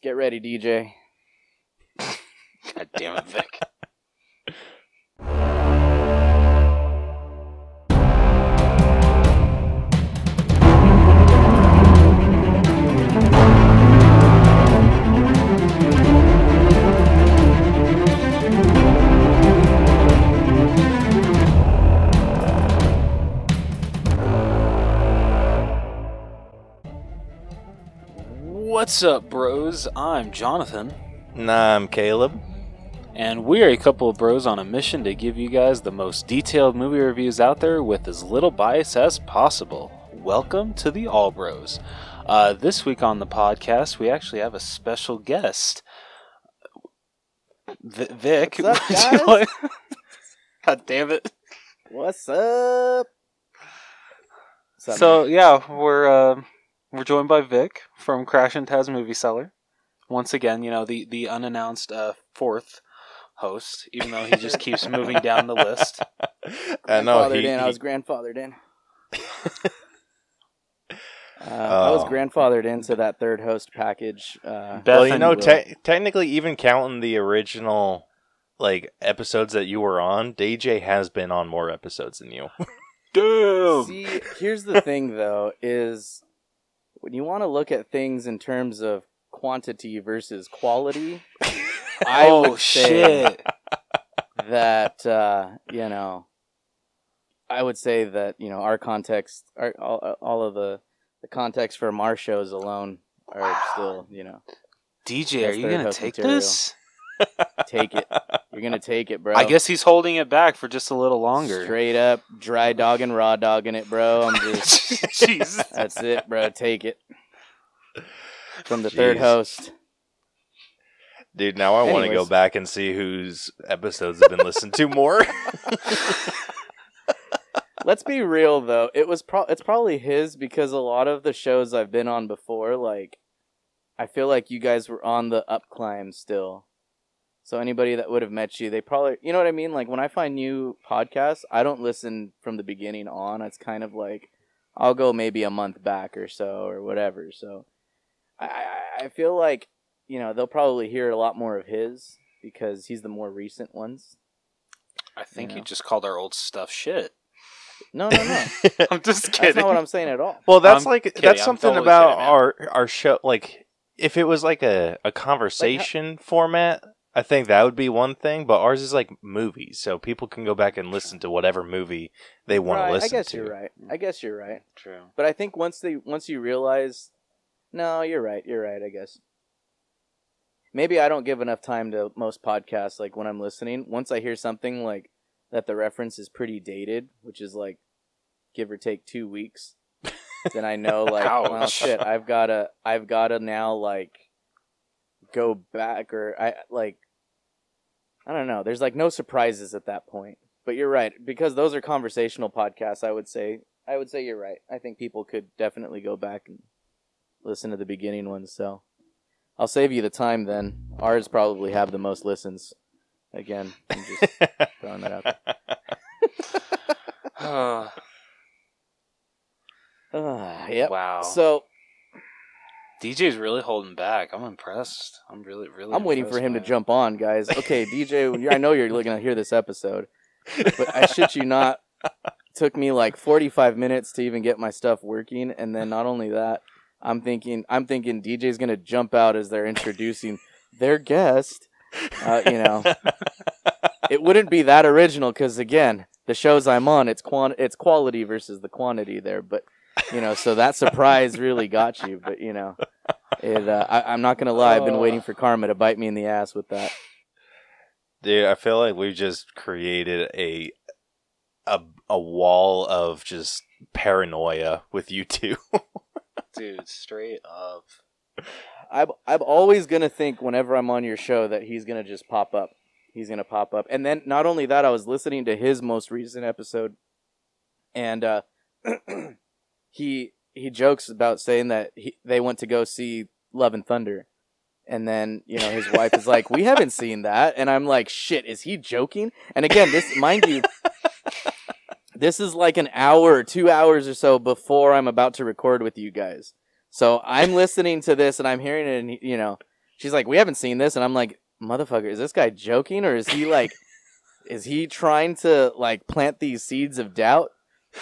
Get ready, DJ. God damn it, Vic. What's up, bros? I'm Jonathan, Nah, I'm Caleb. and we are a couple of bros on a mission to give you guys the most detailed movie reviews out there with as little bias as possible. Welcome to the All Bros. Uh, this week on the podcast, we actually have a special guest. V- Vic. What's up, would you guys? like- God damn it. What's up? What's up, So man? yeah, we're uh, we're joined by Vic from Crash and Taz Movie Cellar. Once again, you know the the unannounced uh, fourth host, even though he just keeps moving down the list. I know grandfathered he, in. I was grandfathered in. Uh, I was Oh. grandfathered into that third host package. Uh, Beth well, you know, te- technically, even counting the original like episodes that you were on, DJ has been on more episodes than you. Damn. See, here's the thing, though, is when you want to look at things in terms of quantity versus quality, I oh would say shit! that uh, you know, I would say that you know our context, our, all, all of the the context from our shows alone are still you know DJ, are you gonna take material. this? Take it. You're gonna take it, bro. I guess he's holding it back for just a little longer. straight up dry dogging, raw dogging it, bro. I'm just Jesus. that's it, bro. Take it from the third host. Dude, now I want to go back and see whose episodes have been listened to more. Let's be real though. It was pro- it's probably his because a lot of the shows I've been on before, like I feel like you guys were on the up climb still. So anybody that would have met you, they probably you know what I mean? Like when I find new podcasts, I don't listen from the beginning on. It's kind of like I'll go maybe a month back or so or whatever. So I I, I feel like, you know, they'll probably hear a lot more of his because he's the more recent ones. I think You you know. just called our old stuff shit. No, no, no. I'm just That's kidding. not what I'm saying at all. well, that's I'm like kidding, that's something totally about kidding, our our show. Like, if it was like a a conversation format. I think that would be one thing, but ours is like movies, so people can go back and listen to whatever movie they want Right, to listen to. I guess to. you're right. I guess you're right. True. But I think once they once you realize, no, you're right. You're right. I guess. Maybe I don't give enough time to most podcasts. Like when I'm listening, once I hear something like that, the reference is pretty dated, which is like give or take two weeks. then I know, like, well, shit, I've gotta, I've gotta now, like, go back or I like, I don't know. There's like no surprises at that point. But you're right because those are conversational podcasts. I would say I would say you're right. I think people could definitely go back and listen to the beginning ones. So I'll save you the time then. Ours probably have the most listens. Again, I'm just throwing that out. Uh, Uh, yep. Wow. So DJ's really holding back. I'm impressed. I'm really, really. I'm waiting for him to jump on, guys. Okay, DJ, I know you're looking to hear this episode, but I shit you not. Took me like 45 minutes to even get my stuff working, and then not only that, I'm thinking I'm thinking DJ's gonna jump out as they're introducing their guest. Uh, you know, it wouldn't be that original because again, the shows I'm on, it's quan it's quality versus the quantity there. But you know, so that surprise really got you. But you know, it. Uh, I, I'm not gonna lie, I've been waiting for karma to bite me in the ass with that. Dude, I feel like we've just created a a a wall of just paranoia with you two. Dude, straight up. I'm I'm always gonna think whenever I'm on your show that he's gonna just pop up. He's gonna pop up, and then not only that, I was listening to his most recent episode, and uh, he he jokes about saying that he, they went to go see Love and Thunder, and then you know his wife is like, "We haven't seen that," and I'm like, "Shit, is he joking?" And again, this mind you. This is like an hour two hours or so before I'm about to record with you guys. So I'm listening to this and I'm hearing it, and you know, she's like, we haven't seen this, and I'm like, motherfucker, is this guy joking or is he like, is he trying to like plant these seeds of doubt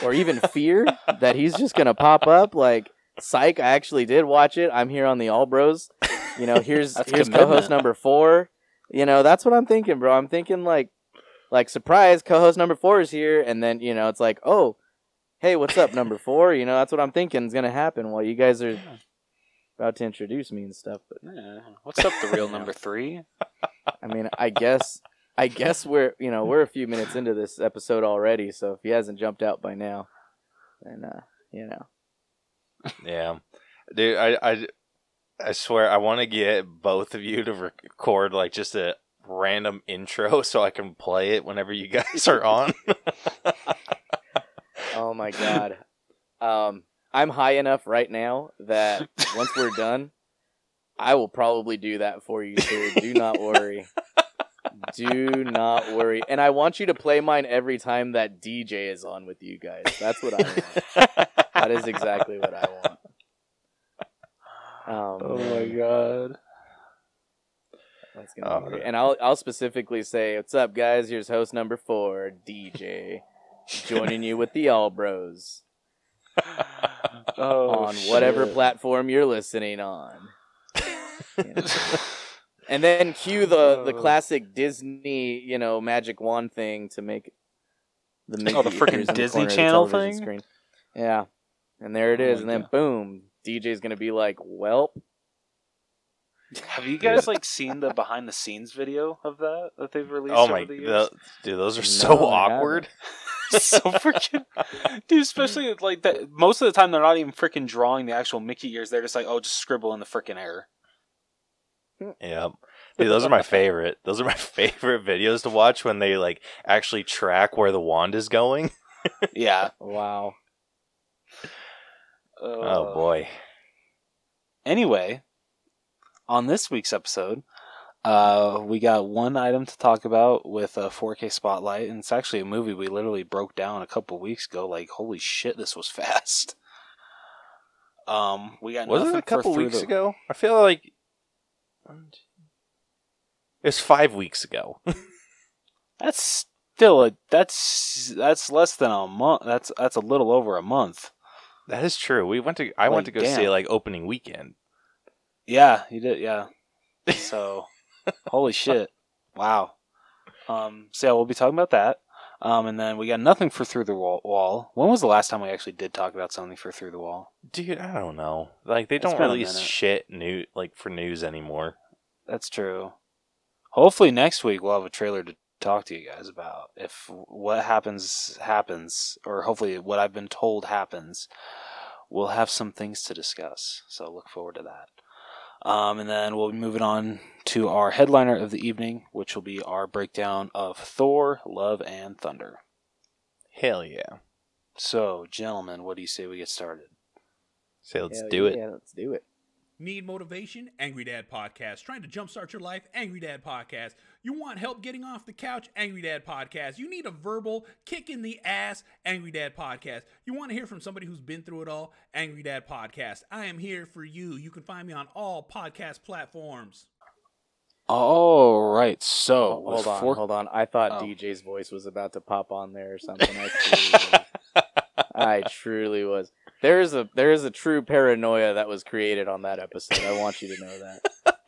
or even fear that he's just gonna pop up? Like, psych, I actually did watch it. I'm here on the All Bros. You know, here's here's commitment. co-host number four. You know, that's what I'm thinking, bro. I'm thinking like, like surprise, co-host number four is here, and then you know it's like, oh, hey, what's up, number four? You know, that's what I'm thinking is gonna happen while you guys are about to introduce me and stuff. But Yeah. What's up, the real number three? I mean, I guess, I guess we're you know we're a few minutes into this episode already, so if he hasn't jumped out by now, then uh, you know, Yeah, dude, I I, I swear I want to get both of you to record like just a random intro so I can play it whenever you guys are on. oh my god, um, I'm high enough right now that once we're done, I will probably do that for you, sir. Do not worry. Do not worry. And I want you to play mine every time that DJ is on with you guys. That's what I want. That is exactly what I want. Um, Oh my god. That's gonna Oh, be great. And I'll I'll specifically say, "What's up, guys? Here's host number four, DJ, joining you with the All Bros Oh, on whatever shit. platform you're listening on." You know. And then cue the the Oh. classic Disney, you know, magic wand thing to make the Mickey Oh, the Mickey frickin' appears in the Disney the Channel thing? Screen. Yeah, and there it oh is, Oh and then God. boom, DJ's gonna be like, "Welp." Have you guys like seen the behind the scenes video of that that they've released? oh over my, the the, years? dude, those are so I haven't. awkward. so freaking dude especially like that most of the time they're not even freaking drawing the actual mickey ears they're just like oh just scribble in the freaking air Yeah. Dude, those are my favorite. Those are my favorite videos to watch when they like actually track where the wand is going. yeah Wow. Oh boy. anyway on this week's episode uh, we got one item to talk about with a 4K spotlight, and it's actually a movie we literally broke down a couple weeks ago. Like, holy shit, this was fast. Um, we got Was it a couple weeks the- ago? I feel like it's five weeks ago. That's still a that's that's less than a month. That's that's a little over a month. that is true. We went to. I went to go see damn. it like opening weekend. Yeah, you did. Yeah. So, holy shit! Wow. Um. So yeah, we'll be talking about that. Um. And then we got nothing for through the wall. wall. When was the last time we actually did talk about something for through the wall? Dude, I don't know. Like they It's don't been a release minute. shit new like for news anymore. That's true. Hopefully next week we'll have a trailer to talk to you guys about. If what happens happens, or hopefully what I've been told happens, we'll have some things to discuss. So look forward to that. Um, and then we'll be moving on to our headliner of the evening, which will be our breakdown of Thor: Love and Thunder. Hell yeah. So, gentlemen, what do you say we get started? Say let's Hell do it. Yeah, let's do it. Need motivation? Angry Dad Podcast. Trying to jumpstart your life? Angry Dad Podcast. You want help getting off the couch? Angry Dad Podcast. You need a verbal kick in the ass? Angry Dad Podcast. You want to hear from somebody who's been through it all? Angry Dad Podcast. I am here for you. You can find me on all podcast platforms. All right. So, Oh, with hold on, four- hold on. I thought Oh. DJ's voice was about to pop on there or something. I truly. I truly was. There is a there is a true paranoia that was created on that episode. I want you to know that.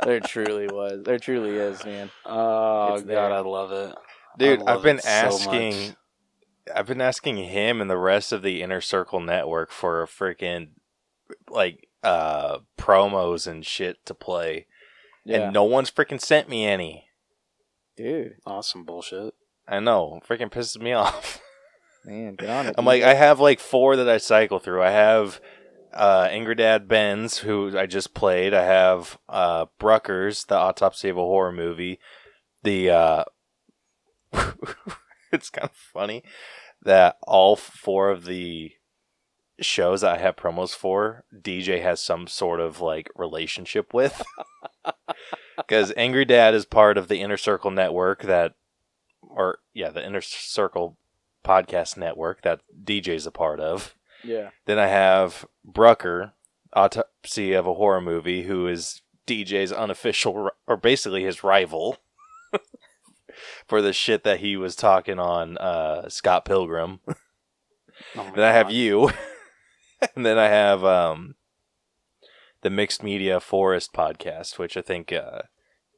There truly was. There truly is, man. Oh It's god, there. I love it. Dude, I love I've been it so asking. I've been asking him and the rest of the Inner Circle network for a freaking like uh promos and shit to play. Yeah, And no one's freaking sent me any. dude, Awesome bullshit. I know. Freaking pisses me off. man, get on it. I'm dude. like, I have like four that I cycle through. I have uh, Angry Dad Benz, who I just played. I have uh, Bruckers, the Autopsy of a Horror Movie. The uh, it's kind of funny that all four of the shows I have promos for, DJ has some sort of like relationship with. Because Angry Dad is part of the Inner Circle network that, or yeah, the Inner Circle podcast network that DJ's a part of. Yeah, Then I have Brucker, Autopsy of a Horror Movie, who is DJ's unofficial, or basically his rival, for the shit that he was talking on uh, Scott Pilgrim. Oh Then I have you, and then I have um, the Mixed Media Forest podcast, which I think uh,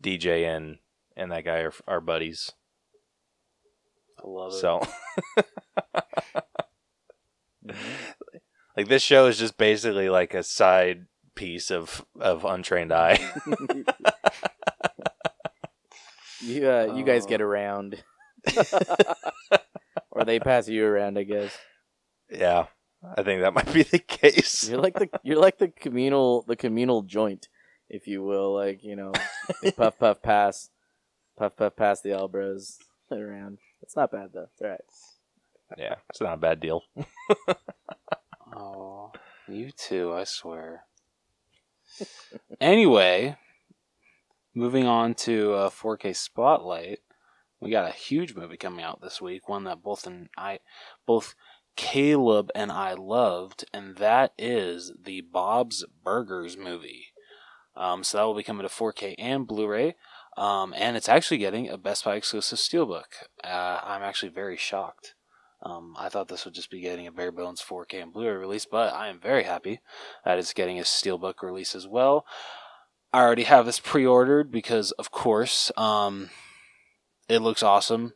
DJ and and that guy are, are buddies. I love it. So, like this show is just basically like a side piece of of Untrained Eye. You uh, you guys Oh. get around, or they pass you around. I guess yeah, I think that might be the case. you're like the you're like the communal the communal joint, if you will. Like you know, they puff puff pass, puff puff pass the All Bros around. It's not bad though. It's all right. Yeah, it's not a bad deal. Oh, you too, I swear. anyway, moving on to uh, 4K Spotlight, we got a huge movie coming out this week. One that both and I, both Caleb and I loved, and that is the Bob's Burgers movie. Um, so that will be coming to 4K and Blu-ray. Um, and it's actually getting a Best Buy exclusive steelbook. Uh, I'm actually very shocked. Um, I thought this would just be getting a bare bones 4K and Blu-ray release, but I am very happy that it's getting a steelbook release as well. I already have this pre-ordered because, of course, um, it looks awesome.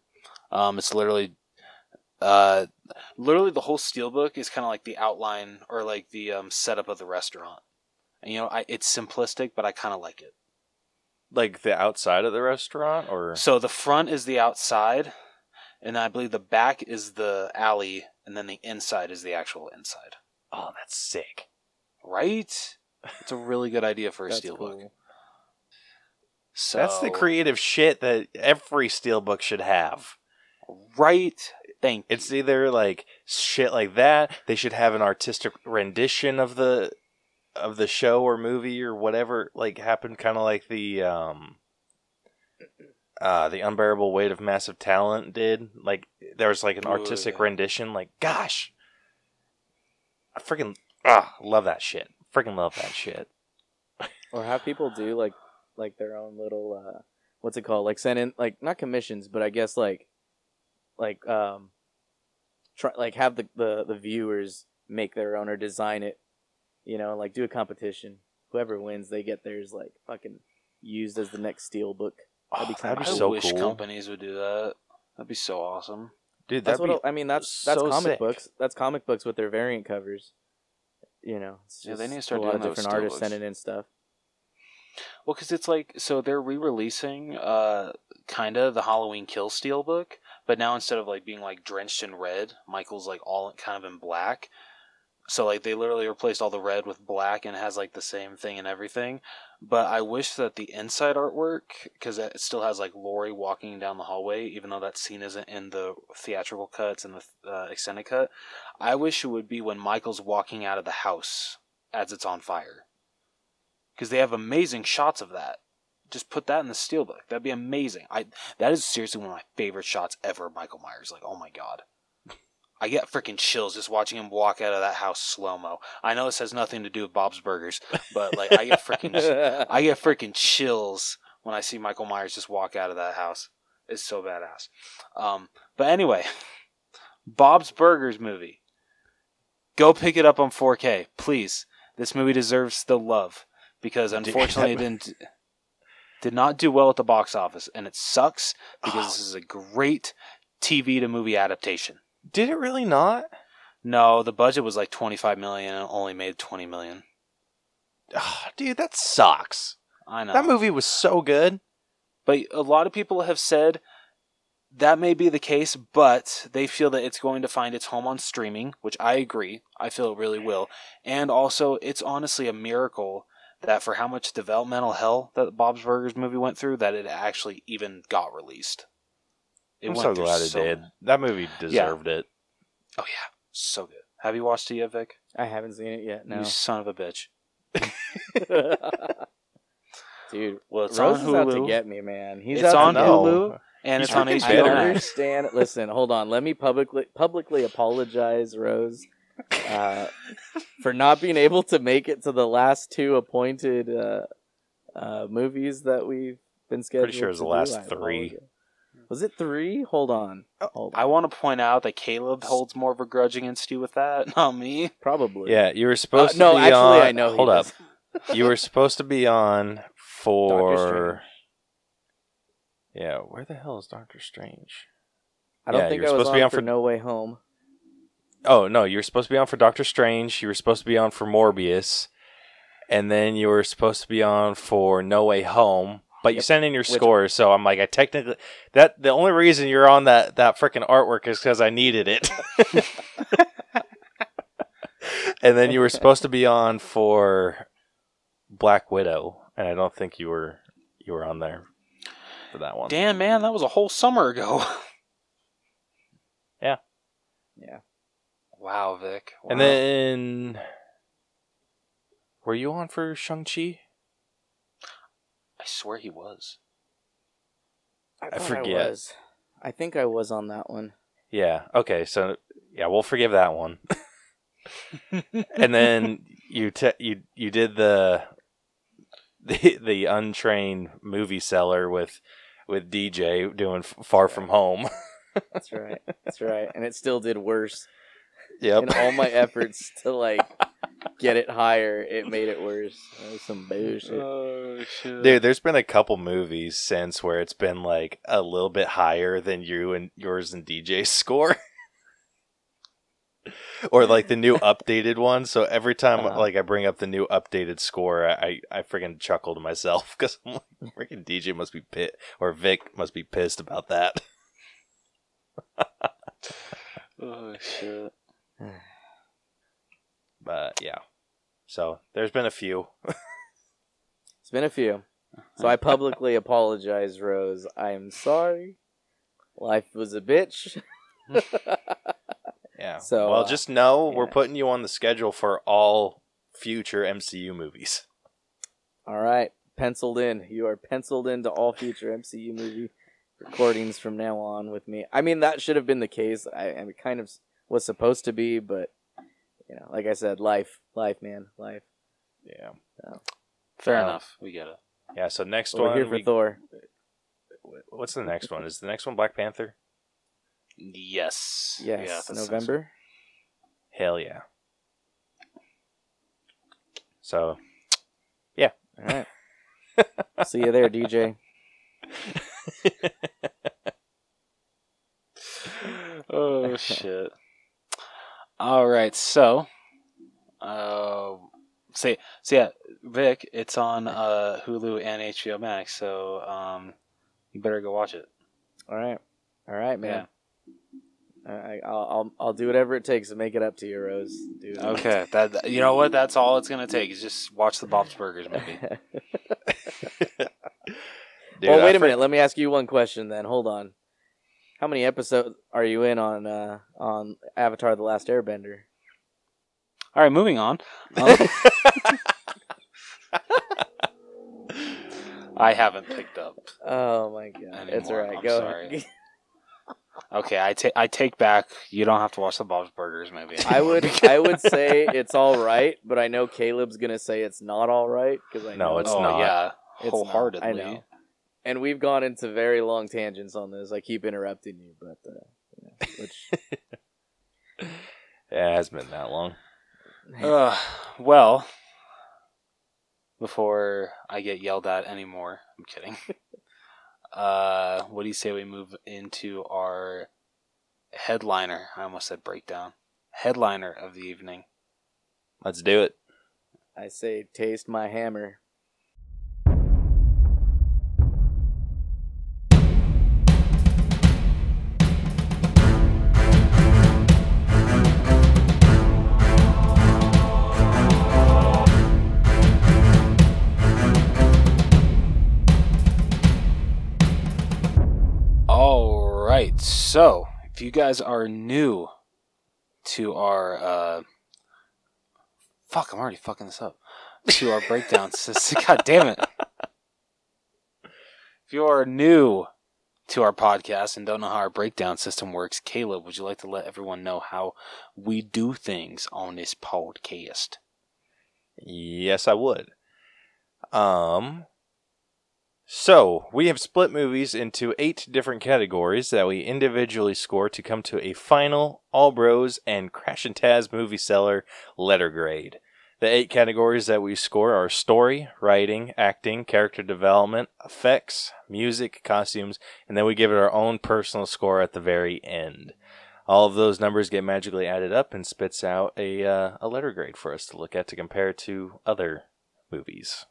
Um, it's literally, uh, literally the whole steelbook is kind of like the outline or like the um, setup of the restaurant. And you know, I, it's simplistic, but I kind of like it. Like the outside of the restaurant, or So the front is the outside, and I believe the back is the alley, and then the inside is the actual inside. oh, that's sick. Right? It's a really good idea for a steelbook. cool. So That's the creative shit that every steelbook should have. Right? Thank It's you. either like shit like that. They should have an artistic rendition of the of the show or movie or whatever. Like happened, kind of like the um, uh, the unbearable weight of massive talent did. Like there was like an Ooh, artistic yeah. rendition. Like gosh, I freaking ah love that shit. Freaking love that shit. Or have people do like like their own little uh what's it called? Like send in like not commissions, but I guess like like um try like have the the, the viewers make their own or design it. You know, like do a competition. Whoever wins, they get theirs like fucking used as the next steel book. That'd be Oh, that'd be I so wish cool, companies would do that. That'd be so awesome. dude. That's That'd what be I mean. That's that's so comic sick. books. That's comic books with their variant covers. You know, it's Yeah, they need to start a lot of doing those different artists steelbooks. sending in stuff. Well, because it's like so they're re-releasing uh kind of the Halloween Kill Steel book, but now instead of like being like drenched in red, Michael's like all kind of in black. So like they literally replaced all the red with black and it has like the same thing and everything. But I wish that the inside artwork, because it still has like Laurie walking down the hallway, even though that scene isn't in the theatrical cuts and the uh, extended cut. I wish it would be when Michael's walking out of the house as it's on fire because they have amazing shots of that. Just put that in the steelbook. That'd be amazing. I that is seriously one of my favorite shots ever. Michael Myers, like oh my god, I get freaking chills just watching him walk out of that house slow mo. I know this has nothing to do with Bob's Burgers, but like I get freaking I get freaking chills when I see Michael Myers just walk out of that house. It's so badass. Um, but anyway, Bob's Burgers movie. Go pick it up on 4K, please. This movie deserves the love because unfortunately it didn't did not do well at the box office, and it sucks because Oh. this is a great TV to movie adaptation. Did it really not? No, the budget was like 25 million and only made 20 million. Ah, dude, that sucks. I know. That movie was so good. But a lot of people have said that may be the case, but they feel that it's going to find its home on streaming, which I agree. I feel it really will. And also, it's honestly a miracle that for how much developmental hell that Bob's Burgers movie went through, that it actually even got released. It I'm went so glad it so- did. That movie deserved it. Oh yeah, so good. Have you watched it yet, Vic? I haven't seen it yet. No, You son of a bitch. dude. Well, it's Rose on is out to Hulu. get me, man. He's It's on to get Hulu and He's it's on freaking HBO I don't understand. Listen, hold on. Let me publicly publicly apologize, Rose, uh, for not being able to make it to the last two appointed uh, uh, movies that we've been scheduled. Pretty sure it was the last three. apologize. Was it three? Hold on. Hold on. I want to point out that Caleb holds more of a grudge against you with that, not me. Probably. Yeah, you were supposed Uh, no, be actually, on. I know he Hold up. does. you were supposed to be on for. Yeah, where the hell is Doctor Strange? I don't Yeah, think you're I was supposed to on be on for for- No Way Home. Oh no, you were supposed to be on for Doctor Strange. You were supposed to be on for Morbius, and then you were supposed to be on for No Way Home. But you send in your Which- scores, so I'm like, I technically that the only reason you're on that that freaking artwork is because I needed it. and then you were supposed to be on for Black Widow, and I don't think you were you were on there for that one. Damn, man, that was a whole summer ago. Yeah. Yeah. Wow, Vic. And then were you on for Shang Chi? I swear he was. I, I thought forget. was. I think I was on that one. Yeah. Okay. So yeah, we'll forgive that one. and then you te- you you did the the the untrained movie cellar with with DJ doing F- Far From Home. That's right. That's right. And it still did worse. yep. In all my efforts to like get it higher, it made it worse. That was some bullshit. Oh shit, Dude, there's been a couple movies since where it's been like a little bit higher than you and yours and DJ's score. or like the new updated one. So every time Uh-huh. like I bring up the new updated score, I I freaking chuckle to myself because I'm like, freaking DJ must be pit or Vic must be pissed about that. Oh shit. But yeah, so there's been a few. It's been a few. So I publicly apologize, Rose. I am sorry. Life was a bitch. Yeah. So, well, uh, just know we're putting you on the schedule for all future MCU movies. All right, penciled in. You are penciled into all future MCU movie recordings from now on with me. I mean, that should have been the case. I, I mean, kind of was supposed to be, but you know, like I said, life, life, man, life. Yeah. Fair Um, enough. We get it. Yeah. So next But we're one, here for we- Thor. what's the next one? Is the next one Black Panther? Yes. Yes, Yeah, that sounds- November. Hell yeah. So yeah. All right. See you there, DJ. oh shit. All right, so, uh, say, so yeah, Vic, it's on uh, Hulu and HBO Max, so um, you better go watch it. All right. All right, man. All right, I'll, I'll I'll do whatever it takes to make it up to you, Rose. Dude. Okay, that you know what? That's all it's gonna take is just watch the Bob's Burgers movie. Dude, well, wait a minute. Let me ask you one question then. Hold on. How many episodes are you in on uh, on Avatar: The Last Airbender? All right, moving on. Um, I haven't picked up. Oh my god, it's all Anymore, right. I'm Go sorry. ahead. Okay, I take I take back. You don't have to watch the Bob's Burgers movie. I would I would say it's all right, but I know Caleb's gonna say it's not all right because I No, know it's oh not. yeah, It's not. wholeheartedly. I know. And we've gone into very long tangents on this. I keep interrupting you, but uh, yeah, which Yeah, it hasn't been that long. Uh, well, before I get yelled at anymore, I'm kidding. uh, what do you say we move into our headliner? I almost said breakdown. Headliner of the evening. Let's do it. I say, taste my hammer. So, if you guys are new to our uh fuck, I'm already fucking this up. To our breakdown system. God damn it. If you are new to our podcast and don't know how our breakdown system works, Caleb, would you like to let everyone know how we do things on this podcast? Yes, I would. Um, So, we have split movies into eight different categories that we individually score to come to a final All Bros and Crash and Taz movie cellar letter grade. The eight categories that we score are story, writing, acting, character development, effects, music, costumes, and then we give it our own personal score at the very end. All of those numbers get magically added up and spits out a uh, a letter grade for us to look at to compare to other movies.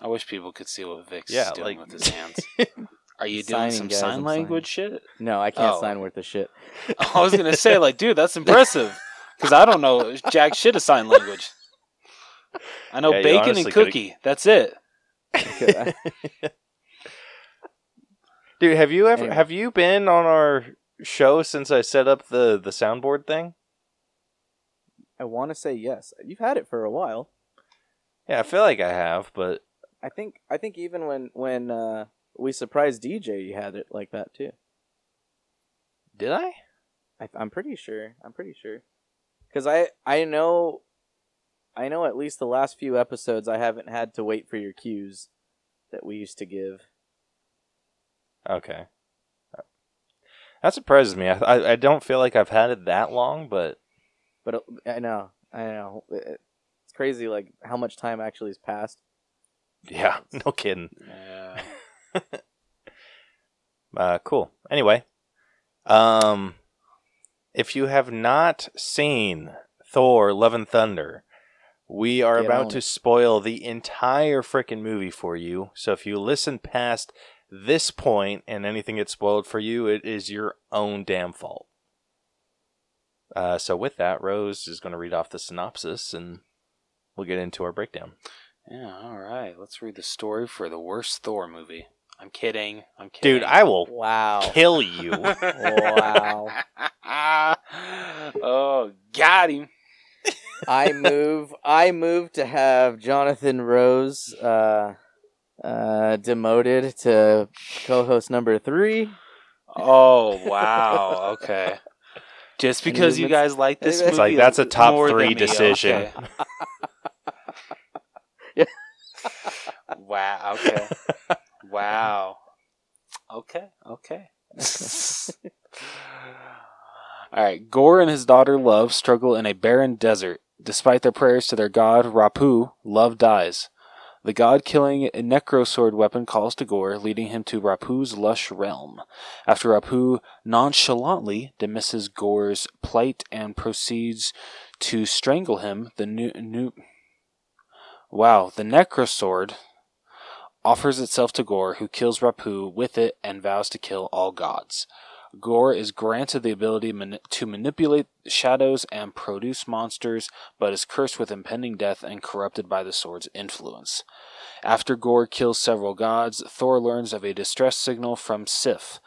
I wish people could see what Vic's Yeah, doing like- with his hands. Are you doing Signing, some guys, sign I'm language shit? No, I can't Oh. sign worth a shit. I was gonna say, like, dude, that's impressive. Because I don't know jack shit of sign language. I know Yeah, you bacon honestly and coulda- cookie. That's it. Okay. Dude, have you ever Anyway. have you been on our show since I set up the the soundboard thing? I want to say yes. You've had it for a while. Yeah, I feel like I have, but I think. I think even when when uh, we surprised DJ, you had it like that too. did I? I, I'm pretty sure. I'm pretty sure. Because I I know, I know at least the last few episodes I haven't had to wait for your cues that we used to give. Okay. That surprises me. I, I I don't feel like I've had it that long, but But I know, I know. It's crazy, like how much time actually has passed. Yeah, no kidding. Yeah. Uh, cool. Anyway, um, if you have not seen Thor: Love and Thunder, we are Get about on to spoil the entire freaking movie for you. So if you listen past this point and anything gets spoiled for you, it is your own damn fault. Uh, so with that, Rose is going to read off the synopsis, and we'll get into our breakdown. Yeah, all right. Let's read the story for the worst Thor movie. I'm kidding. I'm kidding. Dude, I will Wow. kill you. Wow. oh, got him. I move. I move to have Jonathan Rose uh, uh, demoted to co-host number three. Oh, wow. Okay. Just because you guys like this It's movie, like, that's a top three decision. okay. Yeah. wow. Okay. Wow. Okay. Okay. All right. Gorr and his daughter Love struggle in a barren desert. Despite their prayers to their god Rapu, Love dies. The god-killing necrosword weapon calls to Gorr, leading him to Rapu's lush realm. After Rapu nonchalantly dismisses Gorr's plight and proceeds to strangle him, the new, new Wow, the necrosword offers itself to Gorr, who kills Rapu with it and vows to kill all gods. Gorr is granted the ability to manipulate shadows and produce monsters, but is cursed with impending death and corrupted by the sword's influence. After Gorr kills several gods, Thor learns of a distress signal from Sif.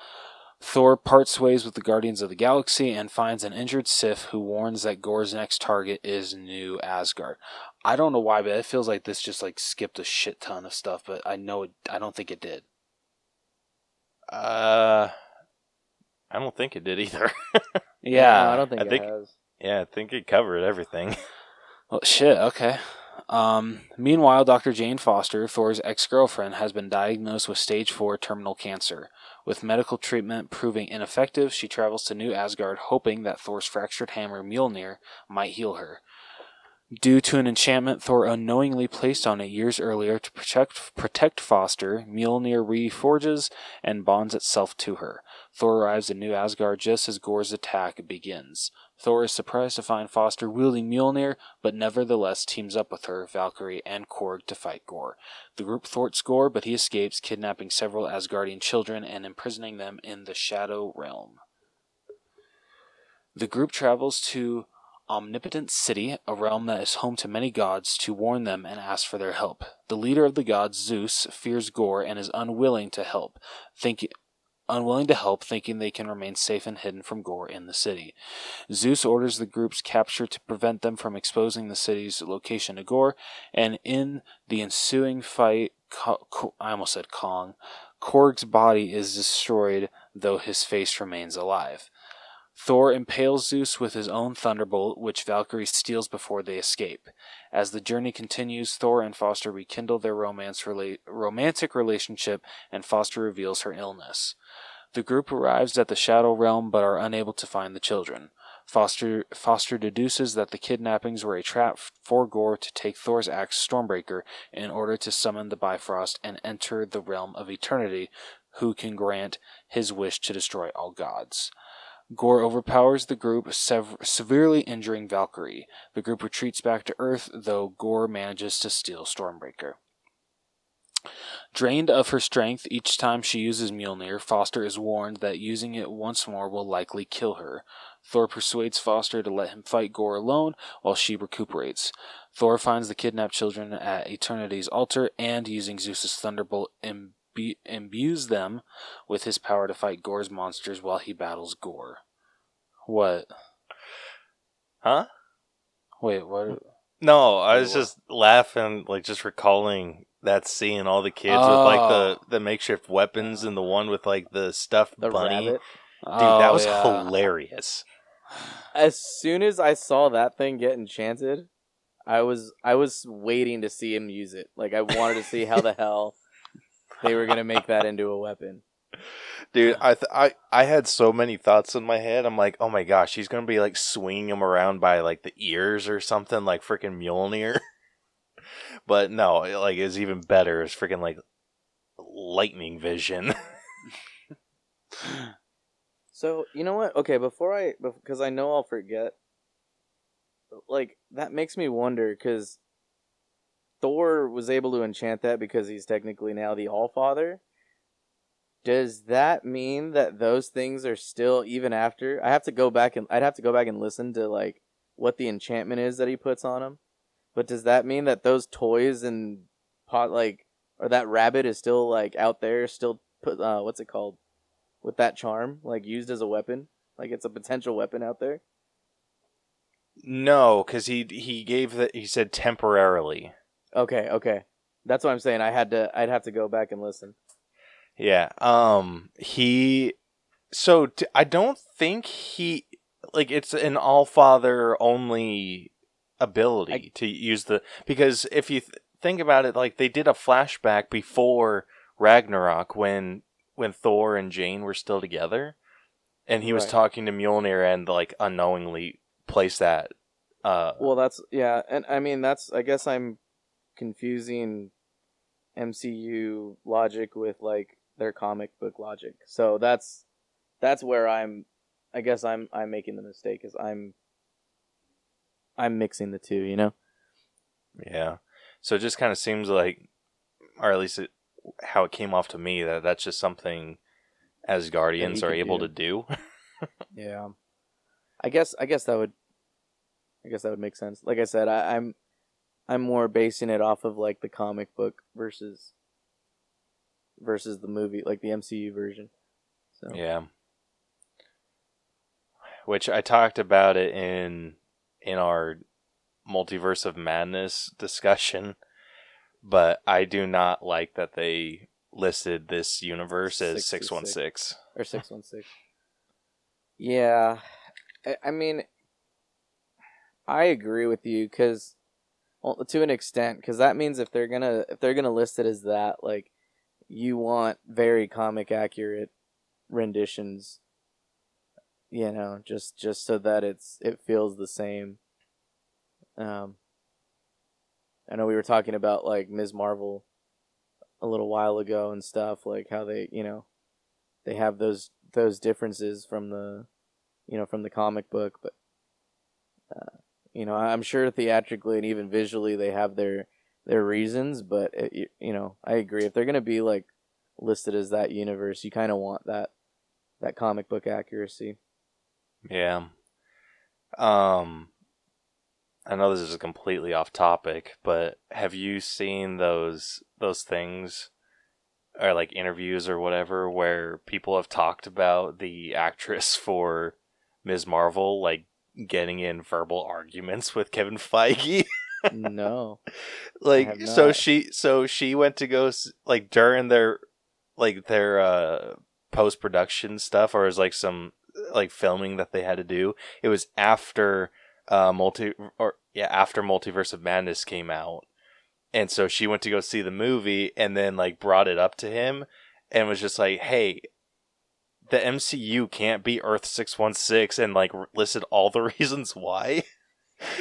Thor parts ways with the Guardians of the Galaxy and finds an injured Sif who warns that Gorr's next target is New Asgard. I don't know why, but it feels like this just like skipped a shit ton of stuff, but I know it I don't think it did. Uh, I don't think it did either. Yeah. No, I don't think I it think- has. yeah, I think it covered everything. Well, shit. Okay. Um, meanwhile, Dr. Jane Foster, Thor's ex-girlfriend, has been diagnosed with stage four terminal cancer. With medical treatment proving ineffective, she travels to New Asgard, hoping that Thor's fractured hammer Mjolnir might heal her. Due to an enchantment Thor unknowingly placed on it years earlier to protect protect Foster, Mjolnir reforges and bonds itself to her. Thor arrives in New Asgard just as Gorr's attack begins. Thor is surprised to find Foster wielding Mjolnir, but nevertheless teams up with her, Valkyrie, and Korg to fight Gorr. The group thwarts Gorr, but he escapes, kidnapping several Asgardian children and imprisoning them in the Shadow Realm. The group travels to Omnipotent City, a realm that is home to many gods, to warn them and ask for their help. The leader of the gods, Zeus, fears Gorr and is unwilling to help, unwilling to help, thinking they can remain safe and hidden from Gorr in the city. Zeus orders the group's capture to prevent them from exposing the city's location to Gorr, and in the ensuing fight, I almost said Kong, Korg's body is destroyed, though his face remains alive. Thor impales Zeus with his own thunderbolt, which Valkyrie steals before they escape. As the journey continues, Thor and Foster rekindle their romance rela- romantic relationship, and Foster reveals her illness. The group arrives at the Shadow Realm but are unable to find the children. Foster Foster deduces that the kidnappings were a trap for Gorr to take Thor's axe Stormbreaker in order to summon the Bifrost and enter the realm of eternity, who can grant his wish to destroy all gods. Gorr overpowers the group, sev- severely injuring Valkyrie. The group retreats back to Earth, though Gorr manages to steal Stormbreaker. Drained of her strength each time she uses Mjolnir, Foster is warned that using it once more will likely kill her. Thor persuades Foster to let him fight Gorr alone while she recuperates. Thor finds the kidnapped children at Eternity's altar and, using Zeus's thunderbolt, imbu- imbues them with his power to fight Gorr's monsters while he battles Gorr. What? Huh? Wait, what? No, I was What? just laughing, like just recalling that scene. All the kids with like the Oh. the makeshift weapons, and the one with like the stuffed The bunny. rabbit. Dude, that Oh, was yeah. hilarious. As soon as I saw that thing get enchanted, I was I was waiting to see him use it. Like I wanted to see how the hell they were gonna make that into a weapon. Dude, I th- I I had so many thoughts in my head. I'm like, oh my gosh, he's gonna be like swinging him around by like the ears or something, like freaking Mjolnir. but no, it, like it's even better. It's freaking like lightning vision. So you know what? Okay, before I because I know I'll forget. Like that makes me wonder because Thor was able to enchant that because he's technically now the All Father. Does that mean that those things are still even after? I have to go back and I'd have to go back and listen to like what the enchantment is that he puts on him. But does that mean that those toys and pot like or that rabbit is still like out there, still put uh what's it called? with that charm, like used as a weapon? Like it's a potential weapon out there? no, because he he gave that he said temporarily. Okay, okay. That's what I'm saying. I had to I'd have to go back and listen. Yeah. Um. He. So t- I don't think he like it's an all father only ability I- to use the because if you th- think about it, like they did a flashback before Ragnarok when when Thor and Jane were still together, and he was Right. talking to Mjolnir and like unknowingly placed that. Uh. Well, that's yeah, and I mean that's I guess I'm confusing MCU logic with like their comic book logic. So that's that's where I'm I guess I'm I'm making the mistake is I'm I'm mixing the two, you know? Yeah. So it just kind of seems like, or at least it, how it came off to me, that that's just something as Guardians are able do. to do. Yeah. I guess I guess that would I guess that would make sense. Like I said, I, I'm I'm more basing it off of like the comic book versus versus the movie, like the MCU version. So yeah. Which I talked about it in in our multiverse of madness discussion, but I do not like that they listed this universe as 616. six one six. or six one six. Yeah, I, I mean, I agree with you because, well, to an extent, because that means if they're gonna if they're gonna list it as that, like, you want very comic accurate renditions. You know, just just so that it's it feels the same. Um, I know we were talking about like Ms. Marvel a little while ago and stuff, like how they, you know, they have those those differences from the you know from the comic book but uh, you know i'm sure theatrically and even visually they have their their reasons but it, you- know i agree if they're going to be like listed as that universe you kind of want that that comic book accuracy Yeah. Um I know this is completely off topic, but have you seen those those things or like interviews or whatever where people have talked about the actress for Ms. Marvel like getting in verbal arguments with Kevin Feige? no like so she so she went to go like during their like their uh post production stuff or is like some like filming that they had to do. It was after uh multi or yeah, after Multiverse of Madness came out. And so she went to go see the movie and then like brought it up to him and was just like, "Hey, the MCU can't be Earth 616 and like listed all the reasons why."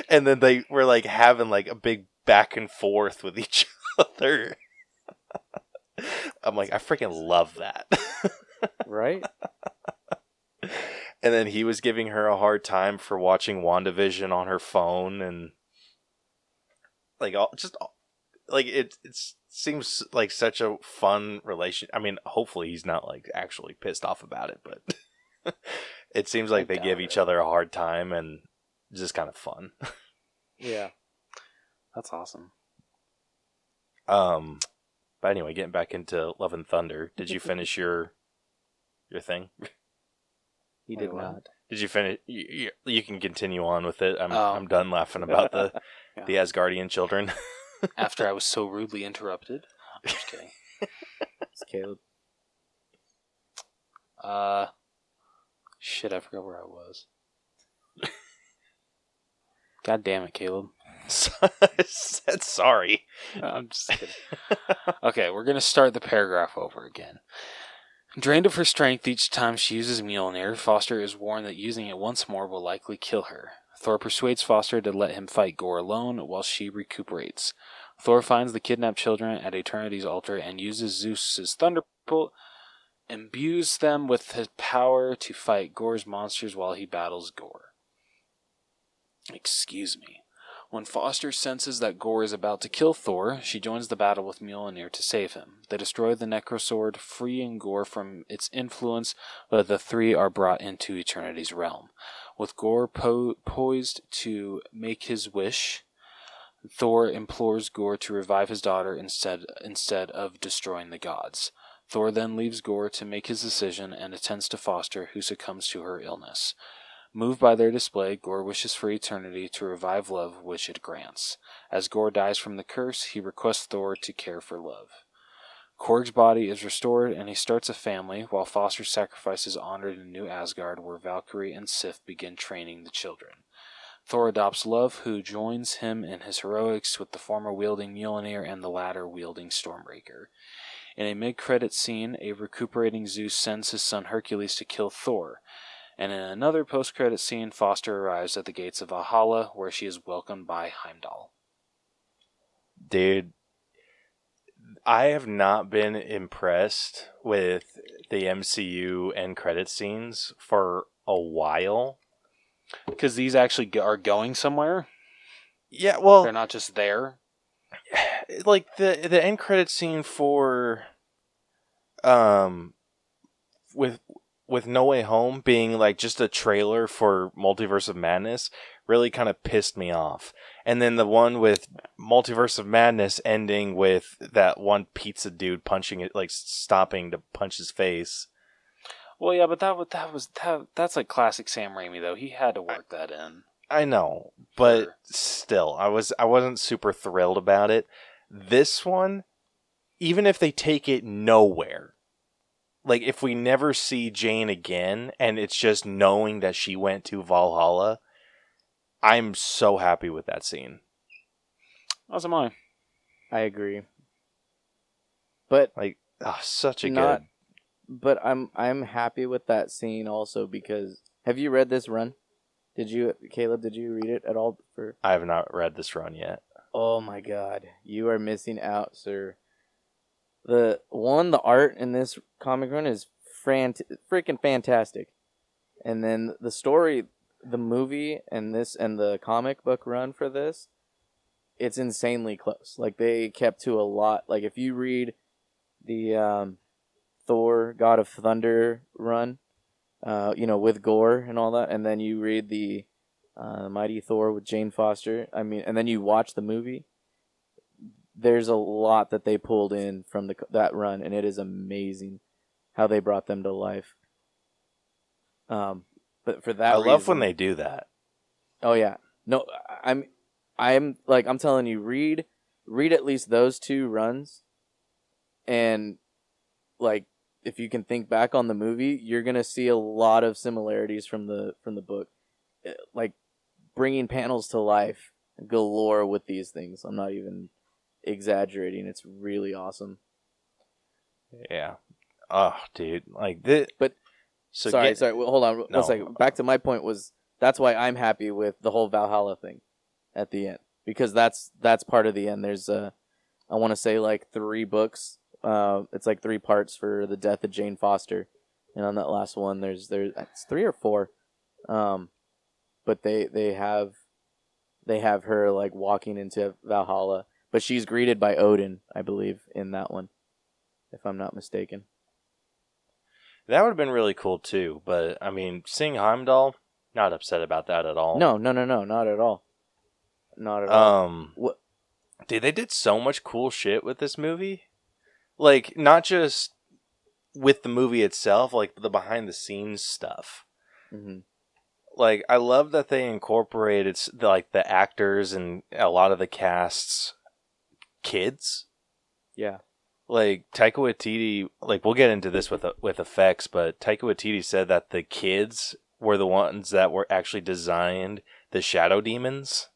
And then they were like having like a big back and forth with each other. I'm like, I freaking love that. right? and then he was giving her a hard time for watching WandaVision on her phone and like all just all- like it it seems like such a fun relation. I mean, hopefully he's not like actually pissed off about it, but it seems like I they give doubt each other a hard time and it's just kind of fun. Yeah. That's awesome. Um but anyway, getting back into Love and Thunder, did you finish your your thing? He did what? not. Did you finish? You, you, you can continue on with it. I'm Oh. I'm done laughing about the Yeah. the Asgardian children. After I was so rudely interrupted. I'm just kidding. It's Caleb. Uh, shit, I forgot where I was. God damn it, Caleb. I said sorry. I'm just kidding. okay, we're gonna start the paragraph over again. Drained of her strength each time she uses Mjolnir, Foster is warned that using it once more will likely kill her. Thor persuades Foster to let him fight Gorr alone while she recuperates. Thor finds the kidnapped children at Eternity's altar and uses Zeus's thunderbolt, imbues them with his power to fight Gorr's monsters while he battles Gorr. Excuse me. When Foster senses that Gorr is about to kill Thor, she joins the battle with Mjolnir to save him. They destroy the Necrosword, freeing Gorr from its influence, but the three are brought into Eternity's realm. With Gorr po- poised to make his wish, Thor implores Gorr to revive his daughter instead instead of destroying the gods. Thor then leaves Gorr to make his decision and attends to Foster, who succumbs to her illness. Moved by their display, Gorr wishes for eternity to revive love, which it grants. As Gorr dies from the curse, he requests Thor to care for love. Korg's body is restored and he starts a family, while Foster sacrifices honored in New Asgard, where Valkyrie and Sif begin training the children. Thor adopts Love, who joins him in his heroics with the former wielding Mjolnir and the latter wielding Stormbreaker. In a mid credit scene, a recuperating Zeus sends his son Hercules to kill Thor. And in another post credit scene, Foster arrives at the gates of Valhalla, where she is welcomed by Heimdall. Dude, I have not been impressed with the MCU end credit scenes for a while. Because these actually go- are going somewhere. Yeah, well, They're not just there. like the the end credit scene for um with with No Way Home being like just a trailer for Multiverse of Madness really kind of pissed me off. And then the one with Multiverse of Madness ending with that one pizza dude punching it like stopping to punch his face. Well, yeah, but that was that was that, that's like classic Sam Raimi though. He had to work that in. I know, but Sure. still, I was I wasn't super thrilled about it. This one, even if they take it nowhere, like if we never see Jane again, and it's just knowing that she went to Valhalla, I'm so happy with that scene. Oh, As am I. I agree. But like Oh, such a Not- good. but I'm I'm happy with that scene also because have you read this run? Did you Caleb, did you read it at all for I have not read this run yet. Oh my god, you are missing out, sir. The one, the art in this comic run is frant- freaking fantastic, and then the story, the movie, and this and the comic book run for this, it's insanely close. Like they kept to a lot. Like if you read the um, Thor God of Thunder run, uh, you know with Gorr and all that, and then you read the uh, Mighty Thor with Jane Foster. I mean, and then you watch the movie. There's a lot that they pulled in from the that run, and it is amazing how they brought them to life. Um, but for that, I love when they do that. Oh yeah, no, I'm, I'm like I'm telling you, read, read at least those two runs, and like if you can think back on the movie, you're gonna see a lot of similarities from the from the book, Eh, like bringing panels to life galore with these things. I'm not even exaggerating. It's really awesome. Yeah. Oh, dude. Like this. But- so sorry, get- sorry. Well, hold on. One No. second. Back to my point was that's why I'm happy with the whole Valhalla thing at the end because that's that's part of the end. There's uh, I want to say like three books. Uh, it's like three parts for the death of Jane Foster, and on that last one, there's there's it's three or four. Um, but they they have they have her like walking into Valhalla, but she's greeted by Odin, I believe, in that one, if I'm not mistaken. That would have been really cool too. But I mean, seeing Heimdall, not upset about that at all. No, no, no, no, not at all. Not at all. Um, What? dude, they did so much cool shit with this movie. Like, not just with the movie itself, like the behind the scenes stuff. hmm Like, I love that they incorporated like the actors and a lot of the cast's kids. Yeah. Like Taika Waititi, like we'll get into this with with effects, but Taika Waititi said that the kids were the ones that were actually designed the shadow demons.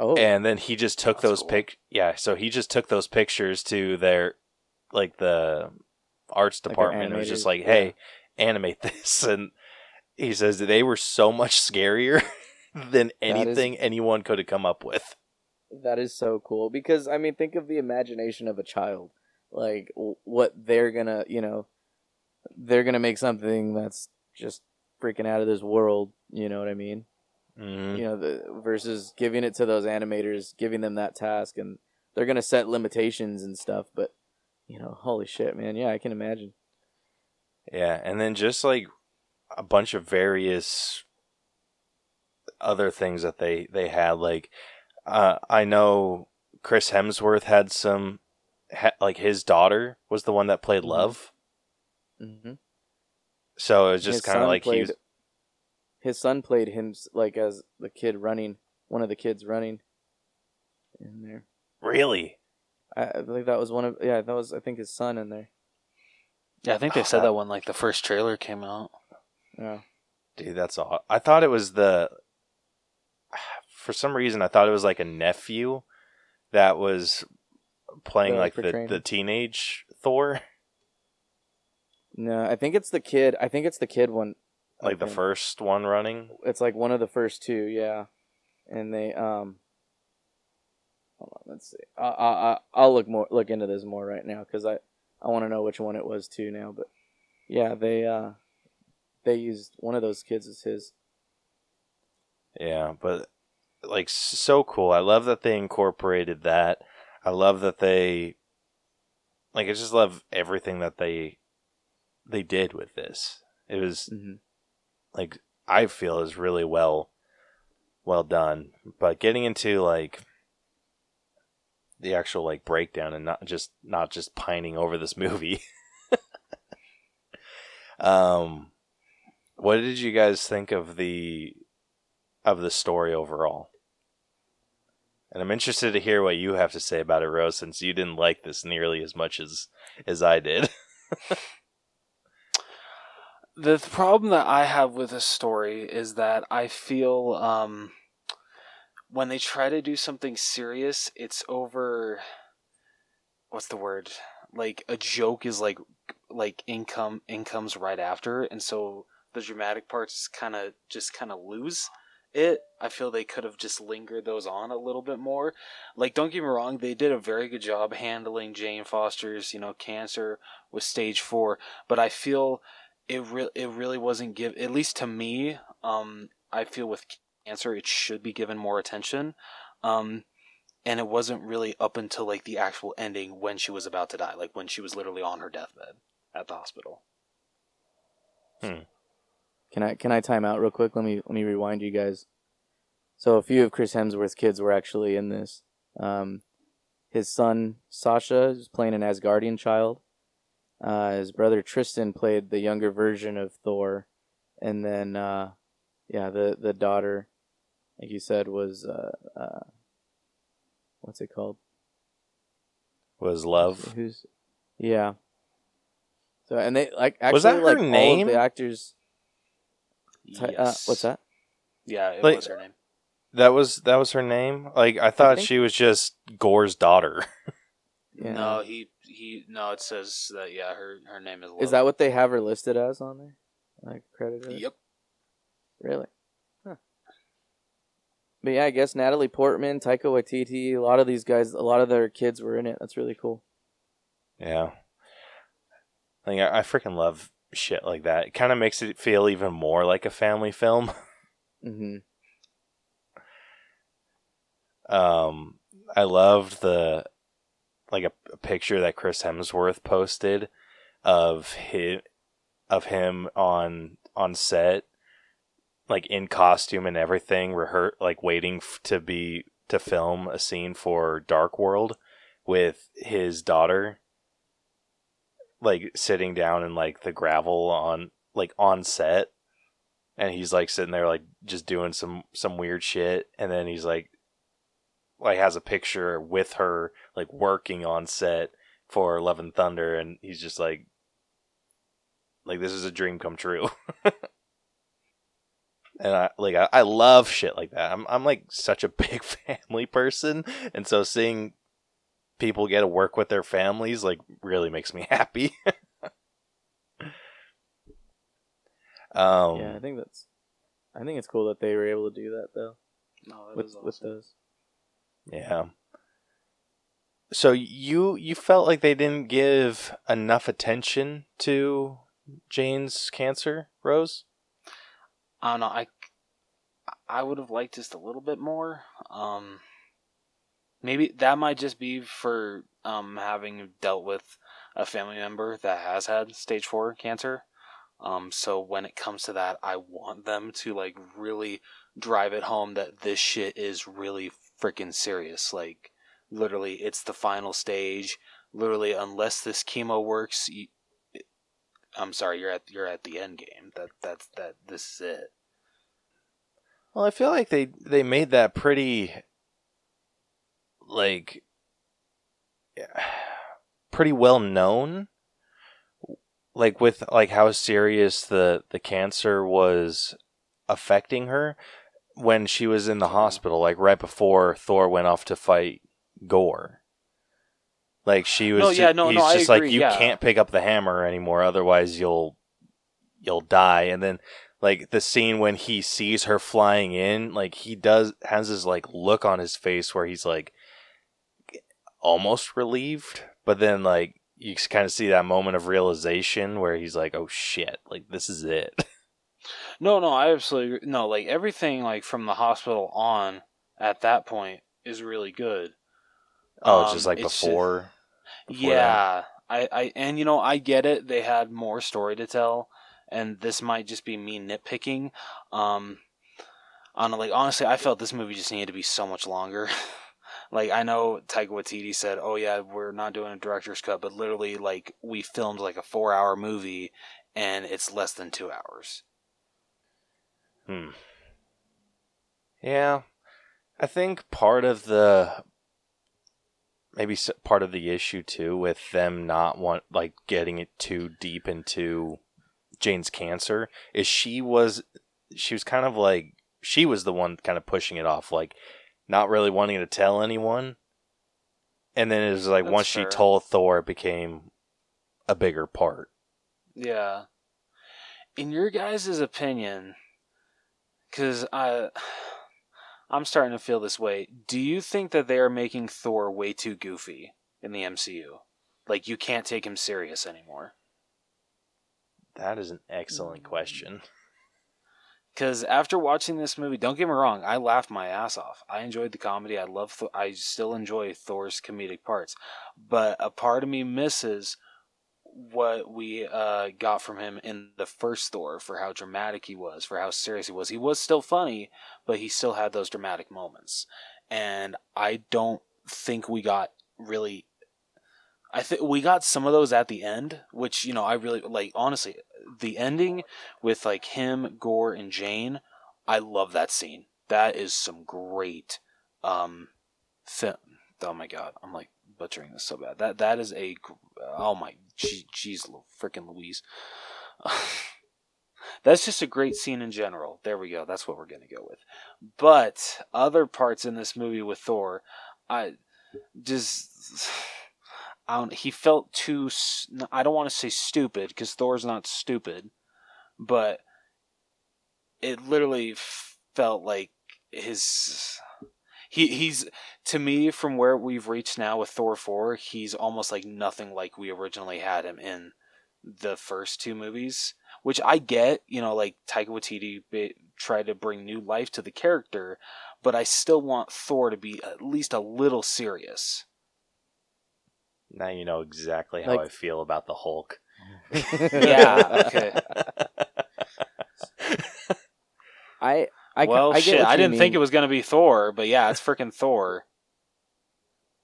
Oh, and then he just took those cool. pic yeah so he just took those pictures to their like the arts Like department and was just like animated- hey animate this and he says that they were so much scarier than That is- anything anyone could have come up with that is so cool because I mean, think of the imagination of a child, like what they're gonna, you know, they're gonna make something that's just freaking out of this world. You know what I mean? Mhm. You know, the versus giving it to those animators, giving them that task, and they're gonna set limitations and stuff. But you know, holy shit, man! Yeah, I can imagine. yeah and then just like a bunch of various other things that they they had like uh i know chris hemsworth had some ha- like his daughter was the one that played Mhm. love hmm so it was just kind of son like he was His son played him like as the kid running, one of the kids running in there. really I, I believe that was one of yeah, that was I think his son in there. Yeah, I think they said that when like the first trailer came out. Yeah. Dude, that's all. I thought it was the. For some reason, I thought it was like a nephew that was playing like the, the teenage Thor, No, I think it's the kid. I think it's the kid one. like the first one running. It's like one of the first two, yeah. And they um. Hold on, let's see. I I I- I'll look more look into this more right now because I I want to know which one it was too now. But yeah, they uh they used one of those kids as his. Yeah, but like so cool. I love that they incorporated that. I love that they like I just love everything that they they did with this. It was Mhm. like I feel is really well well done. But getting into like the actual like breakdown and not just not just pining over this movie. um what did you guys think of the of the story overall? And I'm interested to hear what you have to say about it, Rose, since you didn't like this nearly as much as as I did. The problem that I have with this story is that I feel um, when they try to do something serious, it's over. What's the word? Like a joke is like like income incomes right after, and so the dramatic parts kind of just kind of lose it. I feel they could have just lingered those on a little bit more. Like, don't get me wrong, they did a very good job handling Jane Foster's, you know, cancer with stage four, but I feel it really it really wasn't give at least to me um i feel with cancer it should be given more attention um and it wasn't really up until like the actual ending when she was about to die like when she was literally on her deathbed at the hospital Can I can I time out real quick? Let me let me rewind you guys. So a few of Chris Hemsworth's kids were actually in this. Um, his son Sasha is playing an Asgardian child. Uh, his brother Tristan played the younger version of Thor, and then uh, yeah, the the daughter, like you said, was uh, uh, what's it called? Was love. Who's yeah. So and they like actually Was that her like all of name? the actors. Ty- uh, what's that? Yeah, it Like- was her name. That was that was her name. Like I thought think- she was just Gorr's daughter. Yeah. No, he he. No, it says that. Yeah, her her name is. Is that what they have her listed as on there? Like credited? Yep. Really? Huh. But yeah, I guess Natalie Portman, Taika Waititi, a lot of these guys, a lot of their kids were in it. That's really cool. Yeah. Like I, I freaking love shit like that. It kind of makes it feel even more like a family film. hmm Um, I loved the like a, a picture that Chris Hemsworth posted of him of him on on set, like in costume and everything, rehear like waiting f- to be to film a scene for Dark World with his daughter, like sitting down in like the gravel on like on set. And he's like sitting there like just doing some some weird shit and then he's like like has a picture with her like working on set for Love and Thunder, and he's just like, like this is a dream come true. and I like I, I love shit like that. I'm I'm like such a big family person, and so seeing people get to work with their families like really makes me happy. um, yeah, I think that's. I think it's cool that they were able to do that though No, that with is with awesome. those. Yeah. So you you felt like they didn't give enough attention to Jane's cancer, Rose? I don't know. I I would have liked just a little bit more. Um, maybe that might just be for um having dealt with a family member that has had stage four cancer. Um, so when it comes to that, I want them to like really drive it home that this shit is really freaking serious. Like, literally, it's the final stage. Literally, unless this chemo works, you, I'm sorry, you're at you're at the end game. That that's that. This is it. Well, I feel like they they made that pretty like pretty well known like with like how serious the the cancer was affecting her when she was in the hospital like right before Thor went off to fight Gorr. Like she was No, yeah, ju- no, he's no, just like you yeah. can't pick up the hammer anymore otherwise you'll you'll die. And then like the scene when he sees her flying in like he does has this like look on his face where he's like almost relieved but then like you kind of see that moment of realization where he's like oh shit like this is it No, no, I absolutely agree. no. Like everything, like from the hospital on at that point is really good. oh it's Um, just like before, before yeah, I, I, and you know, I get it. They had more story to tell, and this might just be me nitpicking. Um, on like honestly, I felt this movie just needed to be so much longer. like I know Taika Waititi said, "Oh yeah, we're not doing a director's cut," but literally, like we filmed like a four-hour movie, and it's less than two hours. Hmm. Yeah, I think part of the maybe part of the issue too with them not want like getting it too deep into Jane's cancer is she was she was kind of like she was the one kind of pushing it off like not really wanting to tell anyone and then it was like That's once she told Thor it became a bigger part Yeah. In your guys' opinion, because I, I'm starting to feel this way. Do you think that they are making Thor way too goofy in the MCU? Like you can't take him serious anymore. that is an excellent Mm. question Because after watching this movie, don't get me wrong, I laughed my ass off. I enjoyed the comedy. I love. Th- I still enjoy Thor's comedic parts, but a part of me misses what we uh, got from him in the first Thor for how dramatic he was, for how serious he was. He was still funny, but he still had those dramatic moments, and I don't think we got really. I think we got some of those at the end, which you know I really like. Honestly, the ending with like him, Gorr, and Jane. I love that scene. That is some great um film. Oh my god, I'm like butchering this so bad. That that is a oh my jeez, freaking Louise. That's just a great scene in general. There we go. That's what we're gonna go with. But other parts in this movie with Thor, I just I. He felt too. I don't want to say stupid because Thor's not stupid, but it literally felt like his. He he's to me from where we've reached now with Thor four. He's almost like nothing like we originally had him in the first two movies, which I get. You know, like Taika Waititi ba- tried to bring new life to the character, but I still want Thor to be at least a little serious. Now you know exactly how Like- I feel about the Hulk. Yeah, okay. I I well, I get shit. what I you didn't think mean. it was gonna be Thor, but yeah, it's freaking Thor.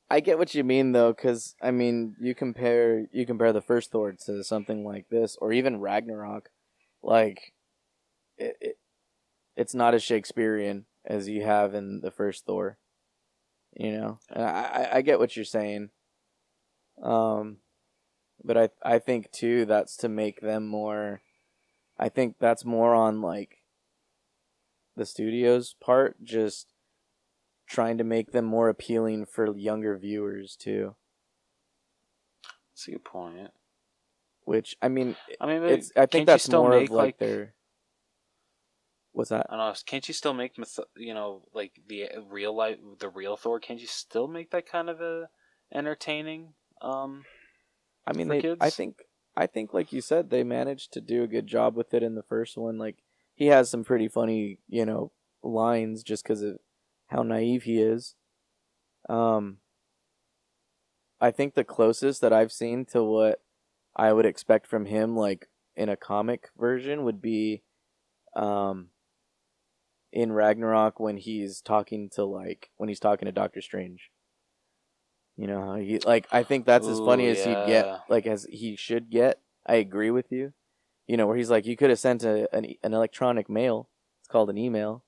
I get what you mean though, because I mean, you compare you compare the first Thor to something like this, or even Ragnarok, like it, it it's not as Shakespearean as you have in the first Thor. You know, and I, I I get what you're saying. Um, but I I think too that's to make them more. I think that's more on like the studio's part, just trying to make them more appealing for younger viewers too. That's a good point. Which I mean, I mean, it's I think that's still more make of like, like their. What's that? I don't know. Can't you still make myth- you know like the real life the real Thor? Can't you still make that kind of a entertaining? Um, I mean, they. I think I think like you said, they managed to do a good job with it in the first one. Like he has some pretty funny, you know, lines just because of how naive he is. Um, I think the closest that I've seen to what I would expect from him, like in a comic version, would be, um, in Ragnarok when he's talking to like when he's talking to Doctor Strange. You know how he like I think that's as funny Ooh, as he'd get, like as he should get. I agree with you. You know where he's like, you could have sent a, an an electronic mail. It's called an email.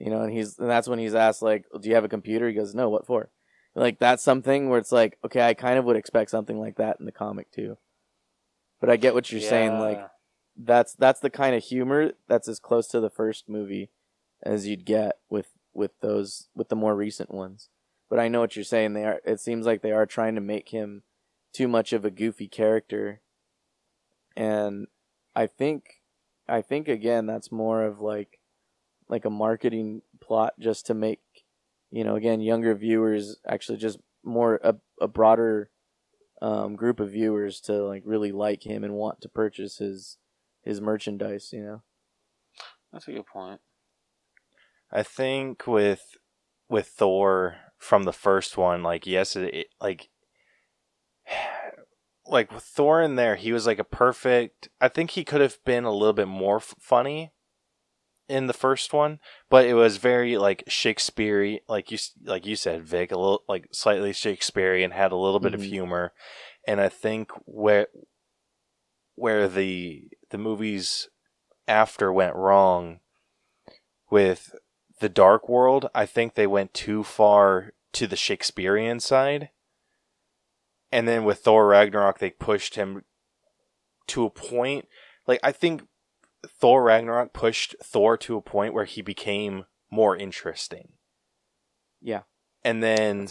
You know, and he's and that's when he's asked like, "Do you have a computer?" He goes, "No, what for?" Like that's something where it's like, okay, I kind of would expect something like that in the comic too. But I get what you're saying. Like that's that's the kind of humor that's as close to the first movie as you'd get with with those with the more recent ones. But I know what you're saying. They are. It seems like they are trying to make him too much of a goofy character, and I think I think again that's more of like like a marketing plot just to make you know again younger viewers actually just more a, a broader um, group of viewers to like really like him and want to purchase his his merchandise you know that's a good point. I think with with Thor from the first one, like yes, it, it like like with Thor in there, he was like a perfect. I think he could have been a little bit more f- funny in the first one, but it was very like Shakespearean, like you like you said, Vic, a little like slightly Shakespearean, had a little bit of Mhm. humor, and I think where where the the movies after went wrong with the Dark World, I think they went too far to the Shakespearean side. And then with Thor Ragnarok, they pushed him to a point. Like, I think Thor Ragnarok pushed Thor to a point where he became more interesting. yeah And then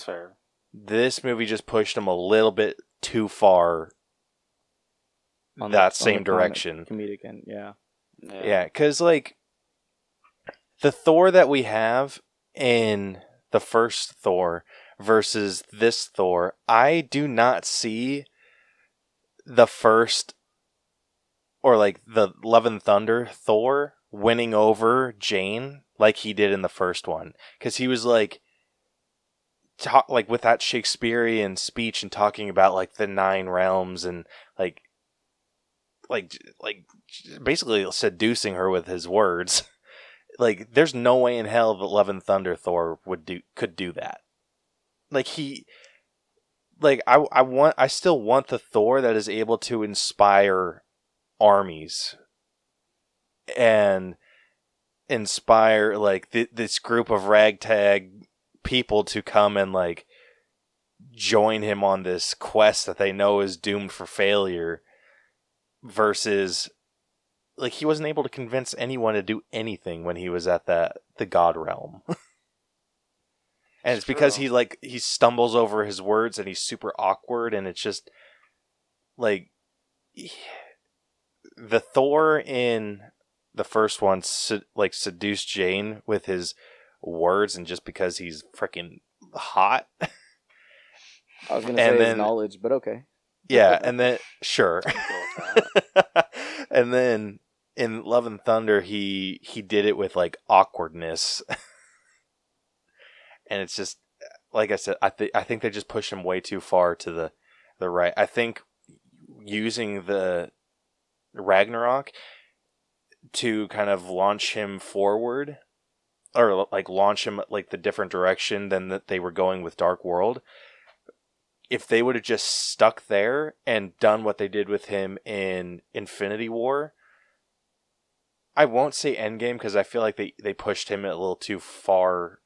this movie just pushed him a little bit too far on that the- same the direction. comedic end yeah Yeah. Yeah, because like the Thor that we have in the first Thor versus this Thor, I do not see the first or like the Love and Thunder Thor winning over Jane like he did in the first one because he was like talk like with that Shakespearean speech and talking about like the nine realms and like like like basically seducing her with his words. like there's no way in hell that Love and Thunder Thor would do could do that. Like he like I I want I still want the Thor that is able to inspire armies and inspire like th- this group of ragtag people to come and like join him on this quest that they know is doomed for failure versus like he wasn't able to convince anyone to do anything when he was at that the god realm and it's because he like he stumbles over his words and he's super awkward and it's just like the thor in the first one sed- like seduced jane with his words and just because he's freaking hot I was gonna say his knowledge, but okay. yeah and then sure Go with that. and then in Love and Thunder, he he did it with like awkwardness, and it's just like I said. I think I think they just pushed him way too far to the the right. I think using the Ragnarok to kind of launch him forward, or like launch him like the different direction than that they were going with Dark World. If they would have just stuck there and done what they did with him in Infinity War, I won't say Endgame because I feel like they, they pushed him a little too far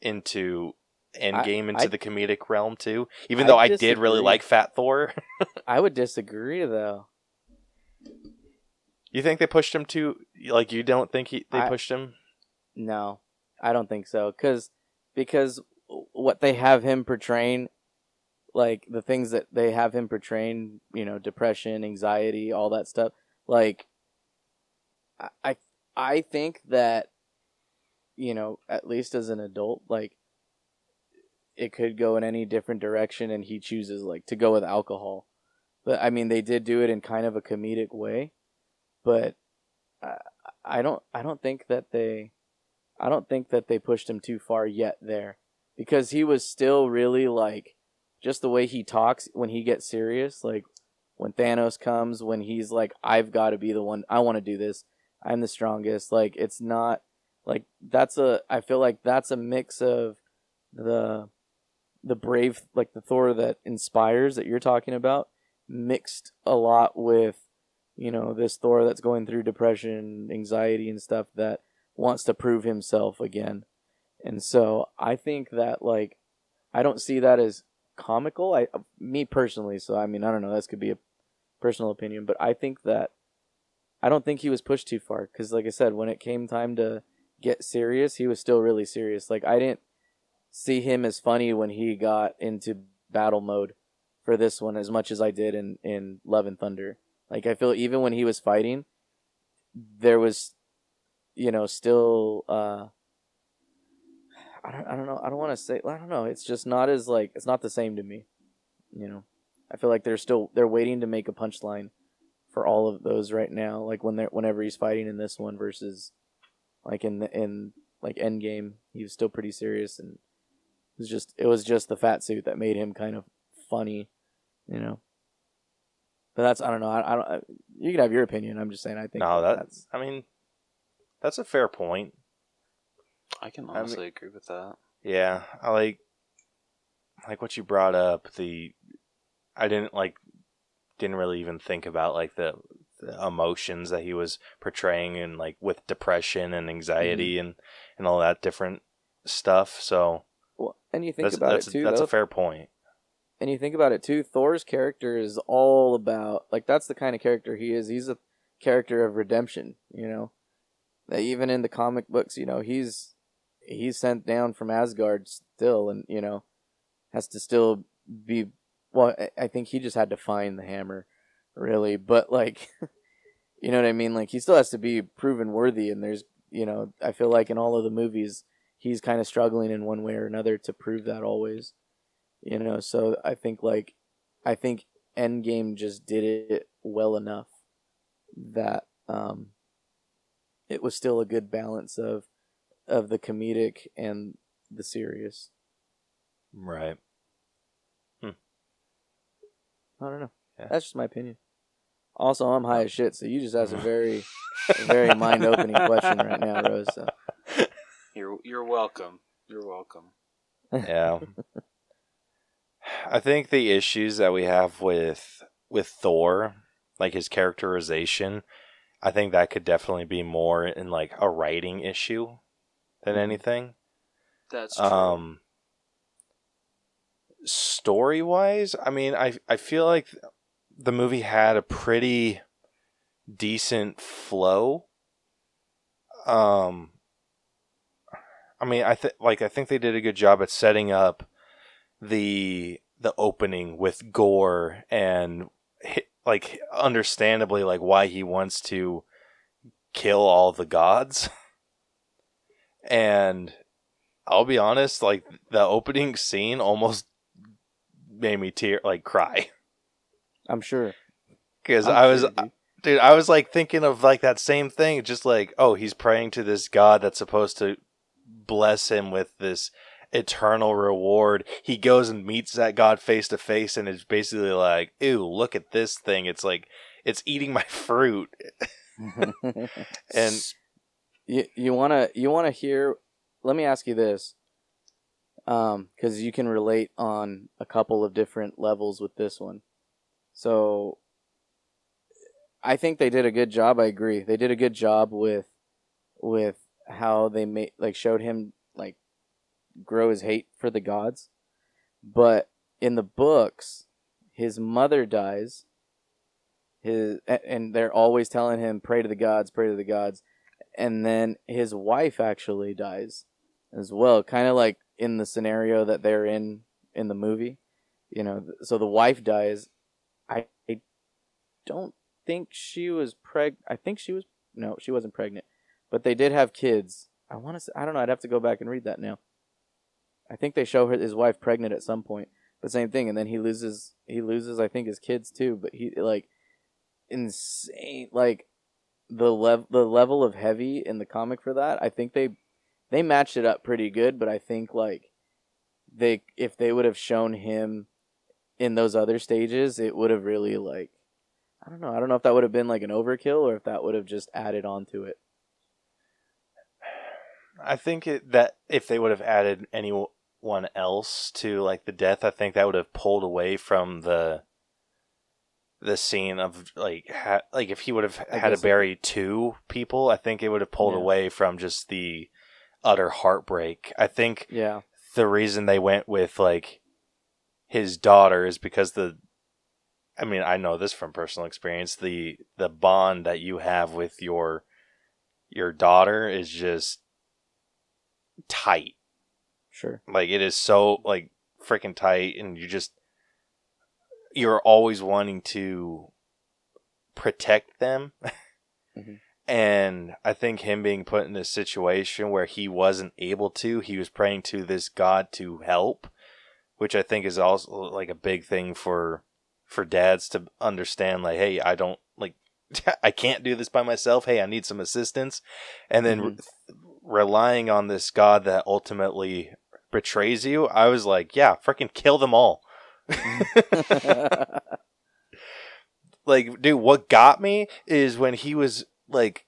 into Endgame into I- the comedic realm too. Even I though I did really like Fat Thor, I would disagree though. you think they pushed him too? Like you don't think he they I- pushed him? No, I don't think so. Cause because what they have him portraying, like the things that they have him portraying, you know, depression, anxiety, all that stuff. Like, I I, think that, you know, at least as an adult, like, it could go in any different direction, and he chooses like to go with alcohol. But I mean, they did do it in kind of a comedic way, but I, I don't I don't think that they I don't think that they pushed him too far yet there. Because he was still really like just the way he talks when he gets serious like when Thanos comes when he's like I've got to be the one I want to do this I'm the strongest like it's not like that's a I feel like that's a mix of the the brave like the Thor that inspires that you're talking about mixed a lot with you know this Thor that's going through depression anxiety and stuff that wants to prove himself again. And so I think that like I don't see that as comical. I me personally, so I mean I don't know, this could be a personal opinion, but I think that I don't think he was pushed too far cuz like I said when it came time to get serious, he was still really serious. Like I didn't see him as funny when he got into battle mode for this one as much as I did in in Love and Thunder. Like I feel even when he was fighting there was you know, still uh I don't I don't know. I don't want to say I don't know. It's just not as like it's not the same to me. You know. I feel like they're still they're waiting to make a punchline for all of those right now like when they're whenever he's fighting in this one versus like in the in like Endgame, he was still pretty serious and it was just it was just the fat suit that made him kind of funny, you know. But that's I don't know. I, I don't. I, you can have your opinion. I'm just saying. I think No, that that that's I mean, that's a fair point. I can mean- honestly agree with that. Yeah, I like like what you brought up. The I didn't like didn't really even think about like the, the emotions that he was portraying and like with depression and anxiety mm-hmm. and and all that different stuff. So well, and you think that's about that's, it too. that's though, a fair point. and you think about it too. Thor's character is all about like that's the kind of character he is. He's a character of redemption. You know, that even in the comic books, you know, he's he's sent down from Asgard still, and you know, has to still be. Well, I- think he just had to find the hammer, really. But like, you know what I mean? Like he still has to be proven worthy, and there's you know, I feel like in all of the movies, he's kind of struggling in one way or another to prove that always. You know, so I think like, I think Endgame just did it well enough that um, it was still a good balance of of the comedic and the serious. Right. I don't know. Yeah. That's just my opinion. Also, I'm high as shit, so you just asked a very, a very mind opening question right now, Rose. So. You're you're welcome. You're welcome. yeah. I think the issues that we have with with Thor, like his characterization, I think that could definitely be more in like a writing issue than Mhm. anything. That's true. Um story wise, I mean, I I feel like the movie had a pretty decent flow. Um, I mean, I think like I think they did a good job at setting up the the opening with Gorr and like understandably like why he wants to kill all the gods. And I'll be honest, like the opening scene almost made me tear like cry. I'm sure. because I'm was sure, dude. dude i was like thinking of like that same thing just like oh he's praying to this god that's supposed to bless him with this eternal reward. He goes and meets that god face to face and it's basically like ew look at this thing. It's like it's eating my fruit. And you you want to you want to hear let me ask you this um cuz you can relate on a couple of different levels with this one. So i think they did a good job. I agree. They did a good job with with how they made like showed him like grow his hate for the gods. But in the books his mother dies. His and they're always telling him pray to the gods pray to the gods. And then his wife actually dies as well. Kind of like in the scenario that they're in in the movie you know so the wife dies. I, I don't think she was preg i think she was no she wasn't pregnant but they did have kids. I want to i don't know i'd have to go back and read that now. I think they show her his wife pregnant at some point but same thing and then he loses he loses i think his kids too but he like insane like the lev- the level of heavy in the comic for that i think they they matched it up pretty good but i think like they if they would have shown him in those other stages it would have really like i don't know i don't know if that would have been like an overkill or if that would have just added on to it i think it, that if they would have added anyone else to like the death i think that would have pulled away from the the scene of like ha- like if he would have I had to bury two people i think it would have pulled Yeah. away from just the utter heartbreak i think yeah the reason they went with like his daughter is because the I mean, I know this from personal experience, the the bond that you have with your your daughter is just tight. sure Like it is so like freaking tight and you just you're always wanting to protect them. Mhm. And I think him being put in this situation where he wasn't able to, he was praying to this God to help, which I think is also like a big thing for for dads to understand like hey, I don't like I can't do this by myself. Hey, I need some assistance. And then Mhm. relying on this God that ultimately betrays you, I was like, yeah, freaking kill them all. like, dude, what got me is when he was like,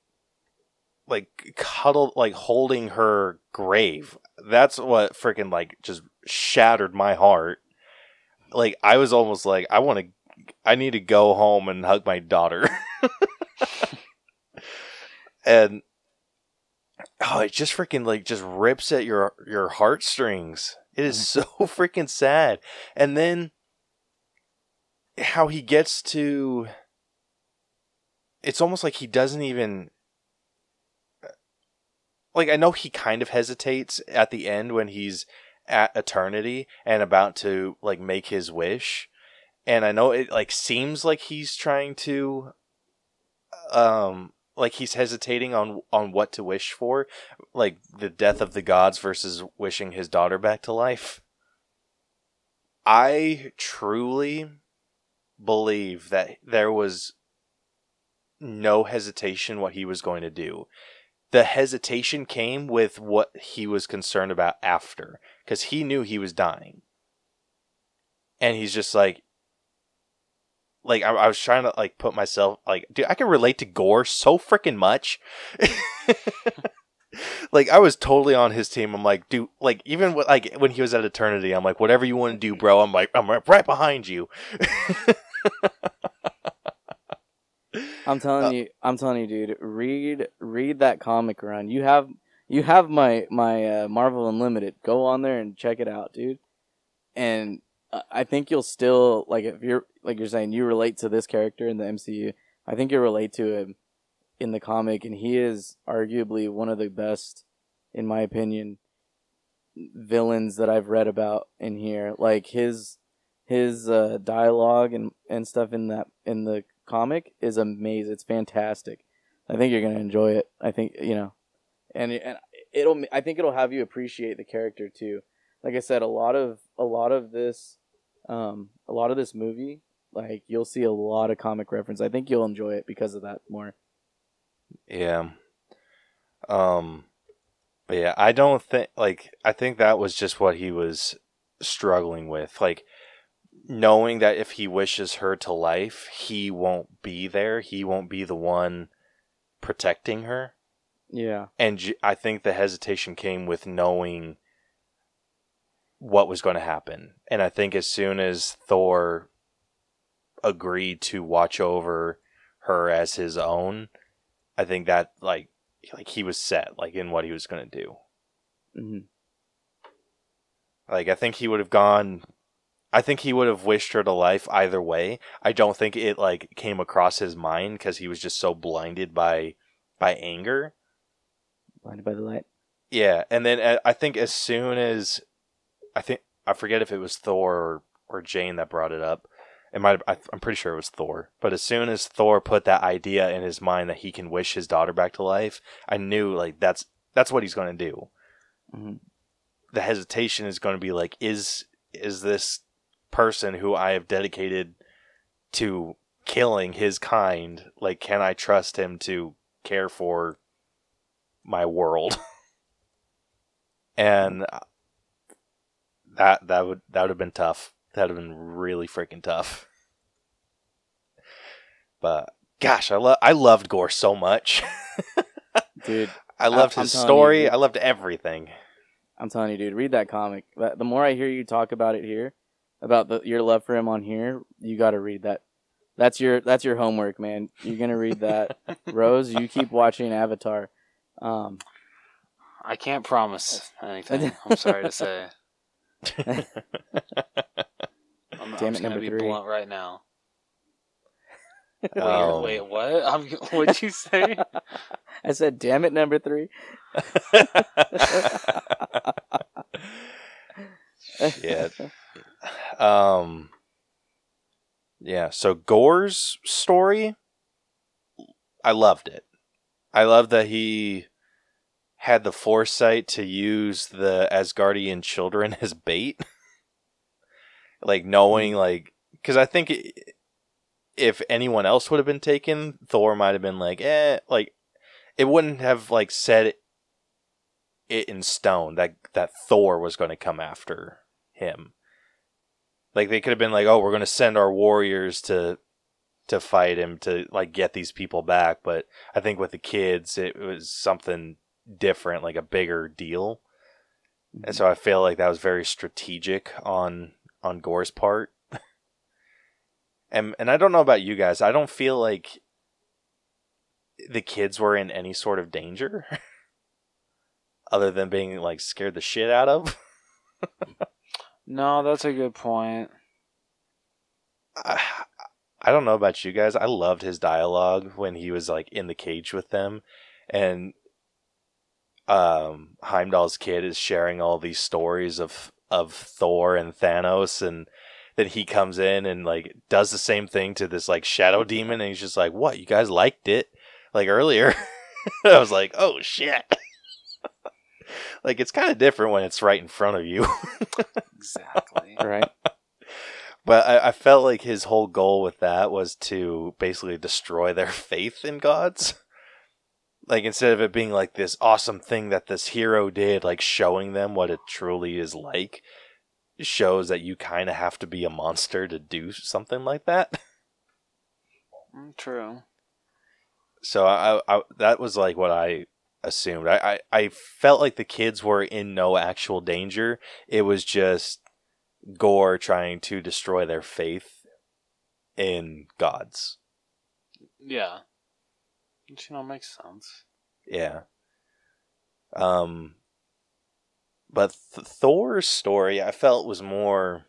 like cuddled, like holding her grave. That's what freaking like just shattered my heart. Like, I was almost like, I want to, I need to go home and hug my daughter. and oh, it just freaking like just rips at your your heartstrings. It is mm-hmm. so freaking sad. And then how he gets to it's almost like he doesn't even like I know he kind of hesitates at the end when he's at eternity and about to like make his wish. And I know it like seems like he's trying to um like he's hesitating on on what to wish for, like the death of the gods versus wishing his daughter back to life. I truly believe that there was no hesitation what he was going to do. The hesitation came with what he was concerned about after cuz he knew he was dying. And he's just like like I, I was trying to like put myself like dude I can relate to Gorr so freaking much. like I was totally on his team. I'm like, dude, like even with, like when he was at Eternity, I'm like, whatever you want to do, bro. I'm like, I'm right behind you. I'm telling Uh, you, I'm telling you, dude. Read, read that comic run. You have, you have my my uh, Marvel Unlimited. Go on there and check it out, dude. And I think you'll still like if you're like you're saying you relate to this character in the MCU. I think you relate to him in the comic, and he is arguably one of the best, in my opinion, villains that I've read about in here. Like his his uh, dialogue and and stuff in that in the comic is amazing. It's fantastic. I think you're gonna enjoy it. I think you know, and and it'll. I think it'll have you appreciate the character too. Like I said, a lot of a lot of this, um, a lot of this movie, like you'll see a lot of comic reference. I think you'll enjoy it because of that more. Yeah. Um but yeah, I don't think like I think that was just what he was struggling with. Like knowing that if he wishes her to life, he won't be there. He won't be the one protecting her. Yeah. And I think the hesitation came with knowing what was going to happen. And I think as soon as Thor agreed to watch over her as his own, I think that like like he was set like in what he was going to do. hmm Like I think he would have gone I think he would have wished her to life either way. I don't think it like came across his mind cuz he was just so blinded by by anger. Blinded by the light. Yeah, and then uh, I think as soon as I think I forget if it was Thor or, or Jane that brought it up. It might have, I'm pretty sure it was Thor. But as soon as Thor put that idea in his mind that he can wish his daughter back to life, I knew like that's that's what he's going to do. hmm The hesitation is going to be like is is this person who I have dedicated to killing his kind like can I trust him to care for my world? and that that would that would have been tough. That would have been really freaking tough. But gosh, I love I loved Gorr so much. Dude, I loved I'm his story. you. I loved everything. I'm telling you, dude, read that comic. The more I hear you talk about it here, about the, your love for him on here, you got to read that. That's your that's your homework, man. You're gonna read that. Rose, you keep watching Avatar. Um, I can't promise anything. I'm sorry to say. I'm, I'm Damn it, just gonna number be three. blunt right now. Wait, Um, wait, what? I'm, what'd you say? I said, "Damn it, number three. yeah. Um. Yeah. So Gorr's story, I loved it. I love that he had the foresight to use the Asgardian children as bait. like knowing, like, because I think if anyone else would have been taken, Thor might have been like, eh, like, it wouldn't have like said it in stone that that Thor was going to come after him. Like they could have been like, "Oh, we're going to send our warriors to to fight him to like get these people back." But I think with the kids, it was something different, like a bigger deal. And so I feel like that was very strategic on on Gorr's part. and and I don't know about you guys. I don't feel like the kids were in any sort of danger other than being like scared the shit out of. No, that's a good point. I, I don't know about you guys. I loved his dialogue when he was like in the cage with them, and um, Heimdall's kid is sharing all these stories of of Thor and Thanos, and then he comes in and like does the same thing to this like shadow demon, and he's just like, "What? You guys liked it like earlier?" I was like, "Oh shit." Like it's kind of different when it's right in front of you. Exactly. right? But I, I felt like his whole goal with that was to basically destroy their faith in gods. Like instead of it being like this awesome thing that this hero did, like showing them what it truly is like, shows that you kind of have to be a monster to do something like that. Mm, True. So I, I that was like what I assumed. I, I I felt like the kids were in no actual danger. It was just Gorr trying to destroy their faith in gods. Yeah. Which, you know, makes sense. Yeah. Um but Th- Thor's story I felt was more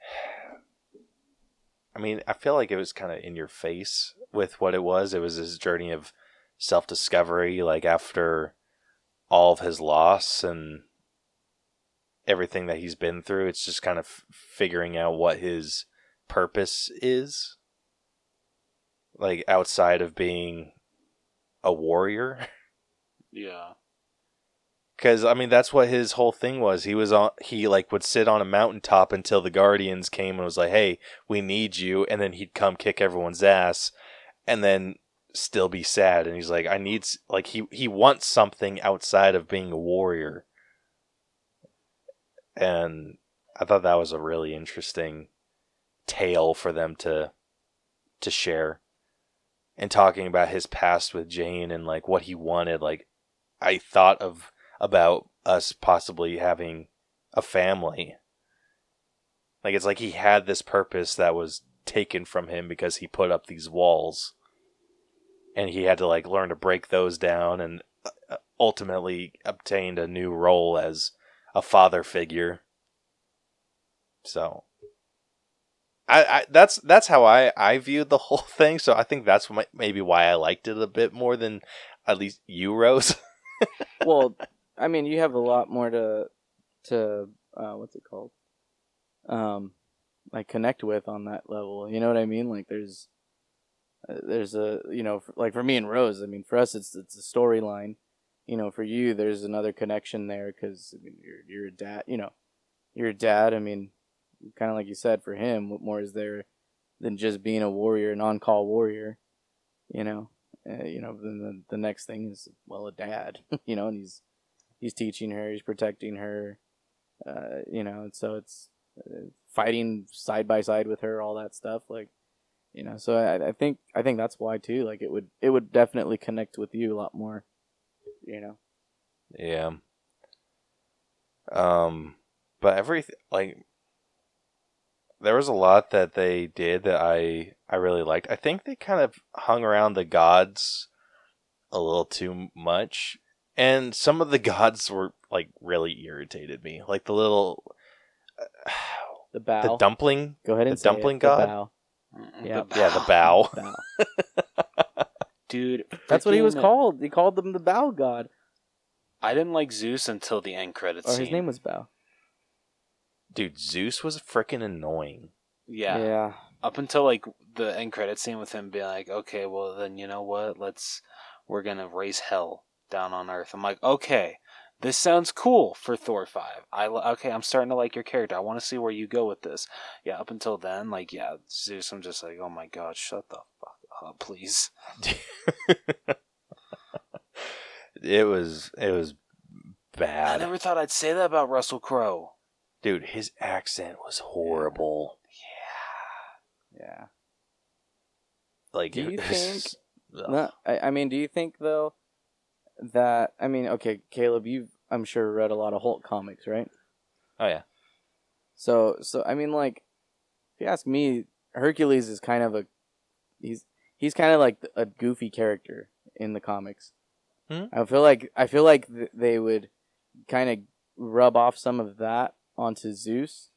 I mean, I feel like it was kind of in your face with what it was. It was his journey of self discovery, like after all of his loss and everything that he's been through. It's just kind of figuring out what his purpose is, like outside of being a warrior. Yeah. Because I mean, that's what his whole thing was. He was on. He like would sit on a mountaintop until the Guardians came and was like, "Hey, we need you," and then he'd come kick everyone's ass, and then still be sad. And he's like, "I need like he he wants something outside of being a warrior." And I thought that was a really interesting tale for them to to share, and talking about his past with Jane and like what he wanted. Like, I thought of about us possibly having a family. Like it's like he had this purpose that was taken from him because he put up these walls. And he had to like learn to break those down and uh, ultimately obtained a new role as a father figure. So I, I that's that's how I I viewed the whole thing. So I think that's my, maybe why I liked it a bit more than at least you, Rose. well, I mean, you have a lot more to to uh, what's it called? Um, like connect with on that level. You know what I mean? Like there's there's a you know like for me and Rose. I mean, for us it's it's a storyline. You know, for you there's another connection there because I mean, you're you're a dad. You know, you're a dad. I mean, kind of like you said, for him, what more is there than just being a warrior, an on-call warrior? You know, uh, you know. Then the, the next thing is well, a dad. you know, and he's he's teaching her, he's protecting her, uh, you know, and so it's uh, fighting side by side with her, all that stuff, like, you know. So I, I think I think that's why too. Like it would it would definitely connect with you a lot more, you know. Yeah. Um, but everything like there was a lot that they did that I I really liked. I think they kind of hung around the gods a little too much, and some of the gods were like really irritated me. Like the little The bow. the dumpling, Go ahead and the it, dumpling the god? Bow. Mm-mm. Yeah. The yeah, the bow. Bow. Dude, That's what he was freaking- called. He called them the bow god, I didn't like Zeus until the end credits or scene. his name was Bow. Dude, Zeus was freaking annoying. Yeah. yeah. Up until like the end credits scene with him being like, okay, well then you know what? Let's we're gonna raise hell down on Earth. I'm like, okay, this sounds cool for Thor five. I okay, I'm starting to like your character. I want to see where you go with this. Yeah, up until then, like yeah, Zeus. I'm just like, oh my god, shut the fuck up, please. it was it was bad. I never thought I'd say that about Russell Crowe. Dude, his accent was horrible. Yeah. Yeah. Like, Do you think- was- No, I, I mean, do you think though that I mean, okay, Caleb, you've I'm sure read a lot of Hulk comics, right? Oh yeah. So, so I mean, like, if you ask me, Hercules is kind of a he's he's kind of like a goofy character in the comics. Hmm. I feel like I feel like th- they would kind of rub off some of that onto Zeus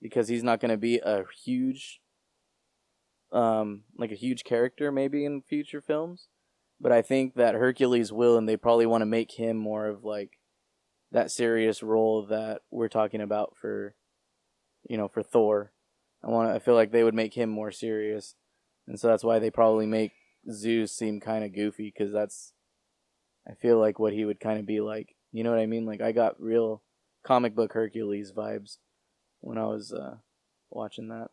because he's not going to be a huge um like a huge character maybe in future films but i think that hercules will and they probably want to make him more of like that serious role that we're talking about for you know for thor. I want i feel like they would make him more serious and so that's why they probably make zeus seem kind of goofy because that's i feel like what he would kind of be like. You know what i mean? Like i got real comic book hercules vibes when i was uh watching that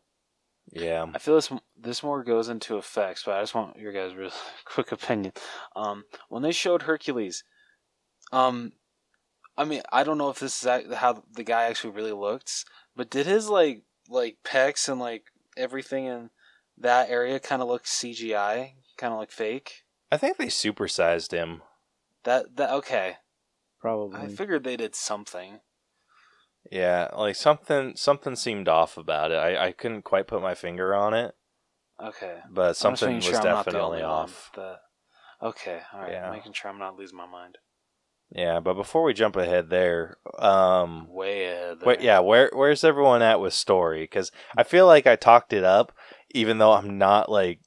Yeah. I feel this this more goes into effects, but I just want your guys' real quick opinion. Um, when they showed Hercules, um, I mean, I don't know if this is how the guy actually really looks, but did his like like pecs and like everything in that area kind of look CGI, kind of like fake? I think they supersized him. That that okay. probably I figured they did something. Yeah, like something something seemed off about it. I, I couldn't quite put my finger on it, Okay. but something was sure I'm not the definitely off. That... Okay, all right. Yeah. Making sure I'm not losing my mind. Yeah, but before we jump ahead there, um Way ahead. where, there. yeah, where where's everyone at with story? Cuz I feel like I talked it up even though I'm not like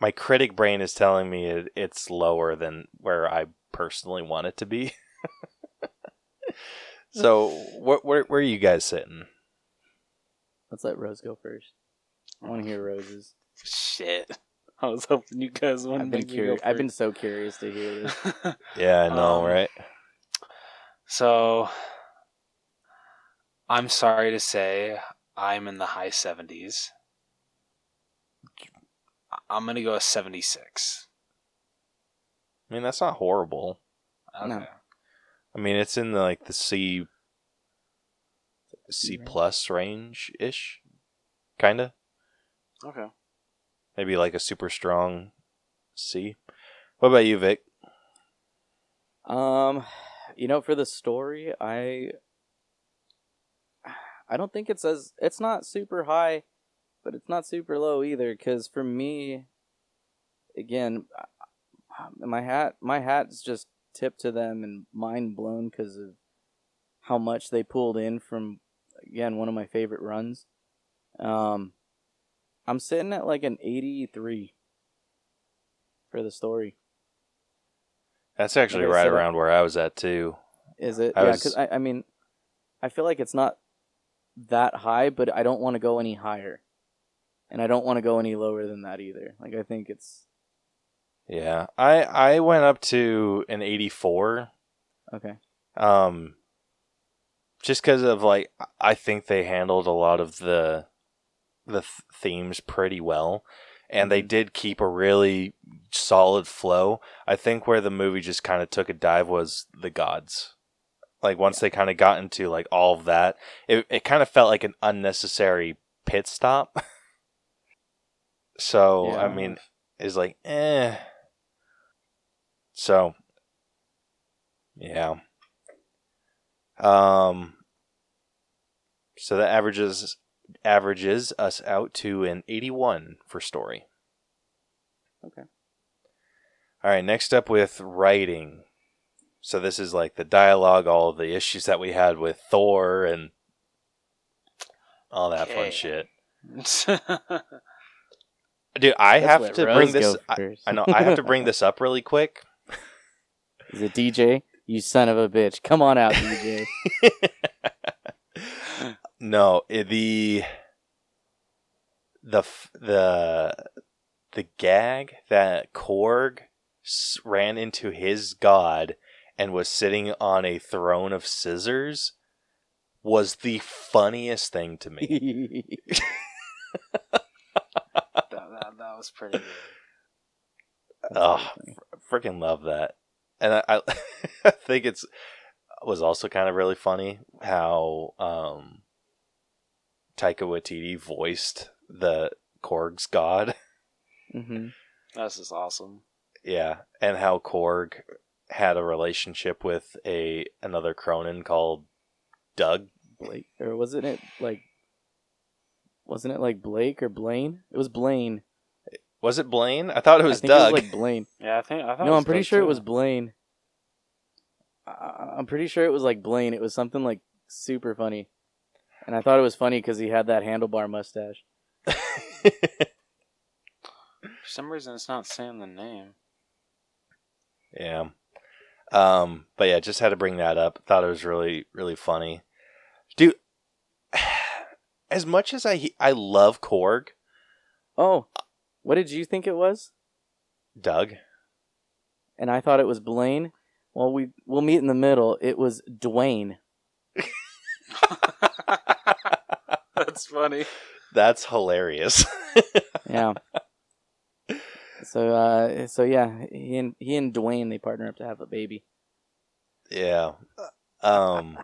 my critic brain is telling me it, it's lower than where I personally want it to be. so, wh- where where are you guys sitting? Let's let Rose go first. I want to hear Rose's. Shit. I was hoping you guys wouldn't I've been make me go curious. I've been so curious to hear this. Yeah, I know, Um, right? so, I'm sorry to say, I'm in the high 70s. I- I'm gonna go a 76. I mean, that's not horrible. Okay. No. I mean, it's in the, like the C C plus range ish, kind of. Okay. Maybe like a super strong C. What about you, Vic? Um, you know, for the story, I I don't think it's as it's not super high, but it's not super low either. Because for me, again, my hat my hat's just tipped to them and mind blown because of how much they pulled in from again one of my favorite runs. Um, I'm sitting at like an 83 for the story. That's actually right so- around where I was at too. Is it? I yeah, was- because I, I mean, I feel like it's not that high, but I don't want to go any higher, and I don't want to go any lower than that either. Like I think it's Yeah, I I went up to an 84. okay. Um, just because of like, I think they handled a lot of the the th- themes pretty well, and they Mhm. did keep a really solid flow. I think where the movie just kind of took a dive was the gods. Like once they kind of got into like all of that, it it kind of felt like an unnecessary pit stop. so I mean, is like eh. So yeah. Um so that averages averages us out to an 81 for story. Okay. All right, next up with writing. So this is like the dialogue, all of the issues that we had with Thor and all that fun shit. Dude, I Let's have to Rose bring this I. I know I have to bring this up really quick. Is it DJ? You son of a bitch! Come on out, DJ. no, i- the the the the gag that Korg ran into his god and was sitting on a throne of scissors was the funniest thing to me. that, that, that was pretty good. oh, freaking love that. And I, I, I think it's was also kind of really funny how um, Taika Waititi voiced the Korg's god. hmm That's just awesome. Yeah, and how Korg had a relationship with a another Kronan called Doug. Blake, or wasn't it like? Wasn't it like Blake or Blaine? It was Blaine. Was it Blaine? I thought it was I think Doug. It was like Blaine. Yeah, I think. I thought it No, was I'm pretty Doug, sure it was Blaine. I- I'm pretty sure it was like Blaine. It was something like super funny, and I thought it was funny because he had that handlebar mustache. For some reason, it's not saying the name. yeah. Um, but yeah, just had to bring that up. Thought it was really, really funny. Dude, as much as I I love Korg, Oh, what did you think it was? Doug. And I thought it was Blaine. Well, we we'll meet in the middle. It was Dwayne. That's funny. That's hilarious. Yeah. so uh, so yeah, he and he and Dwayne they partner up to have a baby. yeah. Um.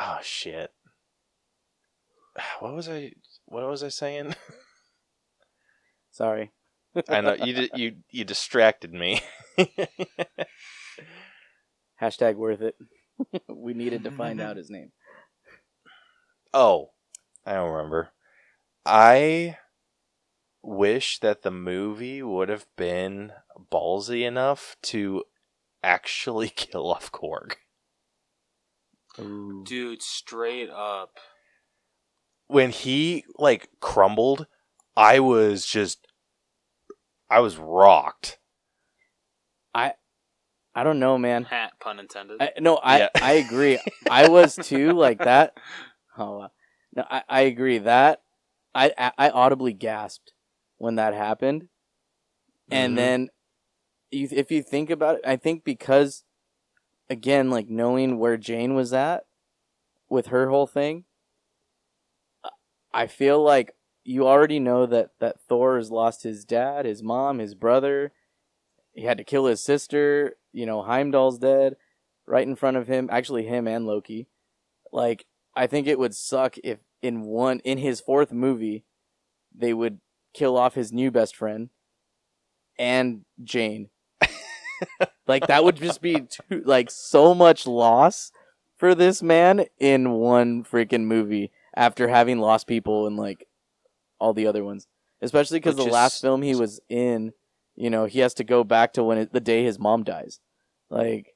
Oh shit. What was I? What was I saying? Sorry. I know you. You you distracted me. Hashtag worth it. we needed to find out his name. oh, I don't remember. I wish that the movie would have been ballsy enough to actually kill off Korg. Dude, straight up. When he like crumbled I was just, I was rocked. I I don't know, man. Hat pun intended. I, no, I Yeah. I agree. I was too like that. Oh, wow. no, I, I agree that I, I I audibly gasped when that happened, and Mhm. then you, if you think about it, I think because again, like knowing where Jane was at with her whole thing, I feel like you already know that that Thor has lost his dad, his mom, his brother. He had to kill his sister. You know, Heimdall's dead right in front of him. Actually, him and Loki. Like, I think it would suck if in one in his fourth movie, they would kill off his new best friend and Jane. like that would just be too, like so much loss for this man in one freaking movie after having lost people in like all the other ones. Especially because the Which last film he was in, you know, he has to go back to when it, the day his mom dies, like,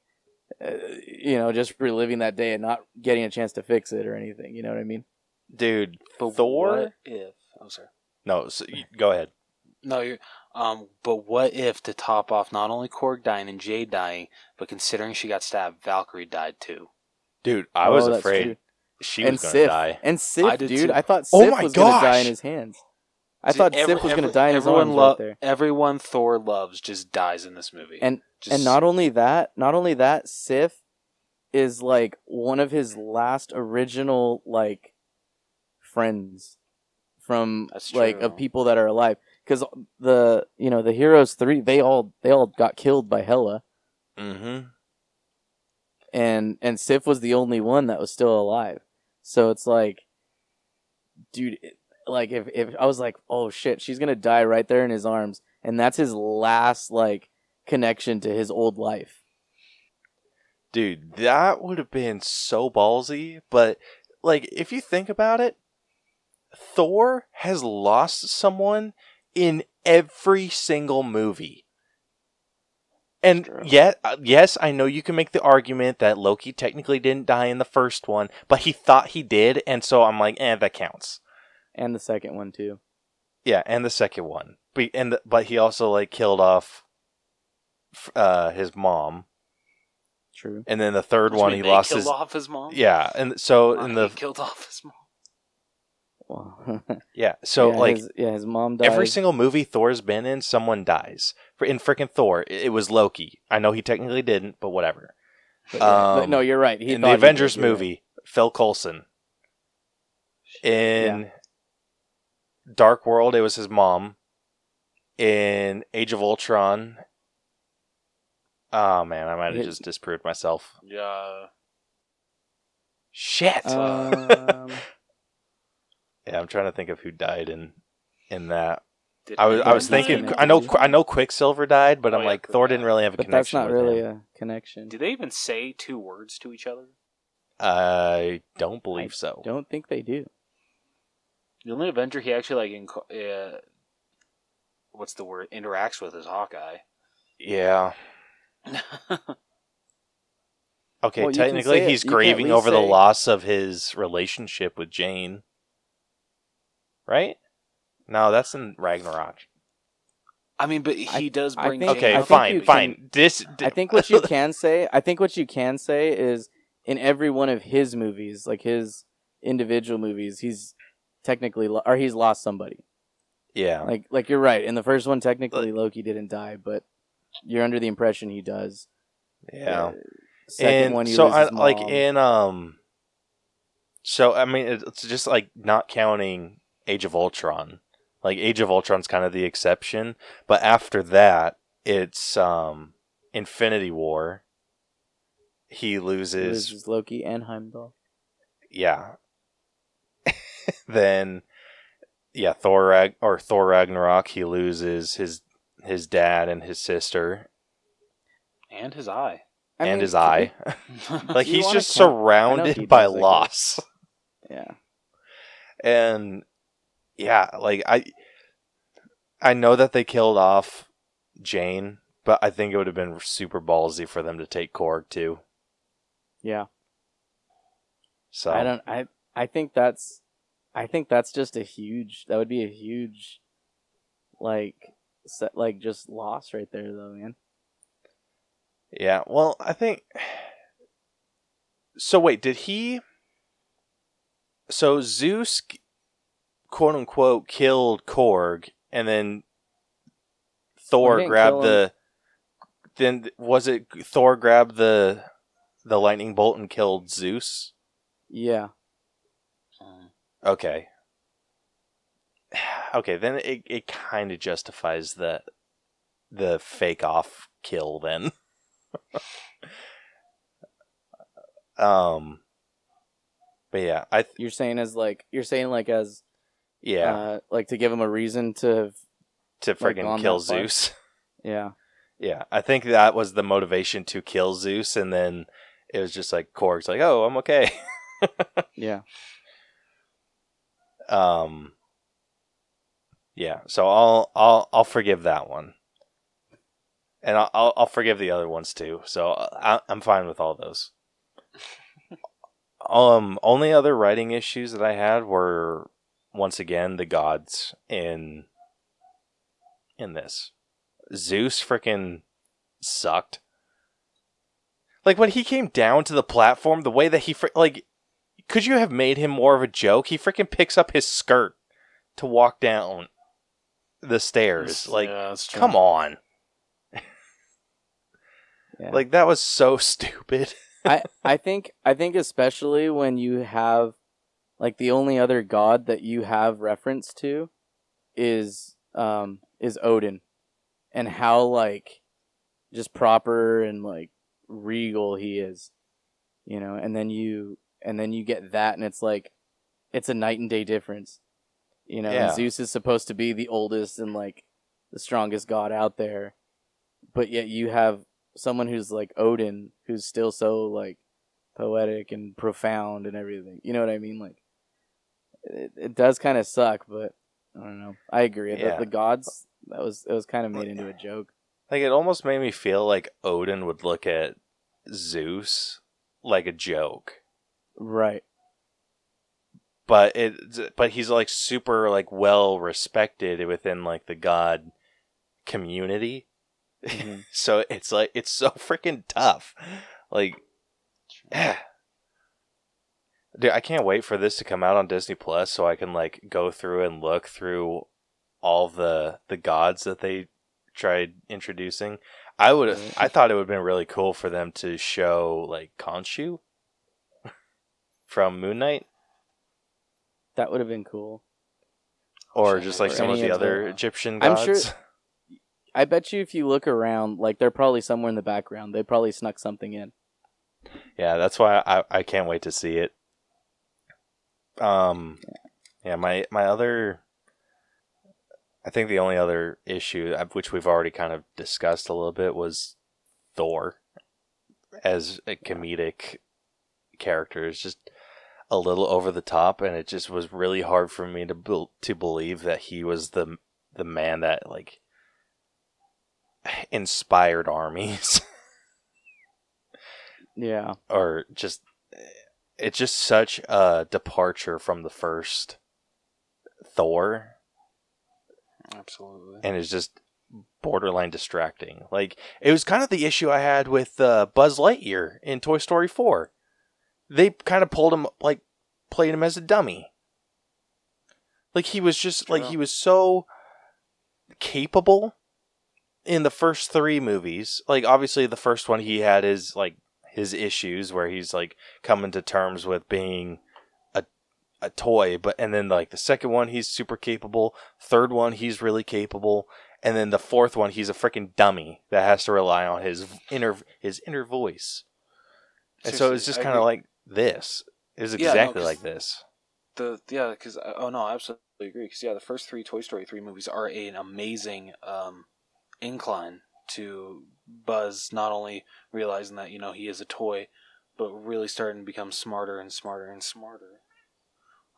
uh, you know, just reliving that day and not getting a chance to fix it or anything. You know what I mean? dude. but Thor. what if? Oh, sorry. No, so you, go ahead. No, you're. Um, but what if to top off not only Korg dying and Jade dying, but considering she got stabbed, Valkyrie died too. Dude, I Oh, was that's afraid true. She and was gonna Sif, die. and Sif, I dude, too. I thought Sif Oh my was gonna die in his hands. I See, thought every- Sif was gonna die in his everyone arms lo- right there. Everyone Thor loves just dies in this movie. And just, and not only that, not only that, Sif is like one of his last original like friends from like of people that are alive. Because the you know the heroes three, they all they all got killed by Hela, Mm-hmm. and and Sif was the only one that was still alive. So it's like, dude, like if if I was like, oh shit, she's gonna die right there in his arms, and that's his last like connection to his old life. Dude, that would have been so ballsy. But, like, if you think about it, Thor has lost someone in every single movie. And True. yet, uh, yes, I know you can make the argument that Loki technically didn't die in the first one, but he thought he did, and so I'm like, eh, that counts. and the second one too. Yeah, and the second one, but and the, but he also like killed off uh, his mom, True. and then the third Which one he lost killed his off his mom. yeah, and so Uh, in the he killed off his mom. Well, yeah, so yeah, like his, yeah, his mom died. every single movie Thor's been in, someone dies. In freaking Thor, it, it was Loki. I know he technically didn't, but whatever. But, yeah, but um, no, you're right. He in the he Avengers did, right. movie, Phil Coulson. In Dark World, it was his mom. In Age of Ultron, oh man, I might have just disproved myself. Yeah. Shit. Um, yeah, I'm trying to think of who died in in that. Did I was I was thinking. I know I know Quicksilver died, but Oh, I'm yeah, like Quick- Thor didn't really have a connection. but that's not with really him. a connection. Do they even say two words to each other? I don't believe I so. Don't think they do. The only Avenger he actually like, inco- uh, what's the word? Interacts with is Hawkeye. Yeah. Okay, Well, technically he's grieving over the loss of his relationship with Jane. Right? No, that's in Ragnarok. I mean, but he I- does I bring. think- Okay, I think fine, you fine. can- This I think what you can say, I think what you can say is in every one of his movies, like his individual movies, he's technically lo- or he's lost somebody. Yeah. Like like you're right. In the first one, technically Loki didn't die, but you're under the impression he does. Yeah. Uh, second and one, you so lose I, his like in um so I mean it's just like not counting Age of Ultron. Like Age of Ultron's kind of the exception, but after that it's um Infinity War. He He loses loses Loki and Heimdall. yeah. then yeah, Thor Rag- or Thor Ragnarok he loses his his dad and his sister and his eye. I and mean, his eye. like he's just count- surrounded by does, I guess. loss. Yeah. and yeah like i i know that they killed off jane but i think it would have been super ballsy for them to take korg too Yeah. so I don't I I think that's I think that's just a huge that would be a huge like set, like just lost right there though, man. Yeah. Well, I think. So wait, did he? So Zeus, quote unquote, killed Korg, and then Thor grabbed the. Then was it Thor grabbed the the lightning bolt and killed Zeus? Yeah. Okay. Okay, then it it kind of justifies the the fake off kill then. um but yeah, I th- You're saying as like you're saying like as yeah, uh, like to give him a reason to to freaking on kill part. Zeus. yeah Yeah, I think that was the motivation to kill Zeus and then it was just like Korg's like, "Oh, I'm okay." yeah Um Yeah, so I'll I'll I'll forgive that one. And I'll I'll, I'll forgive the other ones too. So I, I'm fine with all those. um only other writing issues that I had were once again the gods in in this. Zeus freaking sucked. Like when he came down to the platform, the way that he fr- like could you have made him more of a joke? He freaking picks up his skirt to walk down the stairs. Like, yeah, come on. yeah Like that was so stupid. I I think I think especially when you have like the only other god that you have reference to is um is Odin and how like just proper and like regal he is you know and then you and then you get that and it's like it's a night and day difference you know Yeah. Zeus is supposed to be the oldest and like the strongest god out there but yet you have someone who's like Odin, who's still so like poetic and profound and everything. You know what I mean? Like, it, it does kind of suck, but I don't know. I agree. Yeah. The, the gods that was it was kind of made into a joke. Like it almost made me feel like Odin would look at Zeus like a joke. Right. But it but he's like super like well respected within like the god community. Mhm. so it's like it's so freaking tough. Like Dude, I can't wait for this to come out on Disney Plus so I can like go through and look through all the the gods that they tried introducing. I would have I mm-hmm. thought it would have been really cool for them to show like Khonshu from Moon Knight That would have been cool. or just like Or some of the other Egyptian I'm gods. sure- I bet you if you look around, like they're probably somewhere in the background. They probably snuck something in. Yeah, that's why I I can't wait to see it. Um, yeah, my my other, I think the only other issue uh, which we've already kind of discussed a little bit was Thor as a comedic character is just a little over the top, and it just was really hard for me to bel to believe that he was the the man that like inspired armies. Yeah. or just it's just such a departure from the first Thor Absolutely. and it's just borderline distracting. Like it was kind of the issue I had with uh, Buzz Lightyear in Toy Story 4. They kind of pulled him like played him as a dummy. Like he was just like he was so capable in the first 3 movies. Like obviously the first one he had his like his issues where he's like coming to terms with being a a toy, but and then like the second one he's super capable, third one he's really capable, and then the fourth one he's a freaking dummy that has to rely on his inner his inner voice. And so it's just kind of like this. It exactly Yeah, no, like this. the yeah because oh no I absolutely agree because yeah the first three Toy Story three movies are an amazing um, incline to Buzz not only realizing that you know he is a toy but really starting to become smarter and smarter and smarter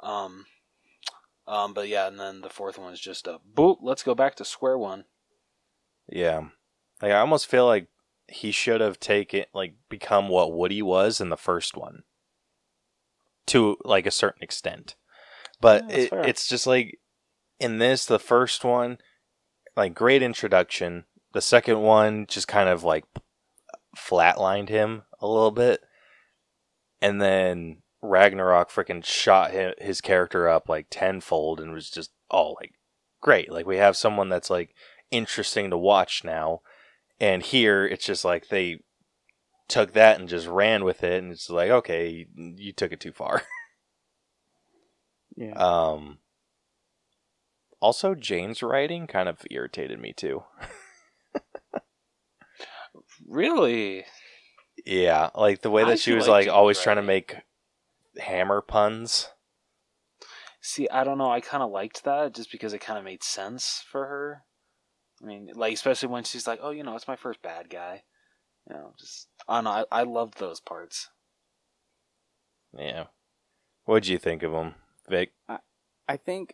um um but yeah and then the fourth one is just a boot let's go back to square one Yeah. Like I almost feel like he should have taken like become what Woody was in the first one. To like a certain extent. But Yeah, it, it's just like in this the first one like great introduction. The second one just kind of like flatlined him a little bit, and then Ragnarok freaking shot his, his character up like tenfold and was just all like great. Like we have someone that's like interesting to watch now, and here it's just like they took that and just ran with it, and it's like okay, you took it too far. Yeah. Um. Also, Jane's writing kind of irritated me too. Really? Yeah, like the way I that she was like like Jane's always trying to make hammer puns. See, I don't know. I kind of liked that just because it kind of made sense for her. I mean, like especially when she's like, "Oh, you know, it's my first bad guy." You know, just I don't know. I, I loved those parts. Yeah. What'd you think of him, Vic? I, I think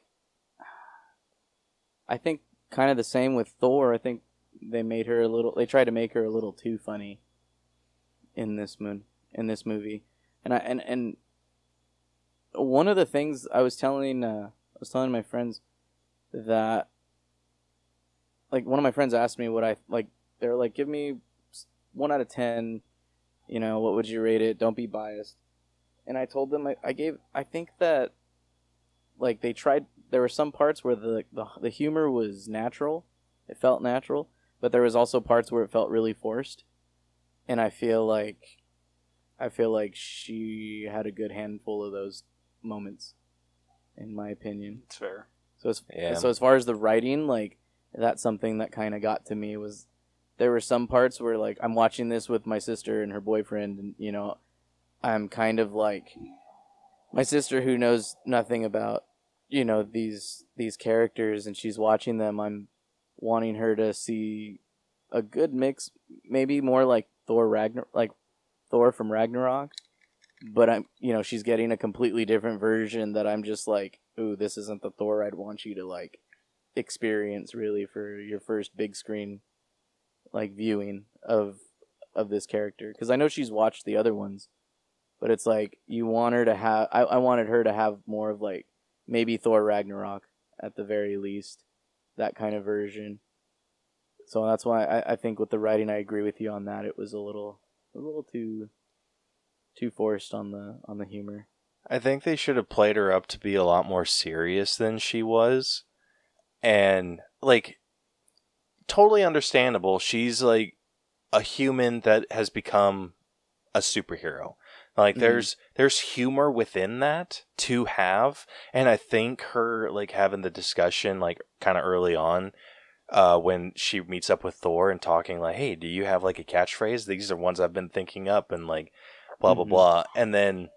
I think kind of the same with Thor. I think they made her a little they tried to make her a little too funny in this moon in this movie. And I and and one of the things I was telling uh I was telling my friends that like one of my friends asked me what I like they're like give me 1 out of 10 you know what would you rate it? Don't be biased. And I told them I, I gave I think that like they tried there were some parts where the, the the humor was natural. It felt natural but there was also parts where it felt really forced and i feel like i feel like she had a good handful of those moments in my opinion It's fair. so as Yeah. so as far as the writing like that's something that kind of got to me was there were some parts where like i'm watching this with my sister and her boyfriend and you know i'm kind of like my sister who knows nothing about you know these these characters and she's watching them i'm wanting her to see a good mix maybe more like thor ragnar like thor from ragnarok. But i'm you know she's getting a completely different version that i'm just like ooh this isn't the thor i'd want you to like experience really for your first big screen like viewing of of this character. Because i know she's watched the other ones but it's like you want her to have I, I wanted her to have more of like maybe thor ragnarok at the very least that kind of version so that's why I, I think with the writing i agree with you on that it was a little a little too too forced on the on the humor I think they should have played her up to be a lot more serious than she was. And like totally understandable. She's like a human that has become a superhero. Like Mhm. there's there's humor within that to have and I think her like having the discussion like kind of early on uh when she meets up with Thor and talking like, "Hey, do you have like a catchphrase? These are ones I've been thinking up and like blah blah Mhm. blah." And then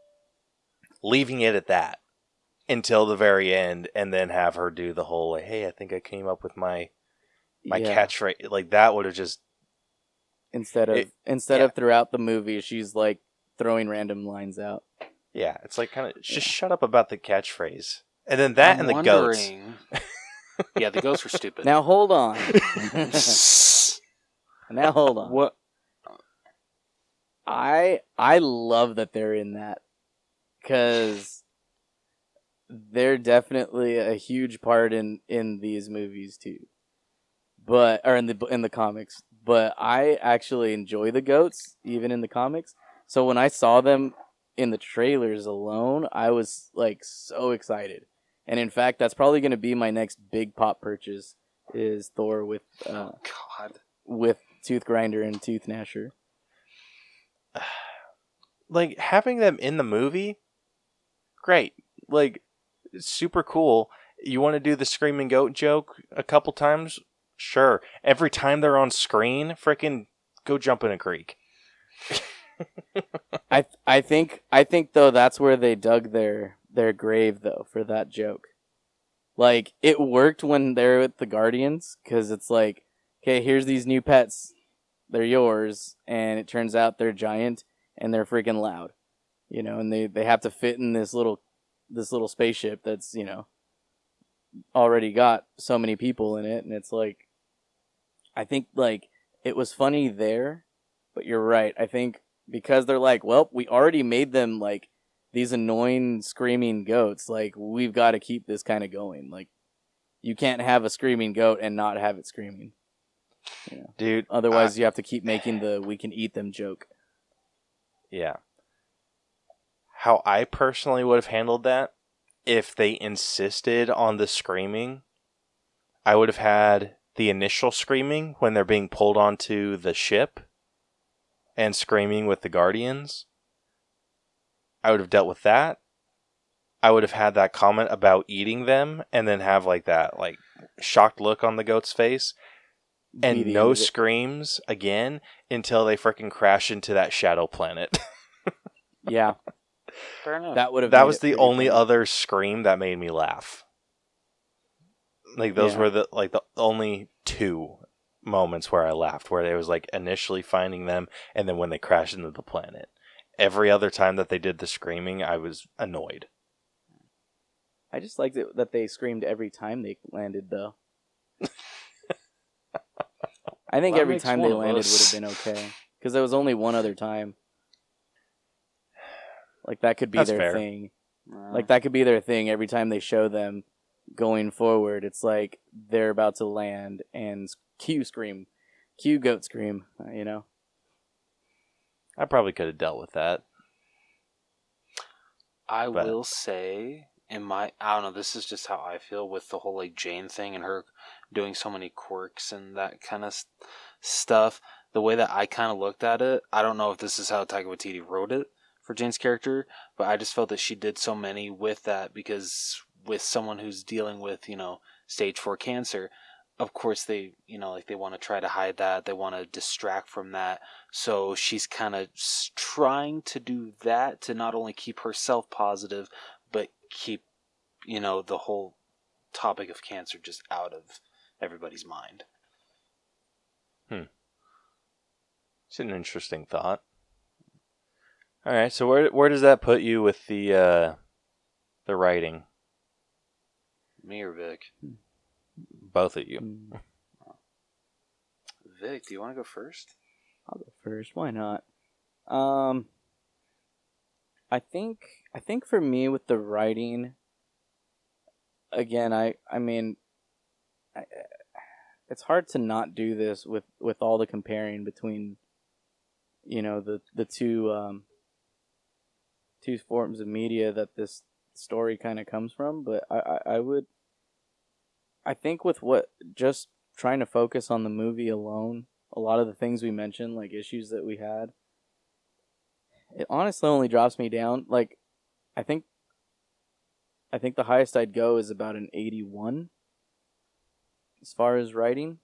leaving it at that until the very end and then have her do the whole like, "Hey, I think I came up with my my Yeah. catchphrase." Like that would have just instead of It- instead yeah. of throughout the movie she's like throwing random lines out yeah, it's like kind of just Yeah. shut up about the catchphrase. And then that I'm and the goats. yeah, the goats were stupid. now hold on now hold on what? I I love that they're in that because they're definitely a huge part in in these movies too. But or in the in the comics, but I actually enjoy the goats even in the comics. So when I saw them in the trailers alone, I was like so excited. And in fact, that's probably going to be my next big pop purchase is Thor with uh, God. with Tooth Grinder and Tooth Gnasher. like having them in the movie great like super cool you want to do the screaming goat joke a couple times sure every time they're on screen freaking go jump in a creek I I think I think though that's where they dug their their grave though for that joke. Like it worked when they're with the Guardians because it's like, okay, here's these new pets, they're yours, and it turns out they're giant and they're freaking loud, you know, and they they have to fit in this little this little spaceship that's you know already got so many people in it, and it's like, I think like it was funny there, but you're right. I think because they're like, well, we already made them like these annoying screaming goats. Like we've got to keep this kind of going. Like you can't have a screaming goat and not have it screaming. Dude, Otherwise, you have to keep making the "we can eat them" joke. Yeah. How I personally would have handled that if they insisted on the screaming, I would have had the initial screaming when they're being pulled onto the ship and screaming with the guardians. I would have dealt with that. I would have had that comment about eating them and then have like that like shocked look on the goat's face and Be no end it. screams again until they freaking crash into that shadow planet. Yeah, Fair enough. that would have. that was the only funny. other scream that made me laugh. Like those Yeah. were the like the only two moments where I laughed, where it was like initially finding them and then when they crashed into the planet. Every other time that they did the screaming, I was annoyed. I just liked it that they screamed every time they landed, though. I think Well, that every makes time one they of landed us. would have been okay because there was only one other time. Like that could be That's their fair. thing. Like that could be their thing every time they show them going forward. It's like they're about to land and cue scream, Q goat scream. uh, You know, I probably could have dealt with that. I But- will say, in my, I don't know, this is just how I feel with the whole like Jane thing and her doing so many quirks and that kind of stuff. The way that I kind of looked at it, I don't know if this is how Taika Waititi wrote it for Jane's character, but I just felt that she did so many with that because with someone who's dealing with, you know, stage four cancer, of course they, you know, like they want to try to hide that, they want to distract from that. So she's kind of trying to do that to not only keep herself positive, but keep, you know, the whole topic of cancer just out of everybody's mind. Hmm. It's an interesting thought. All right, so where where does that put you with the uh, the writing? Me or Vic? Both of you. Mm, Vic, do you want to go first? I'll go first. Why not? Um, I think I think for me with the writing, again, I I mean, I, it's hard to not do this with with all the comparing between, you know, the the two um two forms of media that this story kind of comes from. But I, I I would, I think with what just trying to focus on the movie alone a lot of the things we mentioned, like issues that we had, it honestly only drops me down. Like, I think, I think the highest I'd go is about an eighty-one. As far as writing,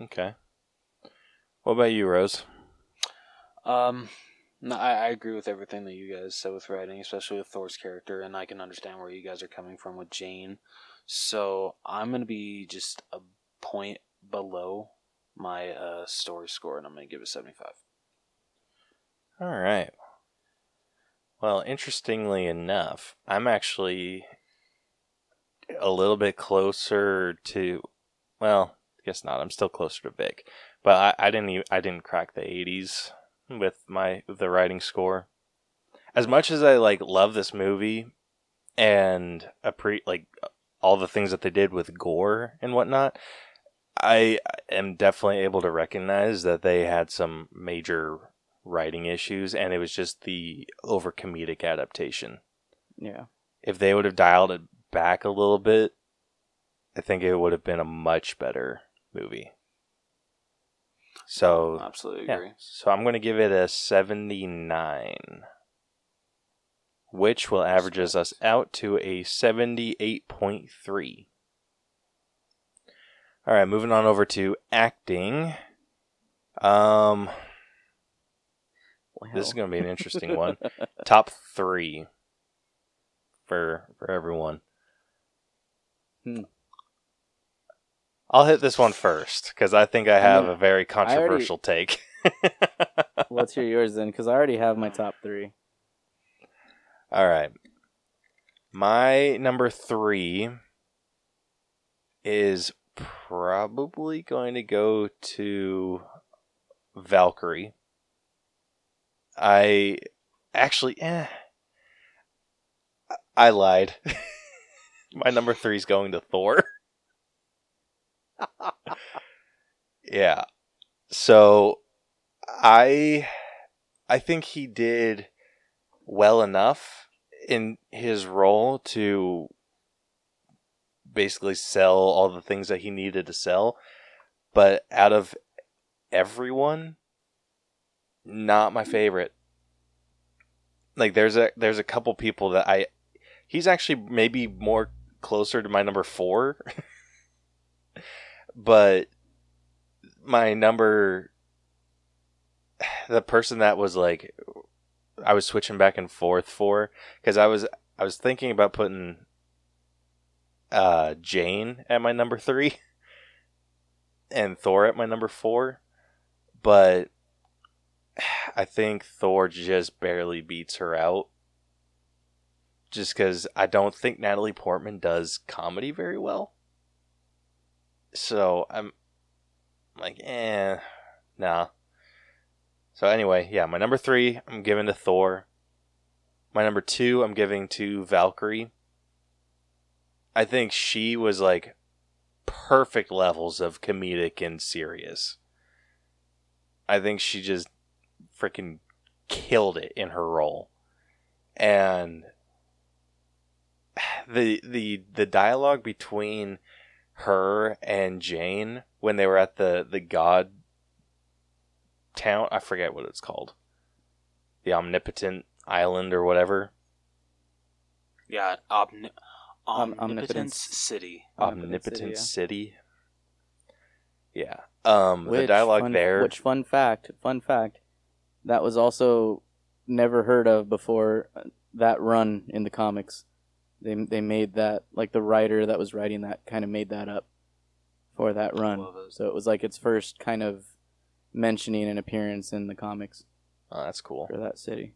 Okay. What about you, Rose? Um, no, I, I agree with everything that you guys said with writing, especially with Thor's character, and I can understand where you guys are coming from with Jane. So I'm gonna be just a point below my uh, story score, and I'm gonna give it 75. All right. Well, interestingly enough, I'm actually a little bit closer to. Well, guess not. I'm still closer to Vic, but I, I didn't. Even, I didn't crack the 80s with my the writing score. As much as I like love this movie and appre- like all the things that they did with Gorr and whatnot, I am definitely able to recognize that they had some major writing issues, and it was just the over comedic adaptation. yeah, If they would have dialed it back a little bit, I think it would have been a much better movie. So, Absolutely yeah, so I'm going to give it a 79, which will averages us out to a 78.3. All right, moving on over to acting. Um, wow. this is going to be an interesting one. Top three for for everyone. Hmm. I'll hit this one first because I think I have gonna- a very already- controversial take. Let's hear yours then, because I already have my top three. All right. My number three is probably going to go to Valkyrie. I actually, eh, I lied. my number three is going to Thor. yeah. So I I think he did well enough in his role to basically sell all the things that he needed to sell. But out of everyone, not my favorite. Like there's a there's a couple people that I he's actually maybe more closer to my number 4. but my number the person that was like I was switching back and forth for cuz I was I was thinking about putting uh Jane at my number 3 and Thor at my number 4 but I think Thor just barely beats her out. Just because I don't think Natalie Portman does comedy very well. So I'm like, eh, nah. So anyway, yeah, my number three, I'm giving to Thor. My number two, I'm giving to Valkyrie. I think she was like perfect levels of comedic and serious. I think she just freaking killed it in her role. And the the the dialogue between her and Jane when they were at the the god town, I forget what it's called. The omnipotent island or whatever. Yeah, omni- Om- omnipotence, omnipotence. city. Omnipotent Omnipotent City, City. Yeah. Um the Which, dialogue fun, there Which fun fact? Fun fact. That was also never heard of before uh, that run in the comics. They they made that like the writer that was writing that kind of made that up for that run. So it was like its first kind of mentioning an appearance in the comics Oh, that's cool. for that city.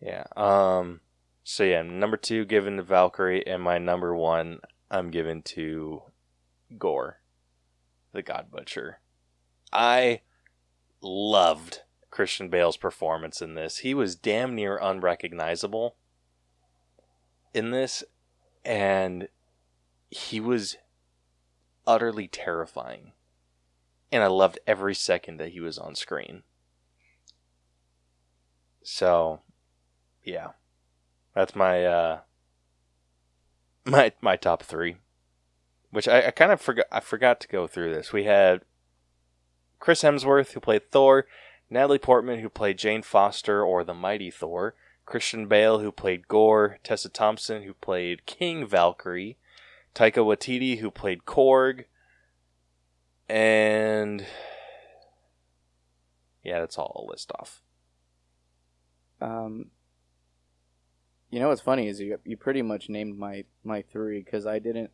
Yeah. Um. So yeah, number two given to Valkyrie, and my number one I'm given to Gorr, the God Butcher. I loved Christian Bale's performance in this. He was damn near unrecognizable in this, and he was utterly terrifying. And I loved every second that he was on screen. So, yeah. That's my uh my my top 3. Which I, I kind of forgot I forgot to go through this. We had Chris Hemsworth who played Thor, Natalie Portman who played Jane Foster or the Mighty Thor, Christian Bale who played Gorr, Tessa Thompson who played King Valkyrie, Taika Waititi who played Korg, and yeah, that's all I'll list off. Um, you know what's funny is you you pretty much named my my three because I didn't,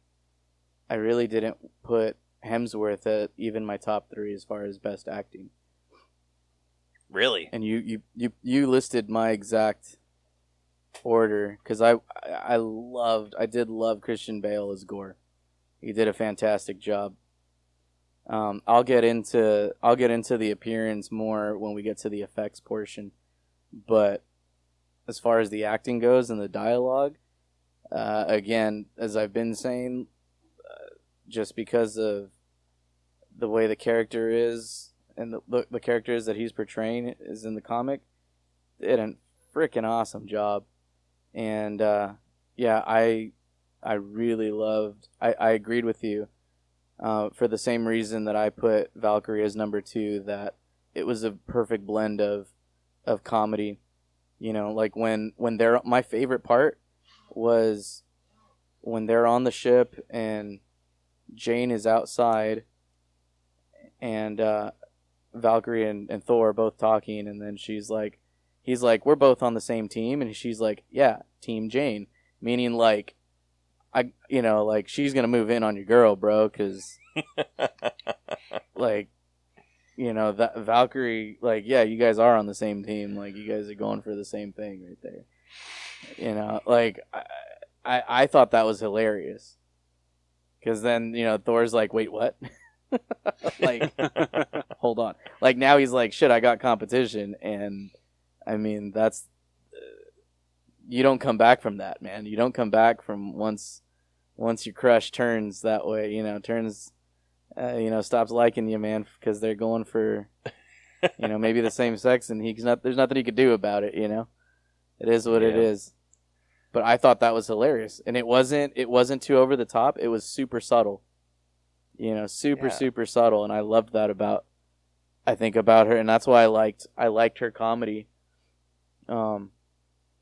I really didn't put Hemsworth at even my top three as far as best acting, Really? and you you you you listed my exact order because I I loved I did love Christian Bale as Gorr, he did a fantastic job. Um, I'll get into I'll get into the appearance more when we get to the effects portion, but as far as the acting goes and the dialogue, uh, again, as I've been saying, uh, just because of the way the character is and the, the the characters that he's portraying is in the comic, did a freaking awesome job, and uh, yeah, I I really loved. I I agreed with you. Uh, for the same reason that I put Valkyrie as number two, that it was a perfect blend of of comedy. You know, like when when they're my favorite part was when they're on the ship and Jane is outside and uh, Valkyrie and, and Thor are both talking and then she's like he's like we're both on the same team and she's like yeah team Jane meaning like I you know like she's gonna move in on your girl bro because like you know that Valkyrie like yeah you guys are on the same team. Like you guys are going for the same thing right there. You know like I I, I thought that was hilarious. Because then you know Thor's like wait what? Like hold on. Like now he's like shit I got competition. And I mean that's you don't come back from that, man. You don't come back from once once your crush turns that way, you know, turns uh, you know, stops liking you, man, because they're going for you know, maybe the same sex and he's not there's nothing he could do about it, you know. It is what it Yeah. is. But I thought that was hilarious. And it wasn't it wasn't too over the top. It was super subtle. You know, super Yeah. super subtle and I loved that about I think about her and that's why I liked I liked her comedy. Um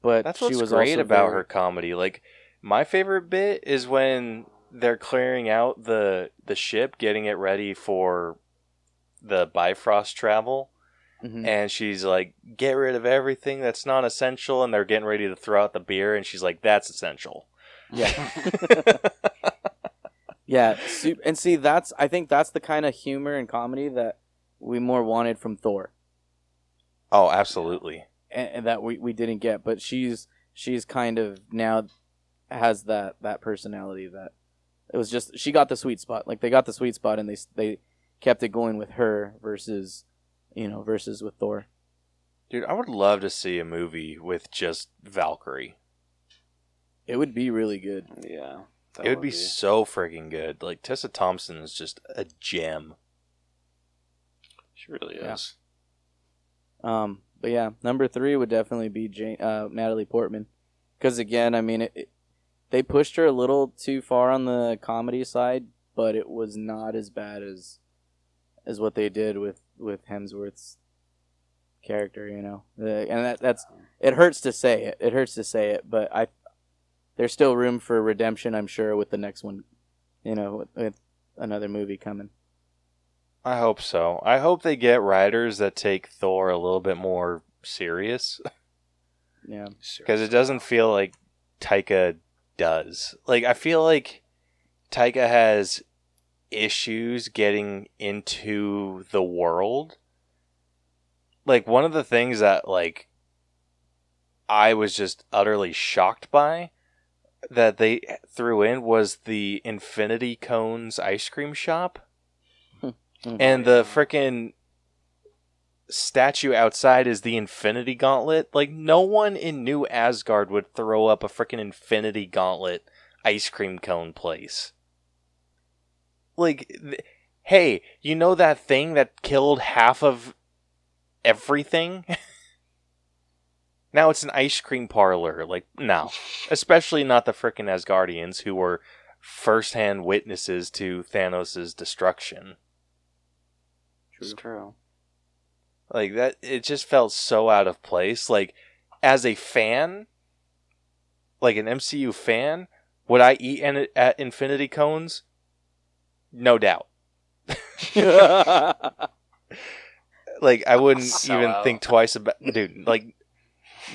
but That's she what's was great about very- her comedy. Like my favorite bit is when they're clearing out the the ship, getting it ready for the Bifrost travel, Mhm. and she's like, "Get rid of everything that's not essential," and they're getting ready to throw out the beer, and she's like, "That's essential." Yeah. Yeah, and see that's I think that's the kind of humor and comedy that we more wanted from Thor, Oh, absolutely. And, and that we, we didn't get. But she's she's kind of now has that that personality that it was just she got the sweet spot. Like they got the sweet spot, and they they kept it going with her versus you know versus with Thor. Dude, I would love to see a movie with just Valkyrie. It would be really good. yeah. that it would be, so freaking good. Like Tessa Thompson is just a gem. She really Yeah. is. Um, but yeah, number three would definitely be Jane, uh, Natalie Portman, because again, I mean, it, it, they pushed her a little too far on the comedy side, but it was not as bad as as what they did with with Hemsworth's character. You know, The- and that that's it hurts to say it. It hurts to say it, but I there's still room for redemption. I'm sure with the next one. You know, with, with another movie coming. I hope so. I hope they get writers that take Thor a little bit more serious Yeah. because it doesn't feel like Taika does. Like I feel like Taika has issues getting into the world. Like one of the things that like I was just utterly shocked by that they threw in was the Infinity Cones ice cream shop. Mm. And the frickin' statue outside is the Infinity Gauntlet. Like, no one in New Asgard would throw up a frickin' Infinity Gauntlet ice cream cone place. Like, th- hey, you know that thing that killed half of everything? now it's an ice cream parlor. Like, no. Especially not the frickin' Asgardians who were first-hand witnesses to Thanos' destruction. It's true. Like that it just felt so out of place. Like as a fan, like an MCU fan, would I eat an, at Infinity Cones? No doubt. Like I wouldn't Sell even out. think twice about dude, like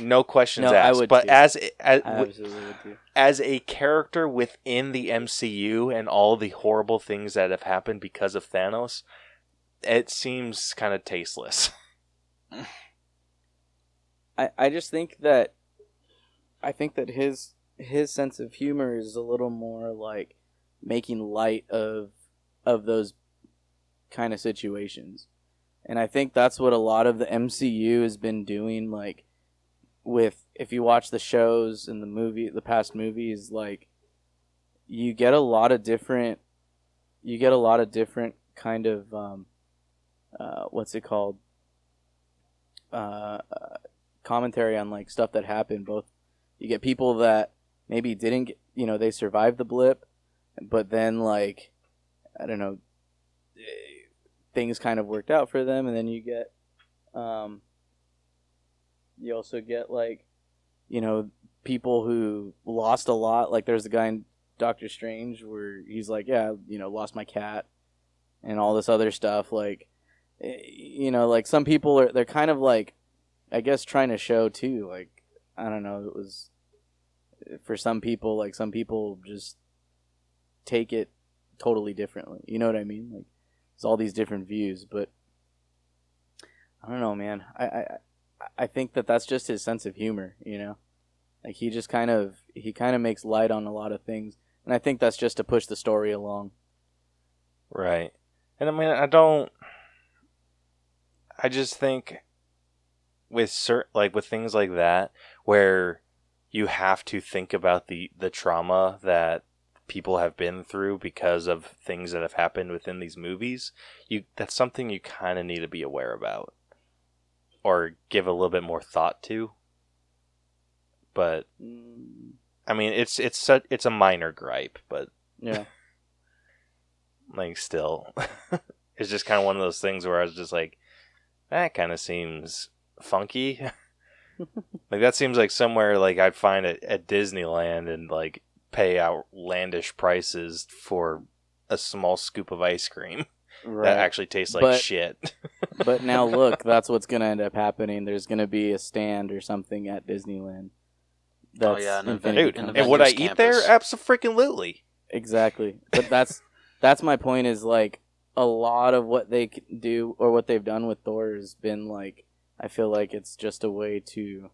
no questions No, asked. but too. as as, I absolutely would too. as a character within the MCU and all the horrible things that have happened because of Thanos, it seems kind of tasteless. I, I just think that I think that his his sense of humor is a little more like making light of of those kind of situations. And I think that's what a lot of the MCU has been doing like with if you watch the shows and the movie the past movies like you get a lot of different you get a lot of different kind of um uh what's it called uh, uh commentary on like stuff that happened. Both you get people that maybe didn't, get, you know, they survived the blip, but then like I don't know, eh, things kind of worked out for them, and then you get, um, you also get like, you know, people who lost a lot. Like there's a guy in Doctor Strange where he's like, yeah, you know, lost my cat, and all this other stuff. Like, you know, like some people are they're kind of like I guess trying to show too, like I don't know, it was for some people, like some people just take it totally differently. You know what I mean? Like it's all these different views, but I don't know, man. I I I think that that's just his sense of humor. You know, like he just kind of he kind of makes light on a lot of things, and I think that's just to push the story along. Right. And I mean, I don't. I just think with cert, like with things like that, where you have to think about the the trauma that people have been through because of things that have happened within these movies. You that's something you kind of need to be aware about or give a little bit more thought to. But I mean, it's it's such, it's a minor gripe, but yeah. like still it's just kind of one of those things where i was just like that kind of seems funky like that seems like somewhere like i'd find it at disneyland and like pay outlandish prices for a small scoop of ice cream Right. that actually tastes like But- shit but now look, that's what's gonna end up happening. There's gonna be a stand or something at Disneyland. Oh, That's yeah, an event- dude an and would i Avengers eat there campus. absolutely Exactly. But that's that's my point. Is like a lot of what they do or what they've done with Thor has been like. I feel like it's just a way to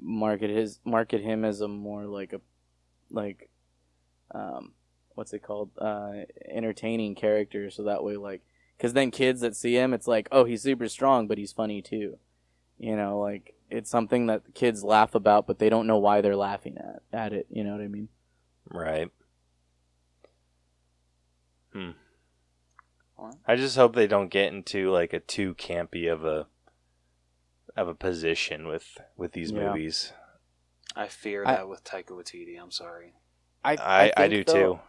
market his market him as a more like a like um what's it called? Uh entertaining character. So that way like because then kids that see him it's like oh he's super strong but he's funny too. You know like it's something that kids laugh about but they don't know why they're laughing at at it. You know what i mean? Right. Hmm? I just hope they don't get into like a too campy of a of a position with with these Yeah. movies I fear I- that with Taika Waititi. I'm sorry. I I, I, do though, too.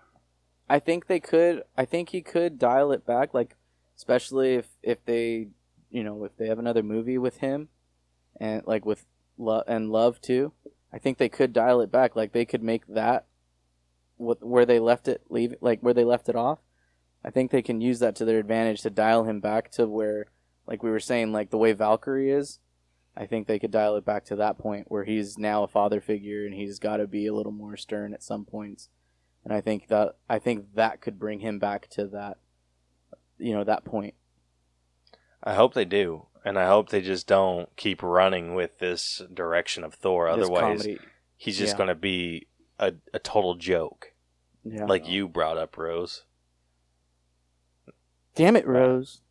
I think they could. I think he could dial it back, like especially if if they, you know, if they have another movie with him, and like with love and love too. I think they could dial it back. Like they could make that what where they left it leave like where they left it off. I think they can use that to their advantage to dial him back to where, like we were saying, like the way Valkyrie is. I think they could dial it back to that point where he's now a father figure and he's got to be a little more stern at some points. And I think that I think that could bring him back to that, you know, that point. I hope they do, and I hope they just don't keep running with this direction of Thor. This Otherwise, comedy. he's just yeah. going to be a, a total joke, Yeah. like you brought up, Rose. Damn it, Rose.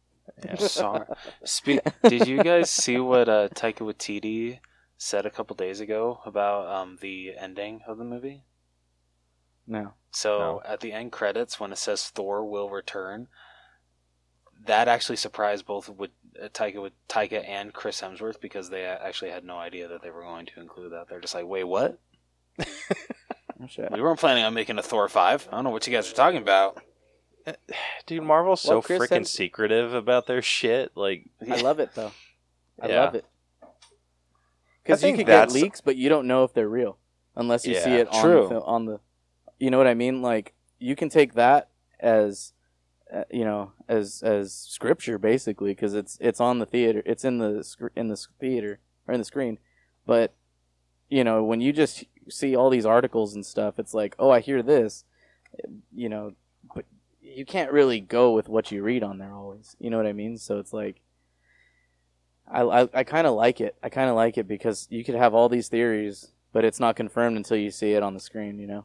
Yeah. Sorry. Speak. Did you guys see what uh, Taika Waititi said a couple days ago about um, the ending of the movie? No. So No. at the end credits, when it says Thor will return, that actually surprised both with uh, Taika with Taika and Chris Hemsworth because they actually had no idea that they were going to include that. They're just like, wait, what? Oh, shit. We weren't planning on making a Thor five. I don't know what you guys are talking about. Dude, Marvel's so Well, freaking Hems- secretive about their shit. Like, I love it though. I Yeah. love it. Because you can that's- get leaks, but you don't know if they're real unless you see it on true. the, on the. You know what I mean? Like you can take that as, uh, you know, as as scripture basically, because it's it's on the theater, it's in the sc- in the theater or in the screen, but you know when you just see all these articles and stuff, it's like, oh, I hear this, you know, you can't really go with what you read on there always. You know what I mean? So it's like. I, I, I kind of like it. I kind of like it because you could have all these theories, but it's not confirmed until you see it on the screen. You know.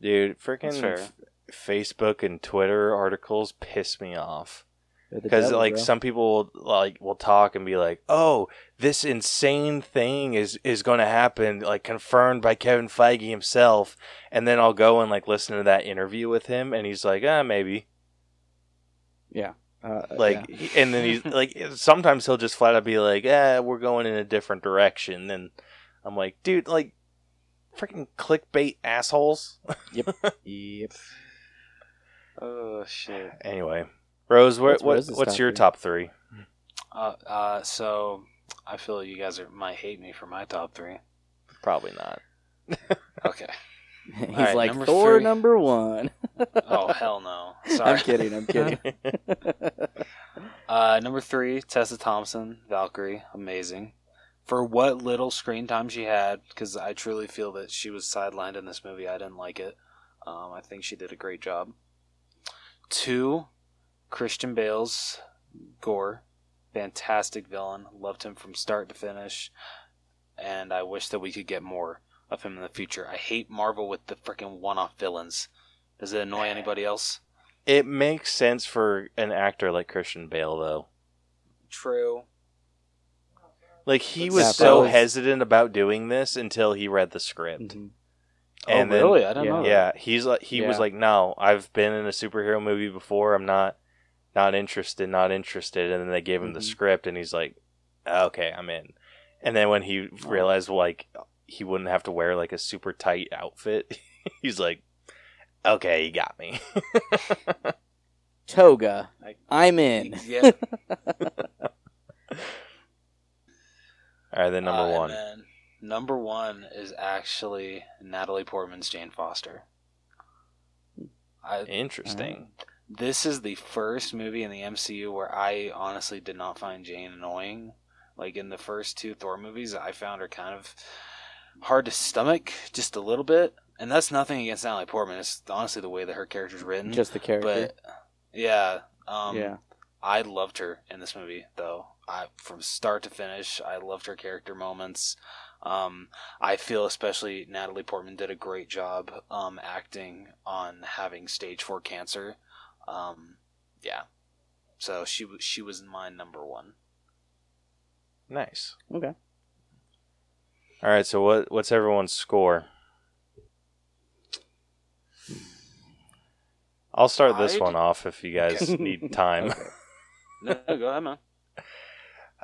dude, freaking fair. f- Facebook and Twitter articles piss me off. Because like bro. some people will, like will talk and be like oh this insane thing is is going to happen like confirmed by kevin feige himself and then i'll go and like listen to that interview with him and he's like ah maybe yeah, uh, like yeah. and then he's like sometimes he'll just flat out be like ah we're going in a different direction and i'm like dude like freaking clickbait assholes Yep. yep. Oh shit. anyway rose what, What's what Rose's what's top your three? top three Uh, uh, so I feel you guys are, might hate me for my top three. probably not Okay. He's right, like number Thor three. number one. Oh hell no. Sorry. I'm kidding. I'm kidding. Uh, number three, Tessa Thompson, Valkyrie, amazing. For what little screen time she had, because I truly feel that she was sidelined in this movie. I didn't like it. Um, I think she did a great job. Two, Christian Bale's Gorr, fantastic villain. Loved him from start to finish, and I wish that we could get more of him in the future. I hate Marvel with the freaking one-off villains. Does it annoy anybody else? it makes sense for an actor like christian bale though True. Like he That's was so was- hesitant about doing this until he read the script. Mhm. And oh, then- really? I don't yeah. know. that. Yeah, he's like he was like, "No, I've been in a superhero movie before. I'm not not interested, not interested." And then they gave him the Mhm. script and he's like, "Okay, I'm in." And then when he realized like he wouldn't have to wear like a super tight outfit, he's like, "Okay, you got me." Toga. I- I'm in. Yeah. All right, then number Uh, one. then number one is actually Natalie Portman's Jane Foster. I, Interesting. This is the first movie in the MCU where I honestly did not find Jane annoying. Like in the first two Thor movies, I found her kind of hard to stomach just a little bit. And that's nothing against Natalie Portman. It's honestly the way that her character's written. Just the character. but yeah, um, yeah. I loved her in this movie, though. I from start to finish, I loved her character moments. Um, I feel especially Natalie Portman did a great job um, acting on having stage four cancer. Um, yeah, so she w- she was my number one. Nice. Okay. All right, so what what's everyone's score? I'll start this I'd- one off if you guys need time. Okay. No, go ahead, man.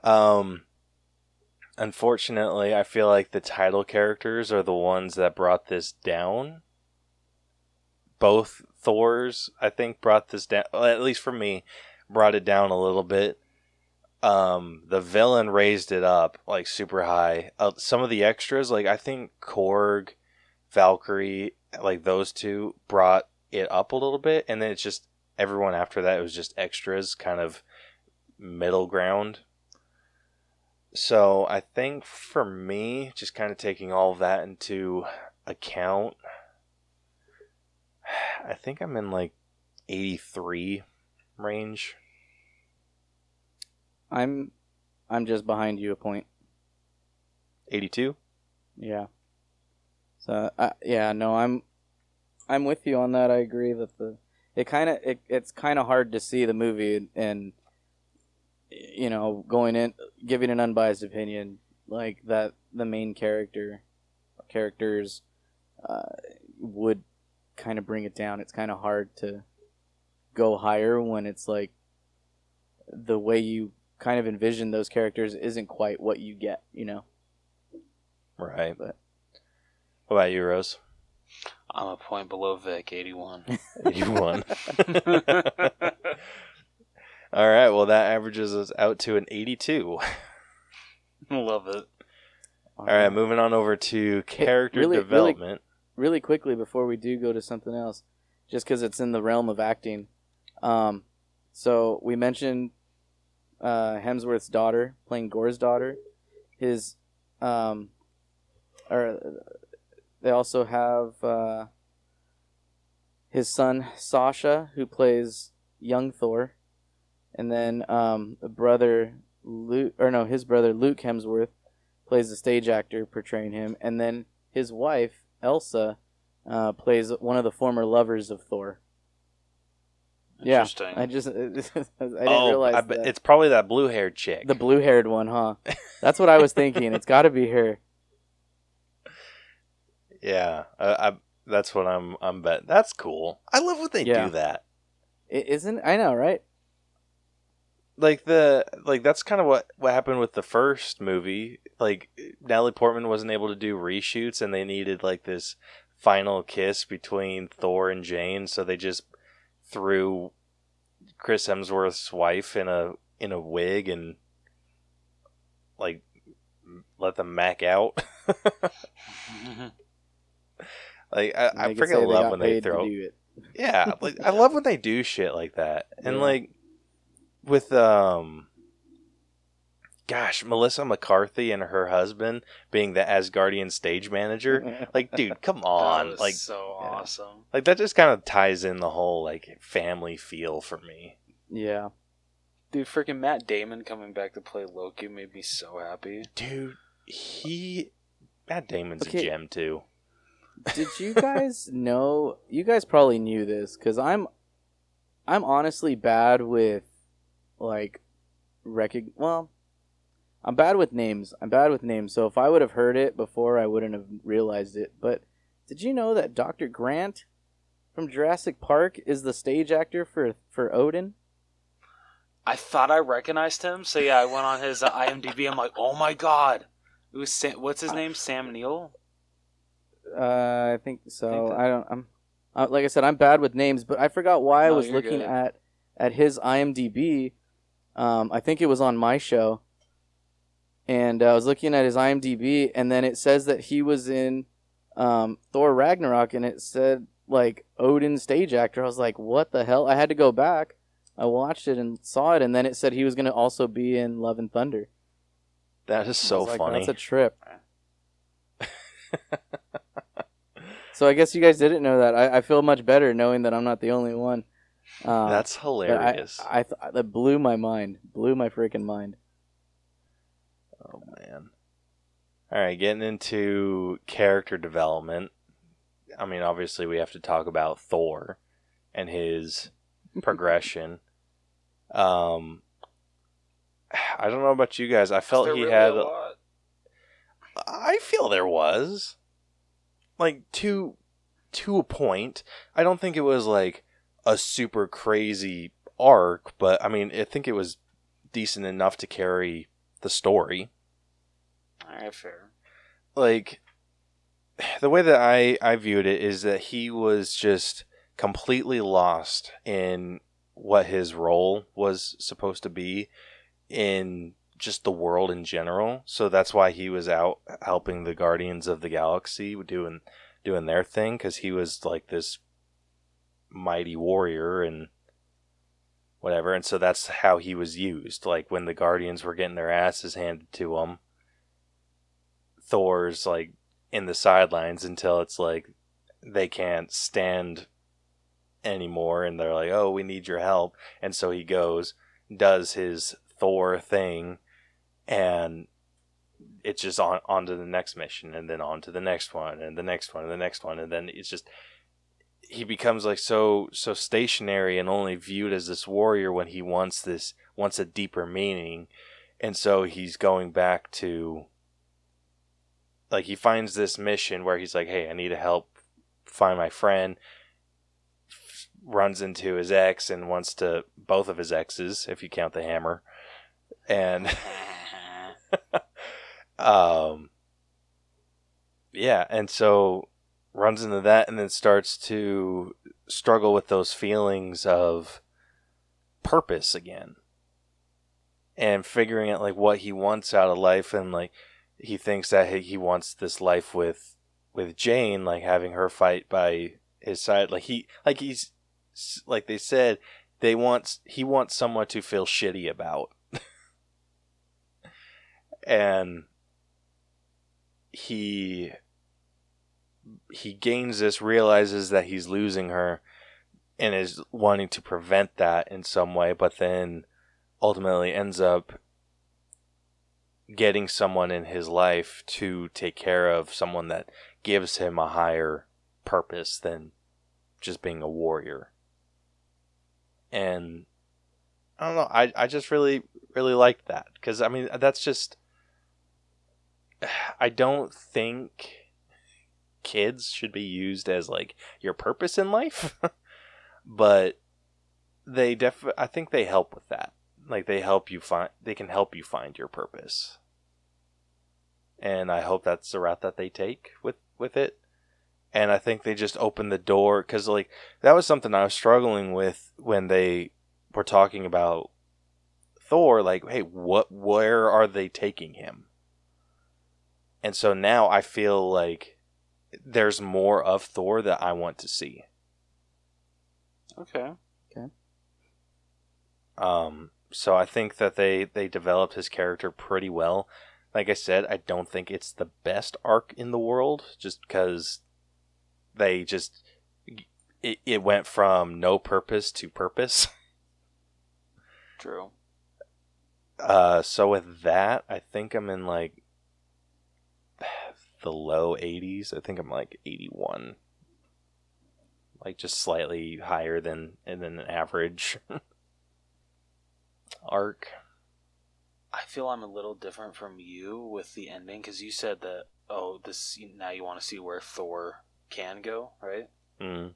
Um, unfortunately, I feel like the title characters are the ones that brought this down. Both Thors, I think, brought this down. At least for me, brought it down a little bit. Um, the villain raised it up like super high. Uh, some of the extras, like I think Korg, Valkyrie, like those two, brought it up a little bit, and then it's just everyone after that. It was just extras, kind of middle ground. So I think for me, just kind of taking all of that into account, I think I'm in like 83 range. I'm I'm just behind you a point. 82? Yeah. So uh, yeah, no, I'm I'm with you on that. I agree that the it kind of it, it's kind of hard to see the movie and you know going in giving an unbiased opinion like that the main character characters uh, would kind of bring it down. It's kind of hard to go higher when it's like the way you kind of envision those characters isn't quite what you get. You know. Right. But- What about you, Rose? I'm a point below Vic, 81. You won. All right. Well, that averages us out to an 82. Love it. All right. Moving on over to character really- really- development. really quickly before we do go to something else, just because it's in the realm of acting. Um, so we mentioned uh, Hemsworth's daughter playing Gorr's daughter. His, um, or they also have uh, his son Sasha, who plays young Thor, and then um, brother Luke, or no, his brother Luke Hemsworth plays the stage actor portraying him, and then his wife Elsa uh, plays one of the former lovers of Thor. Yeah, I just I didn't oh, realize I bet that. it's probably that blue haired chick. the blue-haired one, huh? That's what I was thinking. It's got to be her. yeah, I, I, that's what I'm. I'm bet. That's cool. I love when they Yeah. do that. It isn't I know, right? Like the like that's kind of what what happened with the first movie. Like Natalie Portman wasn't able to do reshoots, and they needed like this final kiss between Thor and Jane, so they just threw Chris Hemsworth's wife in a in a wig and like let them mac out. Mm-hmm. like I, I They could freaking love got when they throw it. yeah, like I love when they do shit like that. And Yeah. like with um gosh, Melissa McCarthy and her husband being the Asgardian stage manager. Like, dude, come That on. was Like so yeah. awesome. like that just kind of ties in the whole like family feel for me. yeah. Dude, freaking Matt Damon coming back to play Loki made me so happy. Dude, he Matt Damon's Okay. a gem too. Did you guys know? You guys probably knew this because I'm, I'm honestly bad with, like, recog. Well, I'm bad with names. I'm bad with names. So if I would have heard it before, I wouldn't have realized it. But did you know that Dr. Grant from Jurassic Park is the stage actor for for Odin? I thought I recognized him, so yeah, I went on his uh, IMDb. I'm like, oh my god, it was Sam, what's his name? Sam Neill. Uh, I think so. Think that- I don't. I'm uh, like I said, I'm bad with names, but I forgot why I was looking good. at at his IMDb. Um, I think it was on my show, and I was looking at his IMDb, and then it says that he was in um, Thor Ragnarok, and it said like Odin stage actor. I was like, what the hell? I had to go back. I watched it and saw it, and then it said he was going to also be in Love and Thunder. That is so like, funny. That's a trip. so I guess you guys didn't know that. I, I feel much better knowing that I'm not the only one. Um, That's hilarious. I, I th- that blew my mind. Blew my freaking mind. Oh man. All right, getting into character development. I mean, obviously we have to talk about Thor and his progression. Um I don't know about you guys. I felt there he really had a lot? I feel there was like to to a point. I don't think it was like a super crazy arc, but I mean, I think it was decent enough to carry the story. All right, fair. like the way that I I viewed it is that he was just completely lost in what his role was supposed to be in just the world in general. So that's why he was out helping the Guardians of the Galaxy doing doing their thing cuz he was like this mighty warrior and whatever and so that's how he was used like when the guardians were getting their asses handed to him Thor's like in the sidelines until it's like they can't stand anymore and they're like, "Oh, we need your help." And so he goes, does his Thor thing and it's just on on to the next mission and then on to the next one and the next one and the next one and then it's just he becomes like so so stationary and only viewed as this warrior when he wants this wants a deeper meaning. And so he's going back to like he finds this mission where he's like hey i need to help find my friend. F- runs into his ex and wants to both of his exes if you count the hammer. And um yeah and so runs into that and then starts to struggle with those feelings of purpose again and figuring out like what he wants out of life. And like he thinks that he wants this life with with Jane like having her fight by his side. Like he like he's like they said they want he wants someone to feel shitty about. And he he gains this realizes that he's losing her and is wanting to prevent that in some way but then ultimately ends up getting someone in his life to take care of someone that gives him a higher purpose than just being a warrior. And i don't know i, I just really really like that because i mean that's just i don't think kids should be used as like your purpose in life. But they def i think they help with that. Like they help you find they can help you find your purpose. And i hope that's the route that they take with with it. And i think they just open the door because like that was something i was struggling with when they were talking about thor like hey what where are they taking him? And so now i feel like there's more of thor that i want to see okay. Okay. Um, so I think that they they developed his character pretty well. Like I said, I don't think it's the best arc in the world, just because they just it, it went from no purpose to purpose. True. Uh, so with that, I think I'm in like the low 80s. I think I'm like 81, like just slightly higher than than an average arc. I feel I'm a little different from you with the ending because you said that oh this now you want to see where Thor can go right. Mm.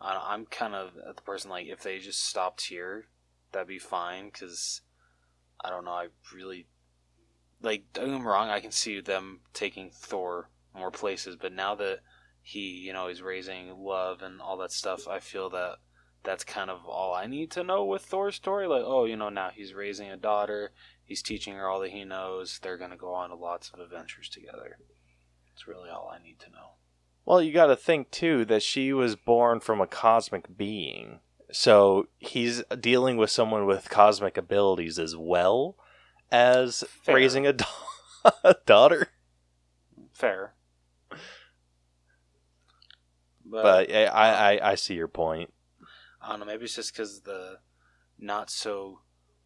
I- I'm kind of the person like if they just stopped here, that'd be fine because I don't know. I really like. Don't get me wrong. I can see them taking Thor more places, but now that he, you know, is raising love and all that stuff, I feel that that's kind of all I need to know with Thor's story. Like, oh, you know, now he's raising a daughter. He's teaching her all that he knows. They're gonna go on to lots of adventures together. It's really all I need to know. Well, you got to think too that she was born from a cosmic being. So he's dealing with someone with cosmic abilities as well as Fair. raising a, da- a daughter. Fair. But I, I, I see your point. I don't know. Maybe it's just because the not so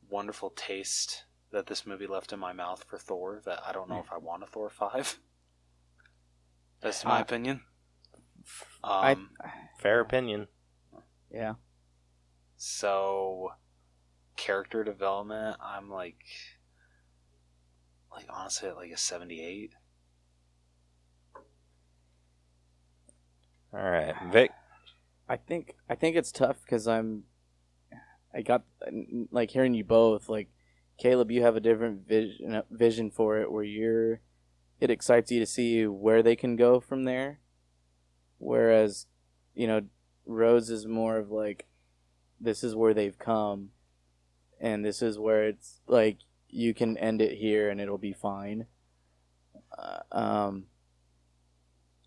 wonderful taste that this movie left in my mouth for Thor that I don't know if I want a Thor five. That's my I- opinion. I- Um, Fair opinion. Yeah. so character development, I'm like, like honestly, at like a seventy-eight. All right, ah. Vic. I think I think it's tough because I'm. I got like hearing you both like, Caleb, you have a different vision uh, vision for it where you're, it excites you to see where they can go from there, whereas, you know, Rose is more of like, this is where they've come, and this is where it's like you can end it here and it'll be fine. Uh, um.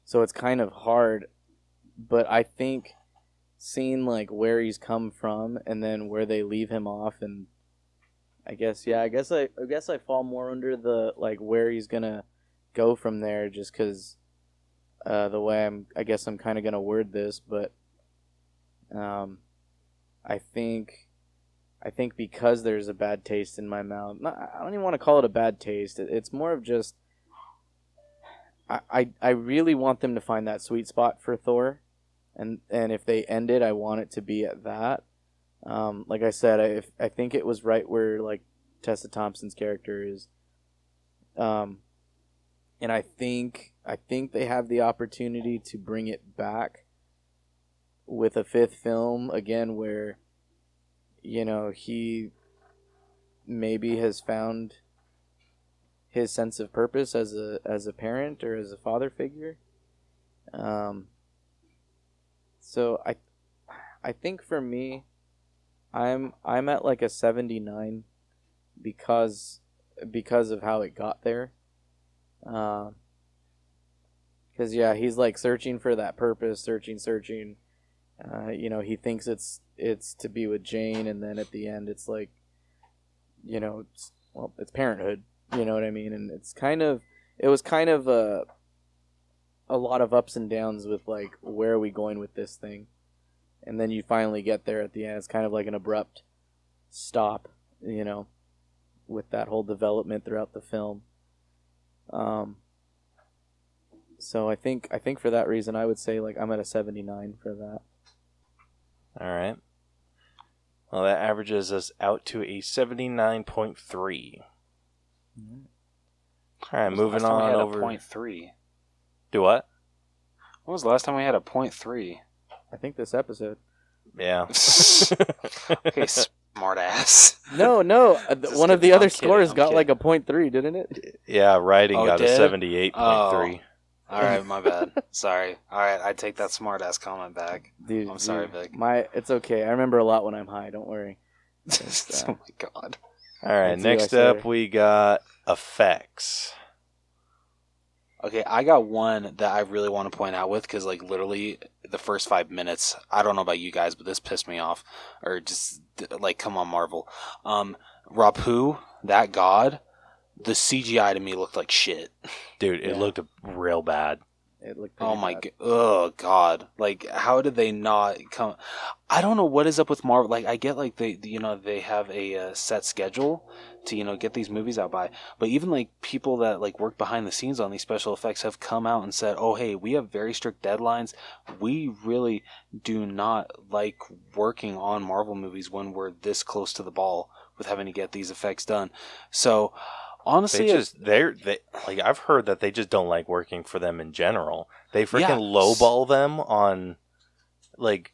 So it's kind of hard, but I think seeing like where he's come from and then where they leave him off and I guess yeah, I guess I I guess I fall more under the like where he's to go from there just cuz uh the way I'm I guess I'm kind of to word this, but um I think I think because there's a bad taste in my mouth. I don't even want to call it a bad taste. It, it's more of just I, I I really want them to find that sweet spot for Thor and and if they end it, I want it to be at that. Um, like I said, I if, I think it was right where like Tessa Thompson's character is. Um, and I think I think they have the opportunity to bring it back with a fifth film again, where you know he maybe has found his sense of purpose as a as a parent or as a father figure. Um, so I I think for me I'm I'm at like a 79 because because of how it got there. Uh, cuz yeah, he's like searching for that purpose, searching searching. Uh, you know, he thinks it's it's to be with Jane and then at the end it's like you know, it's, well, it's parenthood, you know what I mean? And it's kind of it was kind of a a lot of ups and downs with like where are we going with this thing? And then you finally get there at the end it's kind of like an abrupt stop you know with that whole development throughout the film. Um so i think i think for that reason i would say like i'm at a 79 for that All right. Well, that averages us out to a 79.3. All right, moving on over. point three. Do what? When was the last time we had a point three? i think this episode Yeah. okay, smart ass. no no uh, th- Just one of kidding. the other I'm kidding, scores I'm got kidding. like a point three didn't it yeah, writing Oh, got a did? 78.3. All right, my bad. Sorry. All right, I take that smart ass comment back. dude I'm sorry, dude, Vic. my it's okay i remember a lot when i'm high don't worry It's, uh, oh my god. All right, Let's see what I next say. up we got effects. Okay, I got one that I really want to point out with because, like, literally the first five minutes. I don't know about you guys, but this pissed me off. Or just like, come on, Marvel. Um, Rapu, that god, the CGI to me looked like shit. Dude, it Yeah. looked real bad. it looked Oh my god! Oh god! Like, how did they not come? I don't know what is up with Marvel. Like, I get like they, you know, they have a uh, set schedule to you know get these movies out by, but even like people that like work behind the scenes on these special effects have come out and said, "Oh, hey, we have very strict deadlines. We really do not like working on Marvel movies when we're this close to the ball." with having to get these effects done. So honestly, They it- just they're they like I've heard that they just don't like working for them in general. They freaking Yeah. lowball them on like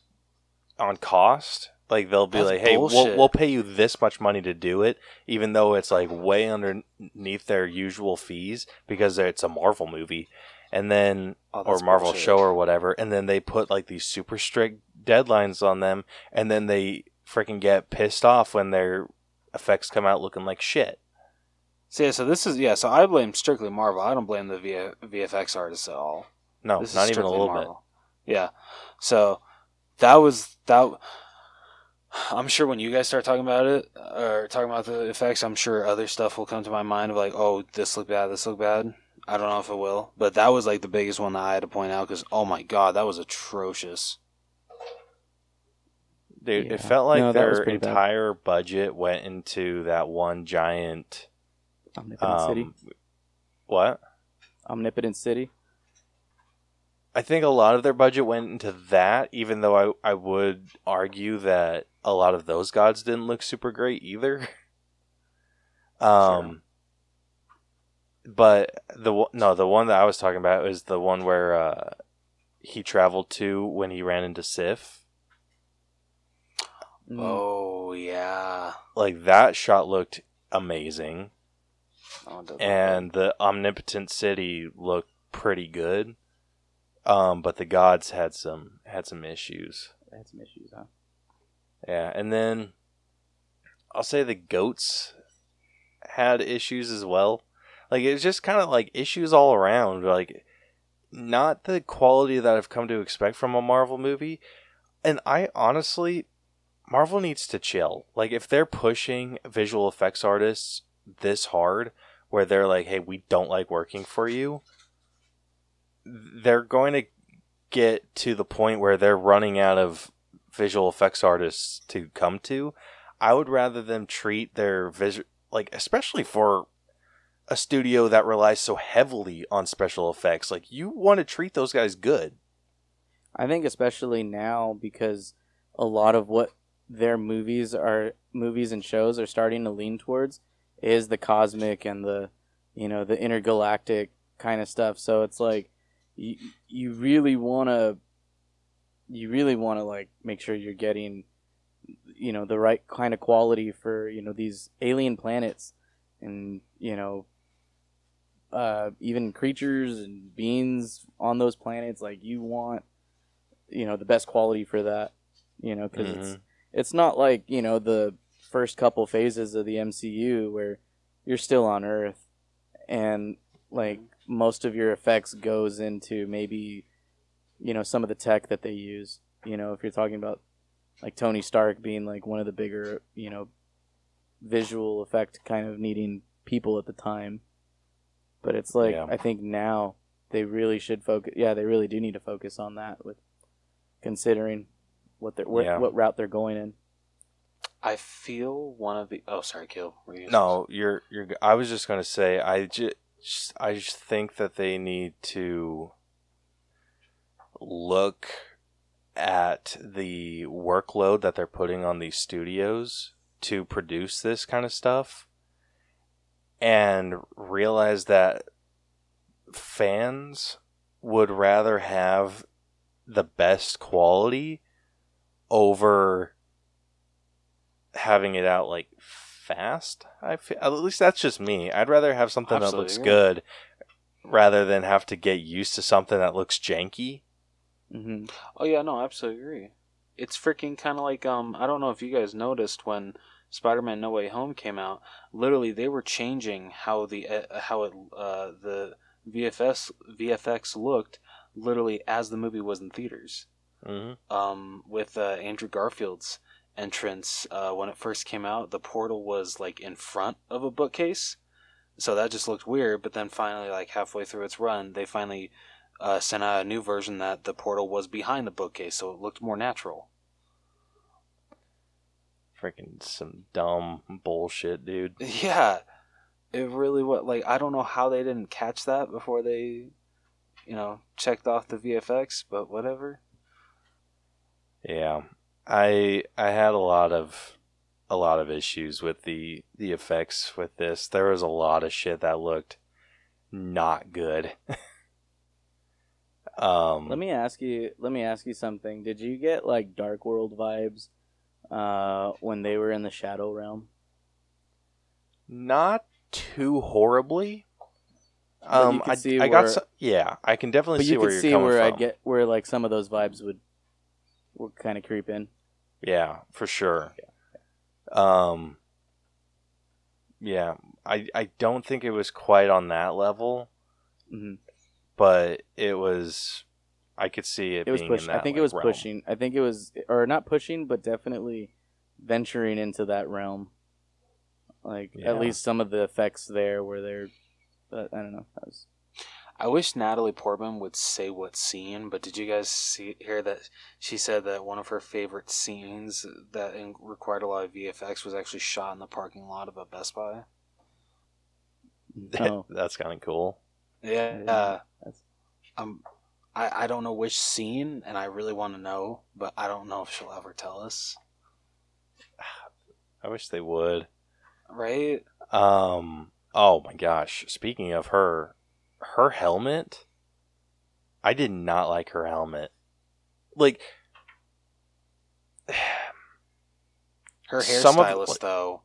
on cost. Like they'll be That's like, "Hey, we'll we'll pay you this much money to do it," even though it's like way underneath their usual fees because it's a Marvel movie, and then Oh, or Marvel bullshit. show or whatever, and then they put like these super strict deadlines on them, and then they freaking get pissed off when their effects come out looking like shit. So yeah, so this is yeah. So I blame strictly Marvel. I don't blame the v- VFX artists at all. No, This not even a strictly little bit. Yeah. So that was that. I'm sure when you guys start talking about it or talking about the effects, I'm sure other stuff will come to my mind of like, oh, this looked bad, this looked bad. I don't know if it will, but that was like the biggest one that I had to point out because oh my god, that was atrocious. Dude, Yeah. it felt like No, their pretty bad. entire budget went into that one giant. Omnipotent City. Um, what? Omnipotent City. I think a lot of their budget went into that, even though I, I would argue that a lot of those gods didn't look super great either. Um, but the one- no, the one that I was talking about is the one where uh, he traveled to when he ran into Sif. Oh yeah. Like that shot looked amazing. Oh, it does look and the omnipotent city looked pretty good. Um but the gods had some had some issues. I had some issues, huh? yeah and then i'll say the goats had issues as well. Like it was just kind of like issues all around. Like not the quality that i've come to expect from a marvel movie. And i honestly marvel needs to chill. Like if they're pushing visual effects artists this hard where they're like hey we don't like working for you they're going to get to the point where they're running out of visual effects artists to come to. I would rather them treat their visual like especially for a studio that relies so heavily on special effects like you want to treat those guys good. I think especially now because a lot of what their movies are movies and shows are starting to lean towards is the cosmic and the you know the intergalactic kind of stuff. So it's like you you really want to you really want to like make sure you're getting you know the right kind of quality for you know these alien planets and you know uh, even creatures and beings on those planets like you want you know the best quality for that you know because it's Mhm. it's not like you know the first couple phases of the MCU where you're still on Earth and like most of your effects goes into maybe you know some of the tech that they use you know if you're talking about like Tony Stark being like one of the bigger you know visual effect kind of needing people at the time but it's like Yeah. I think now they really should focus yeah they really do need to focus on that with considering what they're where, Yeah. what route they're going in I feel one of the. Oh, sorry, Kill. You No, you're you're. I was just gonna say I just I just think that they need to look at the workload that they're putting on these studios to produce this kind of stuff, and realize that fans would rather have the best quality over having it out like fast. I feel, at least that's just me. I'd rather have something that looks good rather than have to get used to something that looks janky. hmm Oh yeah, no, I absolutely agree. It's freaking kind of like um I don't know if you guys noticed when Spider-Man No Way Home came out, literally they were changing how the uh, how it uh the VFS VFX looked literally as the movie was in theaters. hmm Um with uh, Andrew Garfield's entrance uh when it first came out, the portal was like in front of a bookcase. So that just looked weird, but then finally like halfway through its run, they finally uh, sent out a new version that the portal was behind the bookcase, so it looked more natural. Freaking some dumb bullshit, dude. Yeah, it really was. Like I don't know how they didn't catch that before they, you know, checked off the VFX, but whatever. Yeah, I I had a lot of a lot of issues with the the effects with this. There was a lot of shit that looked not good. um, Let me ask you. Let me ask you something. Did you get like Dark World vibes uh, when they were in the Shadow Realm? not too horribly. Um, I, I got some, yeah, I can definitely see you where you're see coming where from. I'd get where like some of those vibes would would kind of creep in. Yeah, for sure. Um Yeah, I I don't think it was quite on that level, hmm but it was I could see it, It was being pushing. in that I think like, it was realm. pushing. I think it was, or not pushing, but definitely venturing into that realm. Like Yeah. at least some of the effects there where they're, but I don't know. That was, I wish Natalie Portman would say what scene, but did you guys see hear that she said that one of her favorite scenes that in, required a lot of VFX was actually shot in the parking lot of a Best Buy? oh, That's kind of cool. Yeah, Yeah, uh, that's- um, I I don't know which scene, and I really want to know, but I don't know if she'll ever tell us. I wish they would. Right? Um. Oh my gosh. Speaking of her, her helmet. I did not like her helmet. Like, Her hairstylist though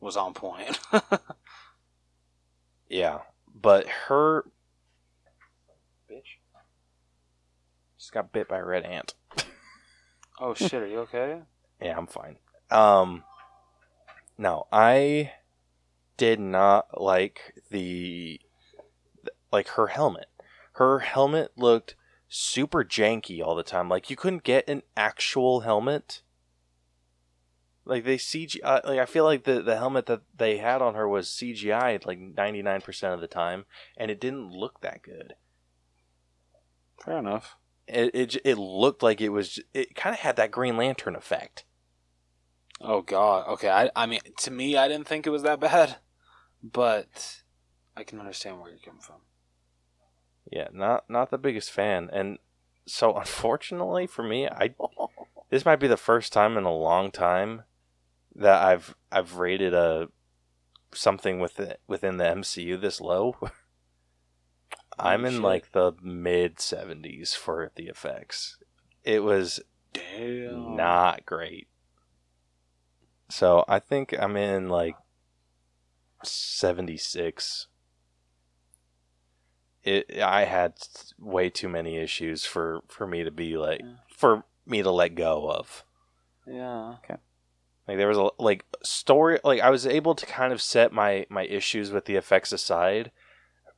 was on point. yeah, but her. Bitch. Just got bit by a red ant. oh shit, are you okay? Yeah, I'm fine. Um. No, I did not like the like her helmet. Her helmet looked super janky all the time. Like you couldn't get an actual helmet. Like they CG, uh, like I feel like the the helmet that they had on her was CGI like ninety nine percent of the time, and it didn't look that good. Fair enough. It it, it looked like it was. It kind of had that Green Lantern effect. Oh god. Okay. I I mean, to me, I didn't think it was that bad, but I can understand where you're coming from. Yeah, not not the biggest fan, and so unfortunately for me, I this might be the first time in a long time that I've I've rated a something within within the MCU this low. I'm in shit. like the mid 70s for the effects. It was Damn. not great. So I think I'm in like 76. It I had way too many issues for for me to be like Yeah. for me to let go of. Yeah. Like there was a like story like I was able to kind of set my my issues with the effects aside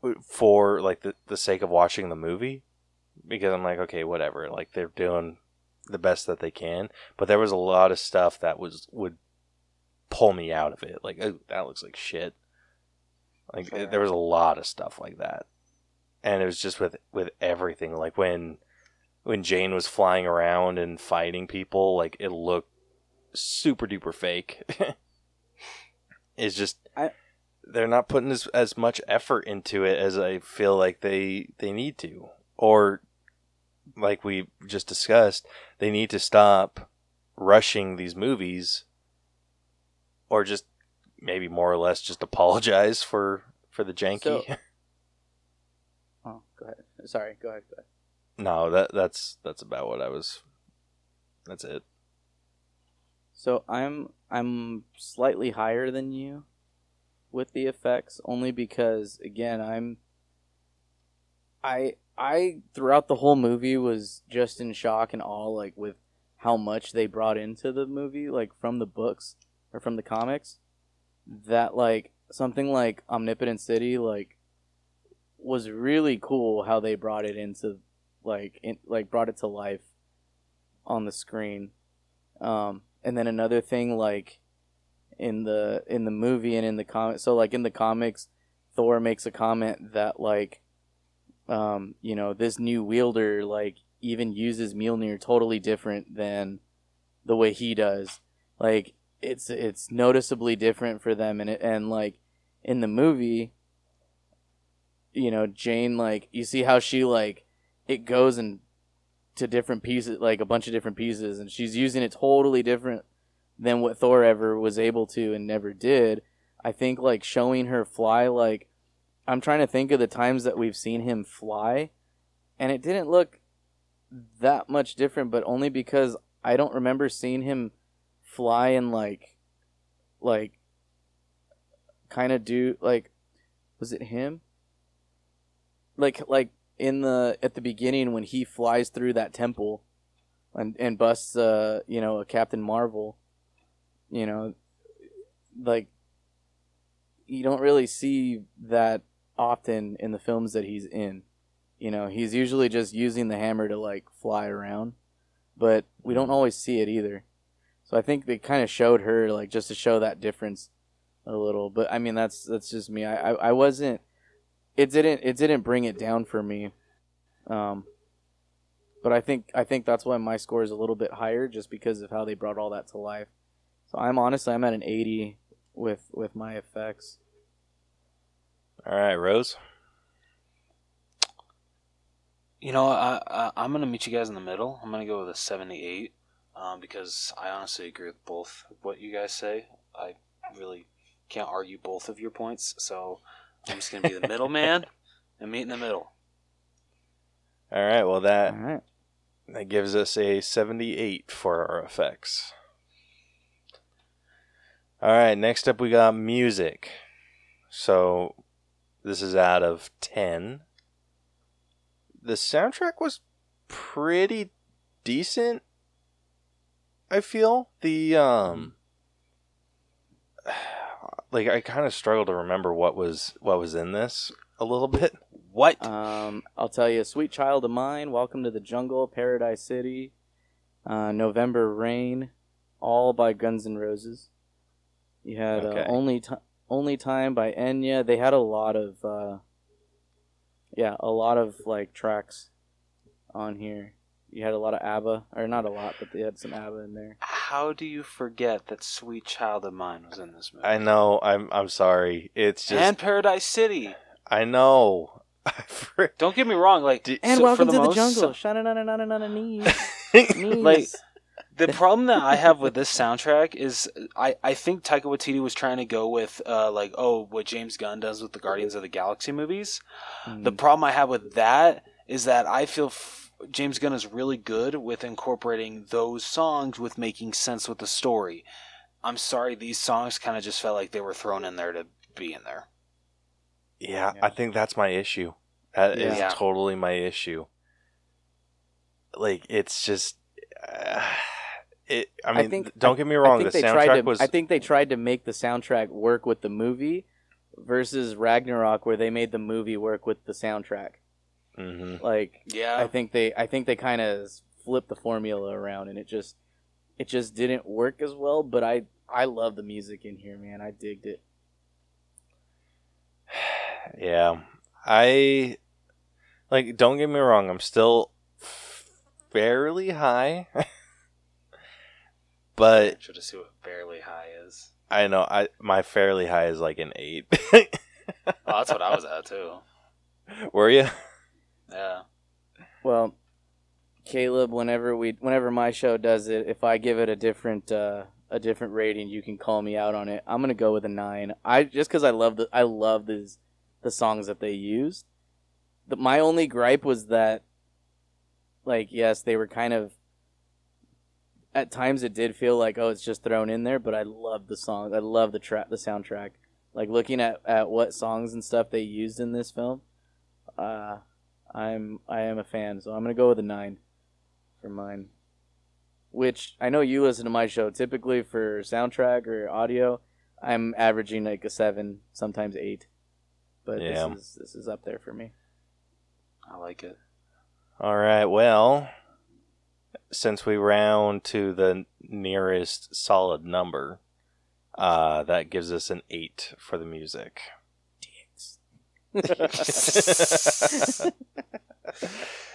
uh, for like the the sake of watching the movie because I'm like okay whatever like they're doing the best that they can but there was a lot of stuff that was would pull me out of it like oh that looks like shit like Fair. there was a lot of stuff like that and it was just with with everything like when when Jane was flying around and fighting people like it looked super duper fake. it's just I- they're not putting as as much effort into it as I feel like they they need to, or like we just discussed, they need to stop rushing these movies, or just maybe more or less just apologize for for the janky. So-. Sorry, go ahead. Go ahead. no, that that's that's about what I was. That's it. So I'm I'm slightly higher than you with the effects only because again I'm I I throughout the whole movie was just in shock and awe like with how much they brought into the movie like from the books or from the comics that like something like Omnipotent City like was really cool how they brought it into like in, like brought it to life on the screen. Um and then another thing like in the in the movie and in the comic so like in the comics thor makes a comment that like um you know this new wielder like even uses mjolnir totally different than the way he does. Like it's it's noticeably different for them. And it, and like in the movie you know jane like you see how she like it goes and to different pieces like a bunch of different pieces and she's using it totally different than what Thor ever was able to and never did. I think like showing her fly like I'm trying to think of the times that we've seen him fly and it didn't look that much different but only because I don't remember seeing him fly and like like kind of do like was it him like like in the at the beginning when he flies through that temple and and busts uh you know a Captain Marvel you know like you don't really see that often in the films that he's in. You know he's usually just using the hammer to like fly around but we don't always see it either. So I think they kind of showed her like just to show that difference a little but I mean that's that's just me. I I, I wasn't it didn't it didn't bring it down for me um but I think I think that's why my score is a little bit higher just because of how they brought all that to life so I'm honestly I'm at an 80 with with my effects All right, Rose. You know, I, I I'm gonna meet you guys in the middle. I'm gonna go with a 78, um, because I honestly agree with both what you guys say. I really can't argue both of your points, so I'm just gonna be the middleman and meet in the middle. All right, well that right that gives us a 78 for our effects. All right, next up we got music. So this is out of 10. The soundtrack was pretty decent. I feel the um like I kind of struggle to remember what was what was in this a little bit. What? Um, I'll tell you, "Sweet Child of Mine," "Welcome to the Jungle," "Paradise City," uh, "November Rain," all by Guns N' Roses. You had Okay. uh, "Only Ti Only Time" by Enya. They had a lot of, uh, yeah, a lot of like tracks on here. You had a lot of ABBA, or not a lot, but they had some ABBA in there. How do you forget that "Sweet Child of Mine" was in this movie? I know, I'm I'm sorry. It's just and Paradise City. I know. Don't get me wrong. Like, Did- And so- for "Welcome the to the most- Jungle." Shana-na-na-na-na-na knees. Like, the problem that I have with this soundtrack is I, I think Taika Waititi was trying to go with uh, like oh what James Gunn does with the Guardians of the Galaxy movies. The Mm. problem I have with that is that I feel f- James Gunn is really good with incorporating those songs with making sense with the story. I'm sorry, these songs kind of just felt like they were thrown in there to be in there. yeah, Yeah. I think that's my issue. That is Yeah. totally my issue. Like it's just uh, it I mean think- don't get me I wrong, think the they tried soundtrack to, was I think they tried to make the soundtrack work with the movie versus Ragnarok, where they made the movie work with the soundtrack. Mhm. Like, Yeah, I think they, I think they kind of flipped the formula around, and it just, it just didn't work as well. But I, I love the music in here, man. I digged it. Yeah. I like don't get me wrong, I'm still fairly high. but should have see what fairly high is. I know I my fairly high is like an 8. Oh, that's what I was at too. Were you? Yeah. Well, Caleb, whenever we, whenever my show does it, if I give it a different, uh, a different rating, you can call me out on it. I'm gonna go with a nine. I just because I love the, I love these, the songs that they used. The, my only gripe was that, like, yes, they were kind of. At times, it did feel like, oh, it's just thrown in there, but I love the song. I love the track, the soundtrack. Like looking at at what songs and stuff they used in this film. Uh, I'm I am a fan, so I'm gonna go with a nine for mine. Which I know you listen to my show typically for soundtrack or audio. I'm averaging like a seven, sometimes eight, but Yeah. this is this is up there for me. I like it. All right. Well, since we round to the nearest solid number, uh, that gives us an eight for the music.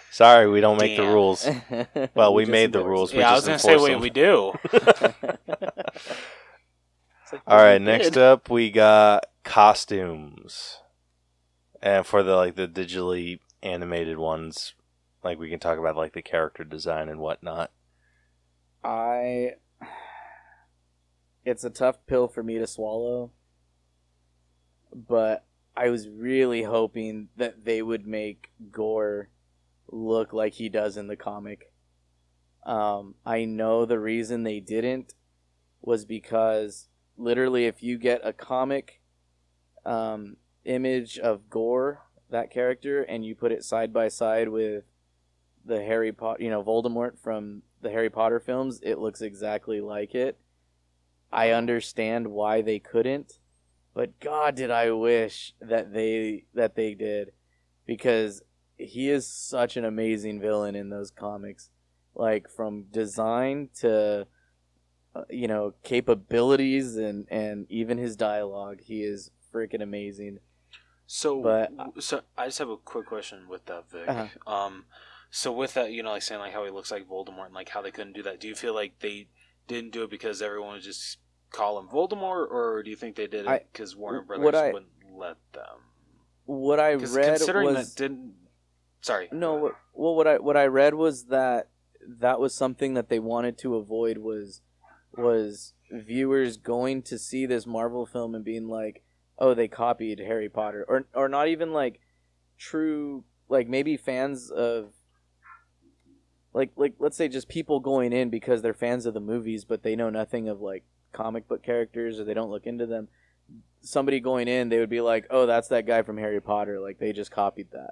Sorry, we don't make the Damn. rules. Well, we just made the rules. We yeah, I was just gonna say, enforce wait, them. we do. It's like, All well, right, we next did. up we got costumes, and for the like the digitally animated ones, like we can talk about like the character design and whatnot. I it's a tough pill for me to swallow, but I was really hoping that they would make Gorr look like he does in the comic. Um, I know the reason they didn't was because literally, if you get a comic um, image of Gorr, that character, and you put it side by side with the Harry Potter, you know, Voldemort from the Harry Potter films, it looks exactly like it. I understand why they couldn't, but God, did I wish that they that they did, because he is such an amazing villain in those comics, like from design to uh, you know capabilities and and even his dialogue. He is freaking amazing. So, But- so I just have a quick question with that, Vic. Uh-huh. Um, so with that, you know, like saying like how he looks like Voldemort and like how they couldn't do that. Do you feel like they didn't do it because everyone was just call him Voldemort, or do you think they did it because Warner Brothers I- wouldn't let them? What I read considering was that didn't. Sorry. No, what, well, what I what I read was that that was something that they wanted to avoid was was viewers going to see this Marvel film and being like, "Oh, they copied Harry Potter," or or not even like true, like maybe fans of like like let's say just people going in because they're fans of the movies, but they know nothing of like comic book characters or they don't look into them. Somebody going in, they would be like, "Oh, that's that guy from Harry Potter." Like they just copied that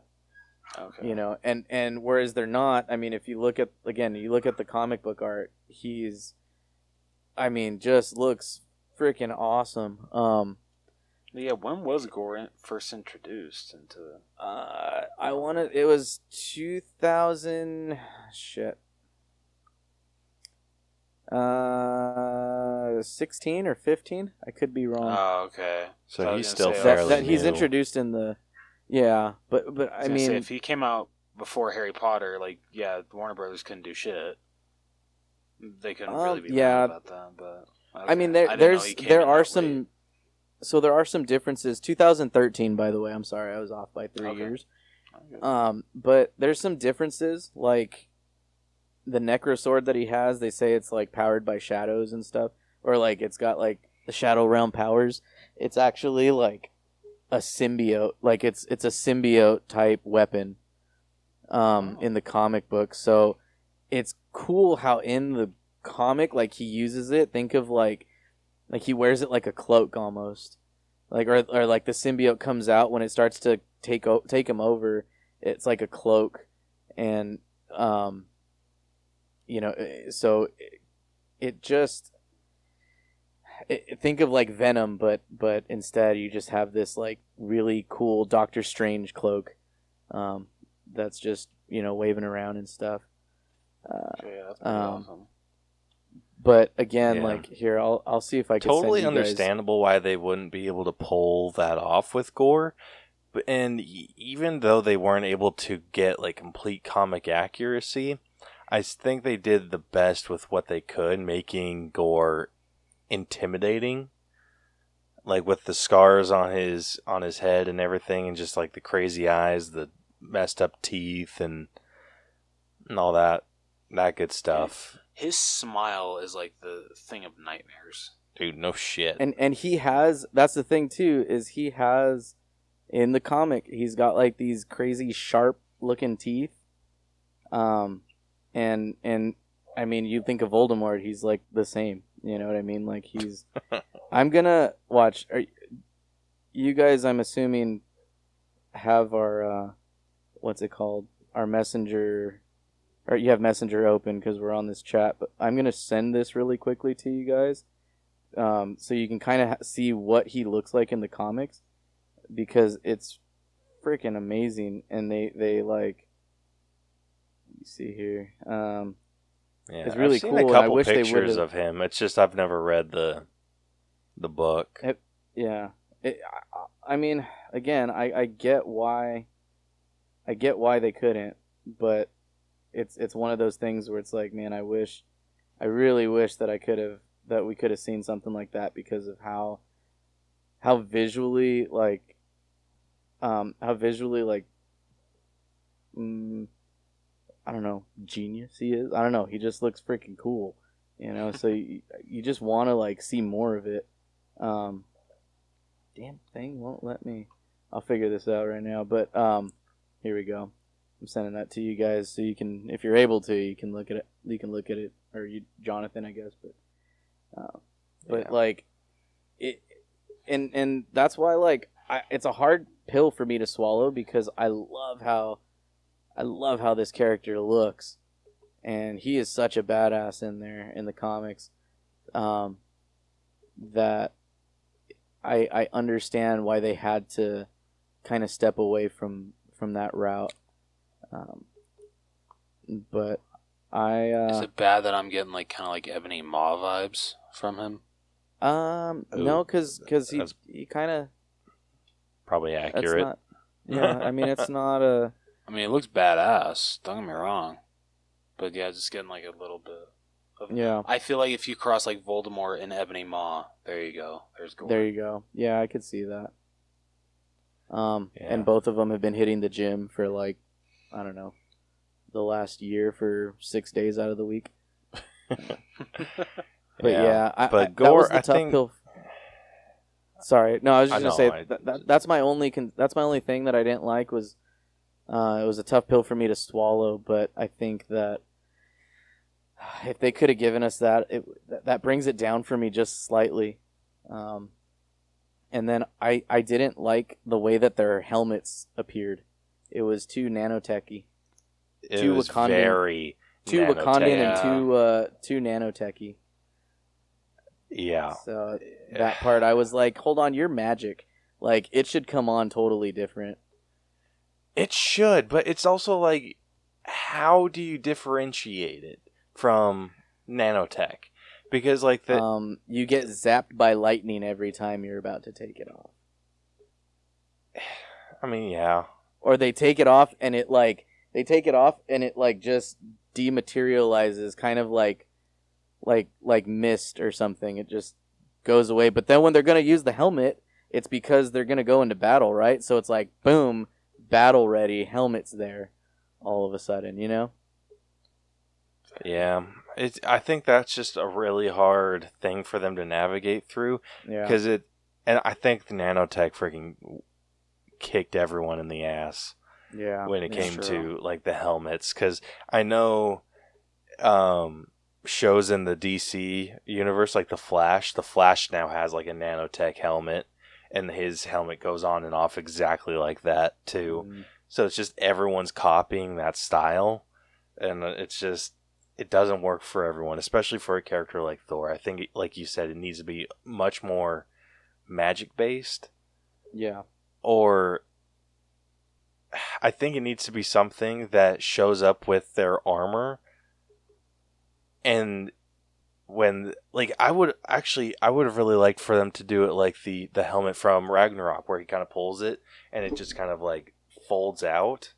Okay. you know and and whereas they're not i mean if you look at again you look at the comic book art he's i mean just looks freaking awesome um Yeah. When was Gorr first introduced into? uh i want to it was 2000 shit uh 16 or 15 i could be wrong Oh, okay. So I was he's still say, that, fairly that he's introduced in the yeah but but I, i was gonna say, mean if he came out before Harry Potter, like yeah, Warner Brothers couldn't do shit. They couldn't Um, really be yeah. mad about that, but I mean, there, didn't there's there are some. late. So there are some differences. 2013, by the way. I'm sorry, I was off by three Okay. years. Okay. Um, but there's some differences, like the necro sword that he has. They say it's like powered by shadows and stuff, or like it's got like the shadow realm powers. It's actually like a symbiote. Like it's it's a symbiote type weapon. Um, in the comic book, so it's cool how in the comic, like he uses it. Think of like like he wears it like a cloak almost like or, or like the symbiote comes out when it starts to take o- take him over it's like a cloak and um you know eh, so it, it just think of like venom but but instead you just have this like really cool doctor strange cloak um that's just you know waving around and stuff uh, yeah, that's um, awesome. but again Yeah. like here i'll i'll see if i can totally send you guys- understandable why they wouldn't be able to pull that off with Gorr but and even though they weren't able to get like complete comic accuracy I think they did the best with what they could making Gorr intimidating like with the scars on his on his head and everything and just like the crazy eyes the messed up teeth and and all that that good stuff. His smile is like the thing of nightmares. dude no shit. And and he has that's the thing too is he has in the comic he's got like these crazy sharp looking teeth. Um and and i mean you think of voldemort he's like the same you know what i mean? Like he's i'm gonna watch are you guys i'm assuming have our uh what's it called? Our messenger or you have messenger open because we're on this chat but i'm gonna send this really quickly to you guys um, so you can kind of ha- see what he looks like in the comics because it's freaking amazing and they they like let me see here um Yeah, It's really I've seen cool, a couple pictures of him. It's just I've never read the the book. yeah it, I, I mean again I, I get why i get why they couldn't but it's it's one of those things where it's like man i wish i really wish that i could have that we could have seen something like that because of how how visually like um how visually like mm, i don't know genius he is i don't know he just looks freaking cool You know, so you, you just want to like see more of it. Um, damn thing won't let me. I'll figure this out right now. But um, here we go. I'm sending that to you guys so you can, if you're able to, you can look at it. You can look at it, or you, Jonathan, I guess. But, uh, but Yeah. like, it, and and that's why like I, it's a hard pill for me to swallow because I love how, I love how this character looks, and he is such a badass in there in the comics, um, that I I understand why they had to kind of step away from from that route. Um, but I Is uh, it bad that I'm getting like kind of like Ebony Maw vibes from him? um Ooh, no cuz cuz he he kind of Probably accurate. not yeah I mean it's not a I mean, it looks badass. Don't get me wrong, but yeah, just getting like a little bit. Of... yeah I feel like if you cross like Voldemort and Ebony Maw, there you go. There's Gorr. there you go yeah I could see that. Um Yeah. and both of them have been hitting the gym for like I don't know the last year for 6 days out of the week. But yeah, I, but I, that Gorr, was the I tough think- pill. Sorry, no, I was I just gonna know, say I- that, that that's my only con- that's my only thing that I didn't like was uh, it was a tough pill for me to swallow. But I think that if they could have given us that, it that, that brings it down for me just slightly. Um, and then I I didn't like the way that their helmets appeared. It was too nanotechy, it too was Wakandan- very too nanotech. Wakandan and too uh, too nanotechy. Yeah, So that part I was like, hold on, you're magic. Like it should come on totally different. It should, but it's also like, how do you differentiate it from nanotech? Because like the um, you get zapped by lightning every time you're about to take it off, I mean, yeah, or they take it off and it like they take it off and it like just dematerializes, kind of like like like mist or something. It just goes away. But then when they're gonna use the helmet, it's because they're gonna go into battle, right? So it's like boom, battle ready, helmet's there, all of a sudden, you know. yeah. It's I think that's just a really hard thing for them to navigate through Yeah. because it, and I think the nanotech freaking kicked everyone in the ass. Yeah. when it came true. to like the helmets because I know um shows in the DC universe like the Flash the Flash now has like a nanotech helmet and his helmet goes on and off exactly like that too Mm. so it's just everyone's copying that style and it's just it doesn't work for everyone especially for a character like Thor I think like you said it needs to be much more magic based Yeah. or I think it needs to be something that shows up with their armor and when like I would actually I would have really liked for them to do it like the the helmet from Ragnarok where he kind of pulls it and it just kind of like folds out.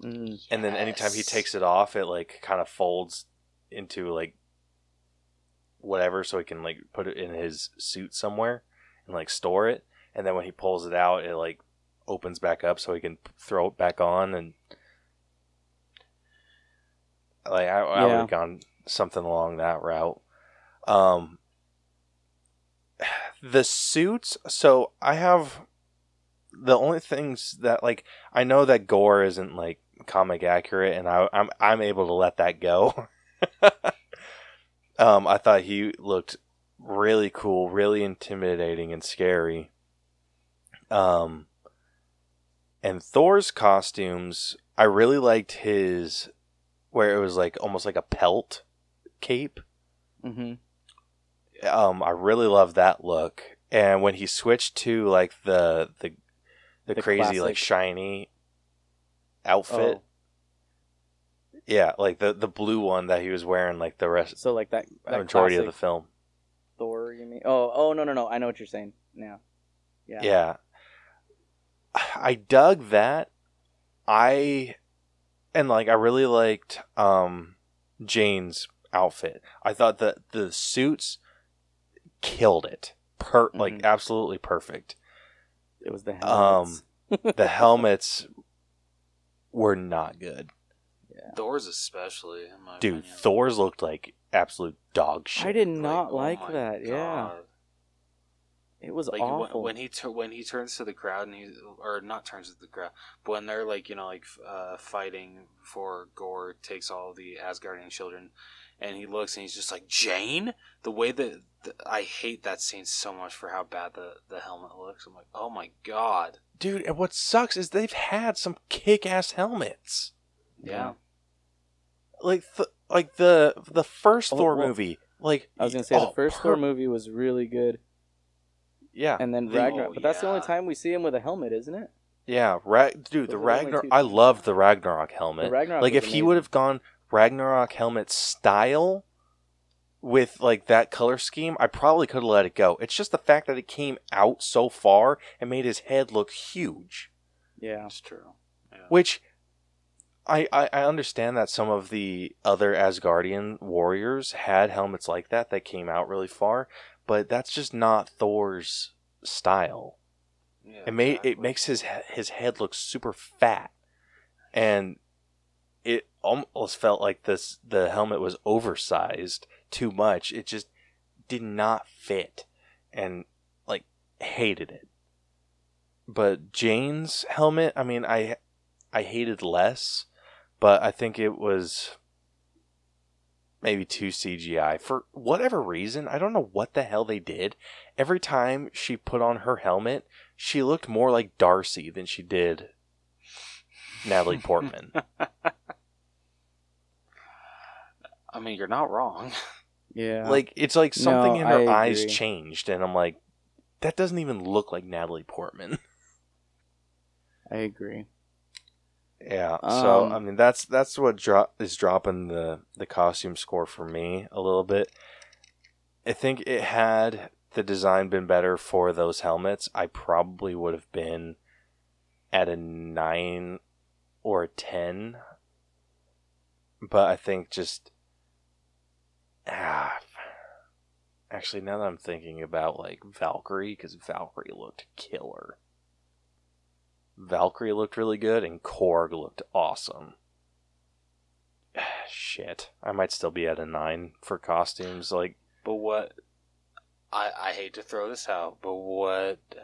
Mm. and then anytime he takes it off it like kind of folds into like whatever so he can like put it in his suit somewhere and like store it. And then when he pulls it out it like opens back up so he can throw it back on and like I, I would have gone something along that route um the suits so I have the only things that like I know that Gorr isn't like comic accurate, and I, I'm I'm able to let that go. um, I thought he looked really cool, really intimidating and scary. Um, and Thor's costumes, I really liked his where it was like almost like a pelt cape. hmm Um, I really love that look. And when he switched to like the the the, The crazy classic- like shiny outfit, Oh, yeah, like the the blue one that he was wearing like the rest so like that, that majority of the film. Thor, you mean? Oh, oh no, no, no. I know what you're saying now. Yeah. Yeah. I dug that. I and like I really liked um Jane's outfit. I thought that the suits killed it. Per like Mhm. absolutely perfect. It was the Um, helmets. The helmets were not good. Yeah. Thor's especially, in my Dude, opinion. Thor's looked like absolute dog shit. I did not oh like, my that. Yeah, it was like when, awful. when he tur- when he turns to the crowd and he or not turns to the crowd, but when they're like you know like uh, fighting for Gorr takes all the Asgardian children, and he looks and he's just like Jane. The way that the, I hate that scene so much for how bad the the helmet looks. I'm like, oh my god. Dude, and what sucks is they've had some kick-ass helmets. Yeah. Like th- like the the first Oh, Thor well, movie. Like I was gonna say oh, the first per- Thor movie was really good, Yeah, and then oh, Ragnar, oh, but that's the only time we see him with a helmet, isn't it? yeah. Ra- dude, Those the are the only Ragnarok. two I things. love the Ragnarok helmet. The Ragnarok like was if he would have gone Ragnarok helmet style with like that color scheme, I probably could have let it go. It's just the fact that it came out so far and made his head look huge. Yeah, That's true. Yeah. Which I, I I understand that some of the other Asgardian warriors had helmets like that that came out really far, but that's just not Thor's style. Yeah, It made exactly. it makes his his head look super fat, and it almost felt like this the helmet was oversized too much. It just did not fit, and like hated it. But Jane's helmet, I mean, I I hated less, but I think it was maybe too CGI for whatever reason. I don't know what the hell they did. Every time she put on her helmet, she looked more like Darcy than she did Natalie Portman. I mean, you're not wrong. yeah. like it's like something No, in her I eyes agree. changed, and I'm like, that doesn't even look like Natalie Portman. I agree. Yeah. so Um, I mean, that's that's what dro- is dropping the the costume score for me a little bit. I think it had the design been better for those helmets, I probably would have been at a nine or a ten. But I think just ah, actually now that I'm thinking about like Valkyrie, because Valkyrie looked killer. Valkyrie looked really good, and Korg looked awesome. Shit, I might still be at a nine for costumes. Like, But what? I I hate to throw this out, but what?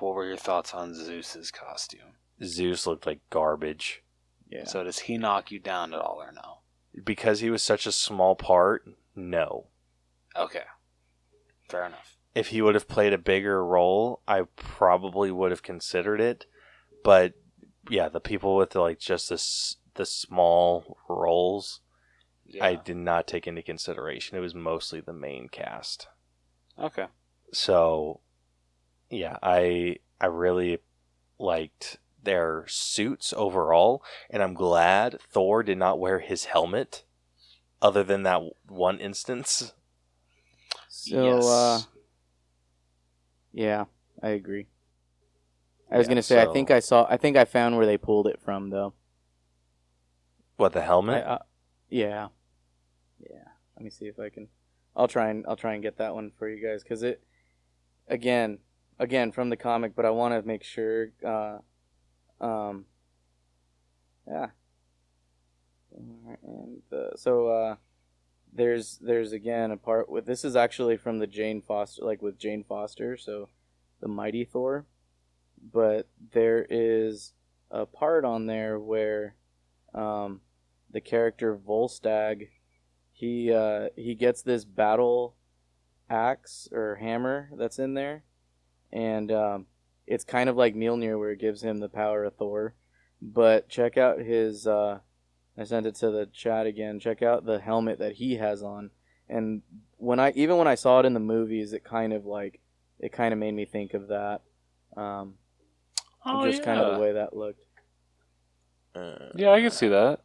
What were your thoughts on Zeus's costume? Zeus looked like garbage Yeah. So does he knock you down at all or no? because he was such a small part. No, Okay, fair enough. if he would have played a bigger role, I probably would have considered it. But yeah, the people with like just this the small roles, Yeah. I did not take into consideration. It was mostly the main cast. okay. So yeah, I I really liked their suits overall, and I'm glad Thor did not wear his helmet, other than that one instance. So, yes. uh, yeah, I agree. I was Yeah, gonna say, I think I saw, I think I found where they pulled it from, though. What the I, helmet? uh, yeah, yeah. Let me see if I can. I'll try and I'll try and get that one for you guys because it, again, again from the comic, but I want to make sure. Uh, um. Yeah. Alright, And uh, so uh, there's there's again a part with this is actually from the Jane Foster like with Jane Foster, so the Mighty Thor, but there is a part on there where um, the character Volstagg he uh, he gets this battle axe or hammer that's in there, and um, it's kind of like Mjolnir where it gives him the power of Thor. But check out his. Uh, I sent it to the chat again. Check out the helmet that he has on, and when I even when I saw it in the movies, it kind of like it kind of made me think of that. Um, Oh just kind of the way that looked. Uh, Yeah, I can see that.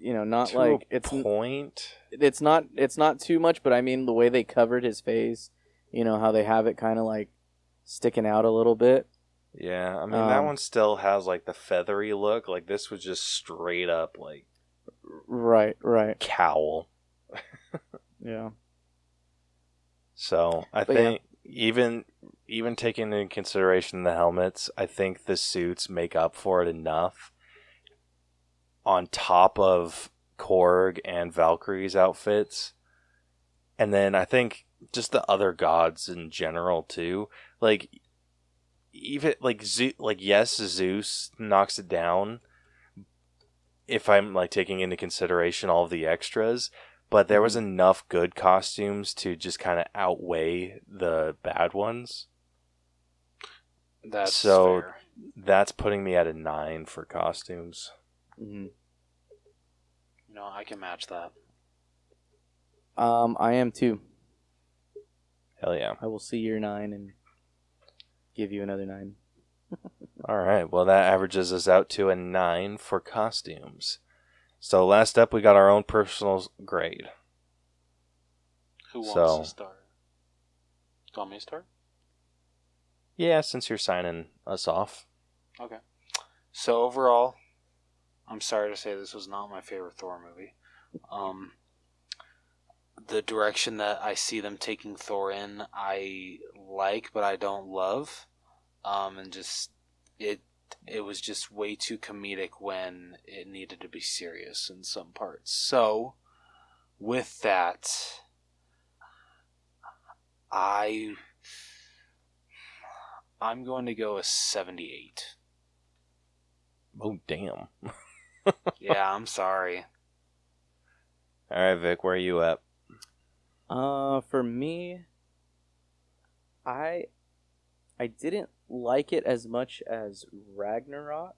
You know, not to like a it's point. it's not it's not too much, but I mean the way they covered his face, you know how they have it kind of like sticking out a little bit. Yeah, I mean that Um, one still has like the feathery look. Like this was just straight up like Right, right, cowl. yeah, So I But yeah. think even even taking into consideration the helmets, I think the suits make up for it enough. On top of Korg and Valkyrie's outfits. And then I think just the other gods in general too. Like even like Zeus, like yes, Zeus knocks it down if I'm like taking into consideration all of the extras, but there was enough good costumes to just kind of outweigh the bad ones. That's So- fair. That's putting me at a 9 for costumes. hmm You know, I can match that. Um, I am too. Hell yeah. I will see your nine and give you another nine. All right. Well, that averages us out to a 9 for costumes. So last up we got our own personal grade. Who wants So- to start? Do you want me to start? Yeah, since you're signing us off. Okay. So overall, I'm sorry to say this was not my favorite Thor movie. Um, the direction that I see them taking Thor in, I like, but I don't love. Um, and just it, it was just way too comedic when it needed to be serious in some parts. So, with that, I, I'm going to go a 78. Oh, damn. yeah, I'm sorry. All right, Vic, where are you at? Uh, for me, I I didn't like it as much as Ragnarok.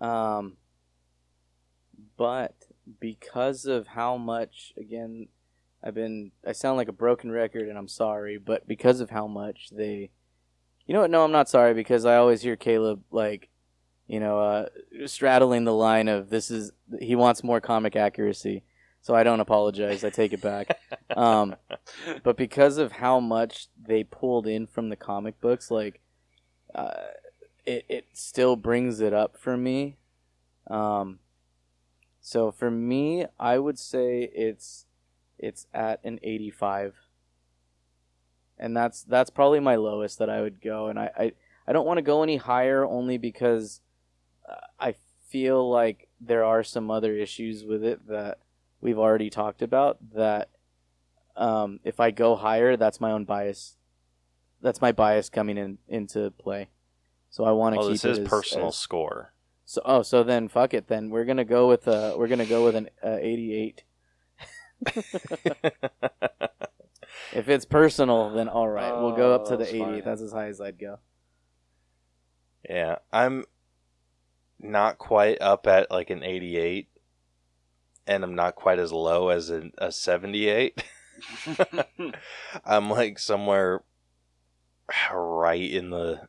Um, but because of how much, again, I've been, I sound like a broken record, and I'm sorry, but because of how much they, you know what? No, I'm not sorry because I always hear Caleb like, you know, uh, straddling the line of this is he wants more comic accuracy. So I don't apologize. I take it back. Um, but because of how much they pulled in from the comic books, like uh, it it still brings it up for me. Um, so for me, I would say it's it's at an eighty five, and that's that's probably my lowest that I would go. And I I, I don't want to go any higher only because uh, I feel like there are some other issues with it that we've already talked about that um, if I go higher, that's my own bias. That's my bias coming in into play. So I want to Well, keep this is as- personal as- score. so oh, so then fuck it. Then we're gonna go with uh we're gonna go with an uh, eighty-eight. If it's personal, then all right, we'll go up to Oh, the eighty. fine. That's as high as I'd go. yeah, I'm not quite up at like an 88, and I'm not quite as low as an, a 78. I'm like somewhere right in the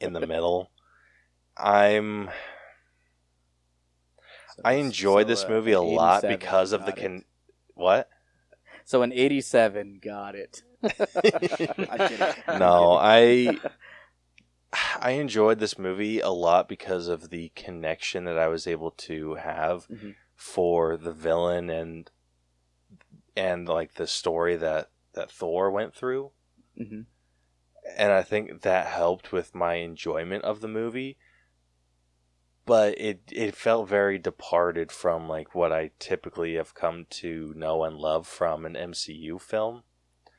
in the middle. I'm I enjoyed So, this uh, movie a lot because of the it. con. What? So an eighty-seven, got it. I'm kidding. I'm no. I I enjoyed this movie a lot because of the connection that I was able to have Mhm. For the villain and and like the story that that Thor went through. Mhm. and I think that helped with my enjoyment of the movie. But it it felt very departed from like what I typically have come to know and love from an MCU film.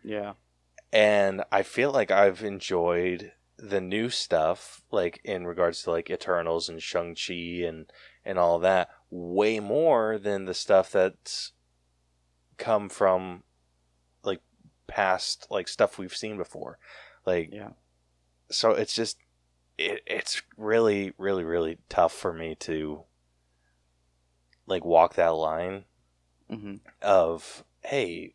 Yeah. And I feel like I've enjoyed the new stuff, like in regards to like Eternals and Shang Chi and and all that, way more than the stuff that's come from like past like stuff we've seen before. Like Yeah. so it's just it, it's really really really tough for me to like walk that line hmm of hey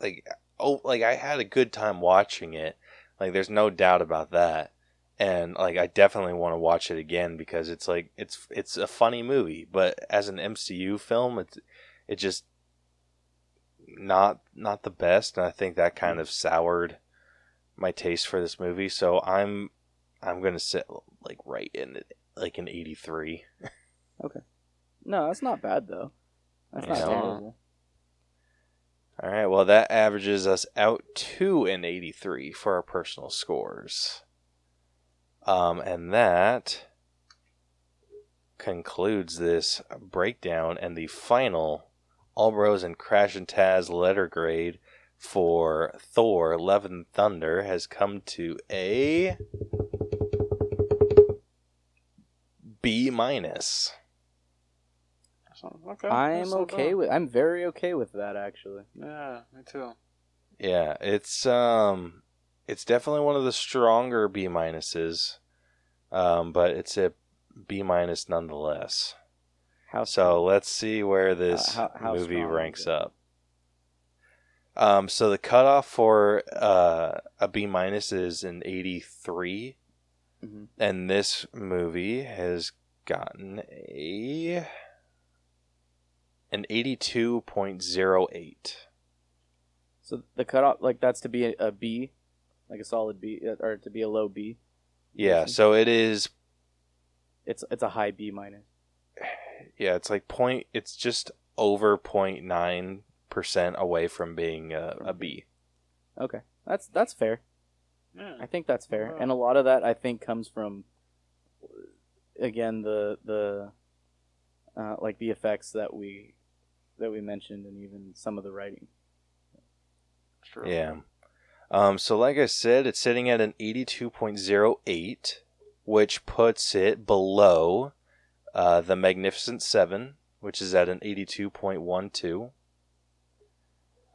like oh like I had a good time watching it like there's no doubt about that and like I definitely want to watch it again because it's like it's it's a funny movie but as an MCU film it's it just not not the best and I think that kind mm. of soured my taste for this movie so I'm I'm going to sit like right in it like an 83 okay, No, that's not bad though. That's not Yeah. terrible. All right, well, that averages us out to an 83 for our personal scores. Um, and that concludes this breakdown and the final All Bros and Crash and Taz letter grade for Thor Love and Thunder has come to a B minus. Okay. I'm okay with. I'm very okay with that actually. Yeah, me too. Yeah, it's um it's definitely one of the stronger B minuses. Um, but it's a B minus nonetheless. How So let's see where this how- how movie ranks up. Um, so the cutoff for uh, a B minus is an 83, Mhm. and this movie has gotten a an 82.08. So the cutoff, like that's to be a, a B, like a solid B, uh, or to be a low B. Yeah, so it is. It's it's a high B minus. Yeah, it's like point. It's just over 0.9 percent away from being a, a B. Okay, that's that's fair. Yeah. I think that's fair, Wow. and a lot of that I think comes from, again, the the, uh, like the effects that we, that we mentioned, and even some of the writing. True. Yeah. Um, so, like I said, it's sitting at an 82.08, which puts it below uh, the Magnificent Seven, which is at an 82.12.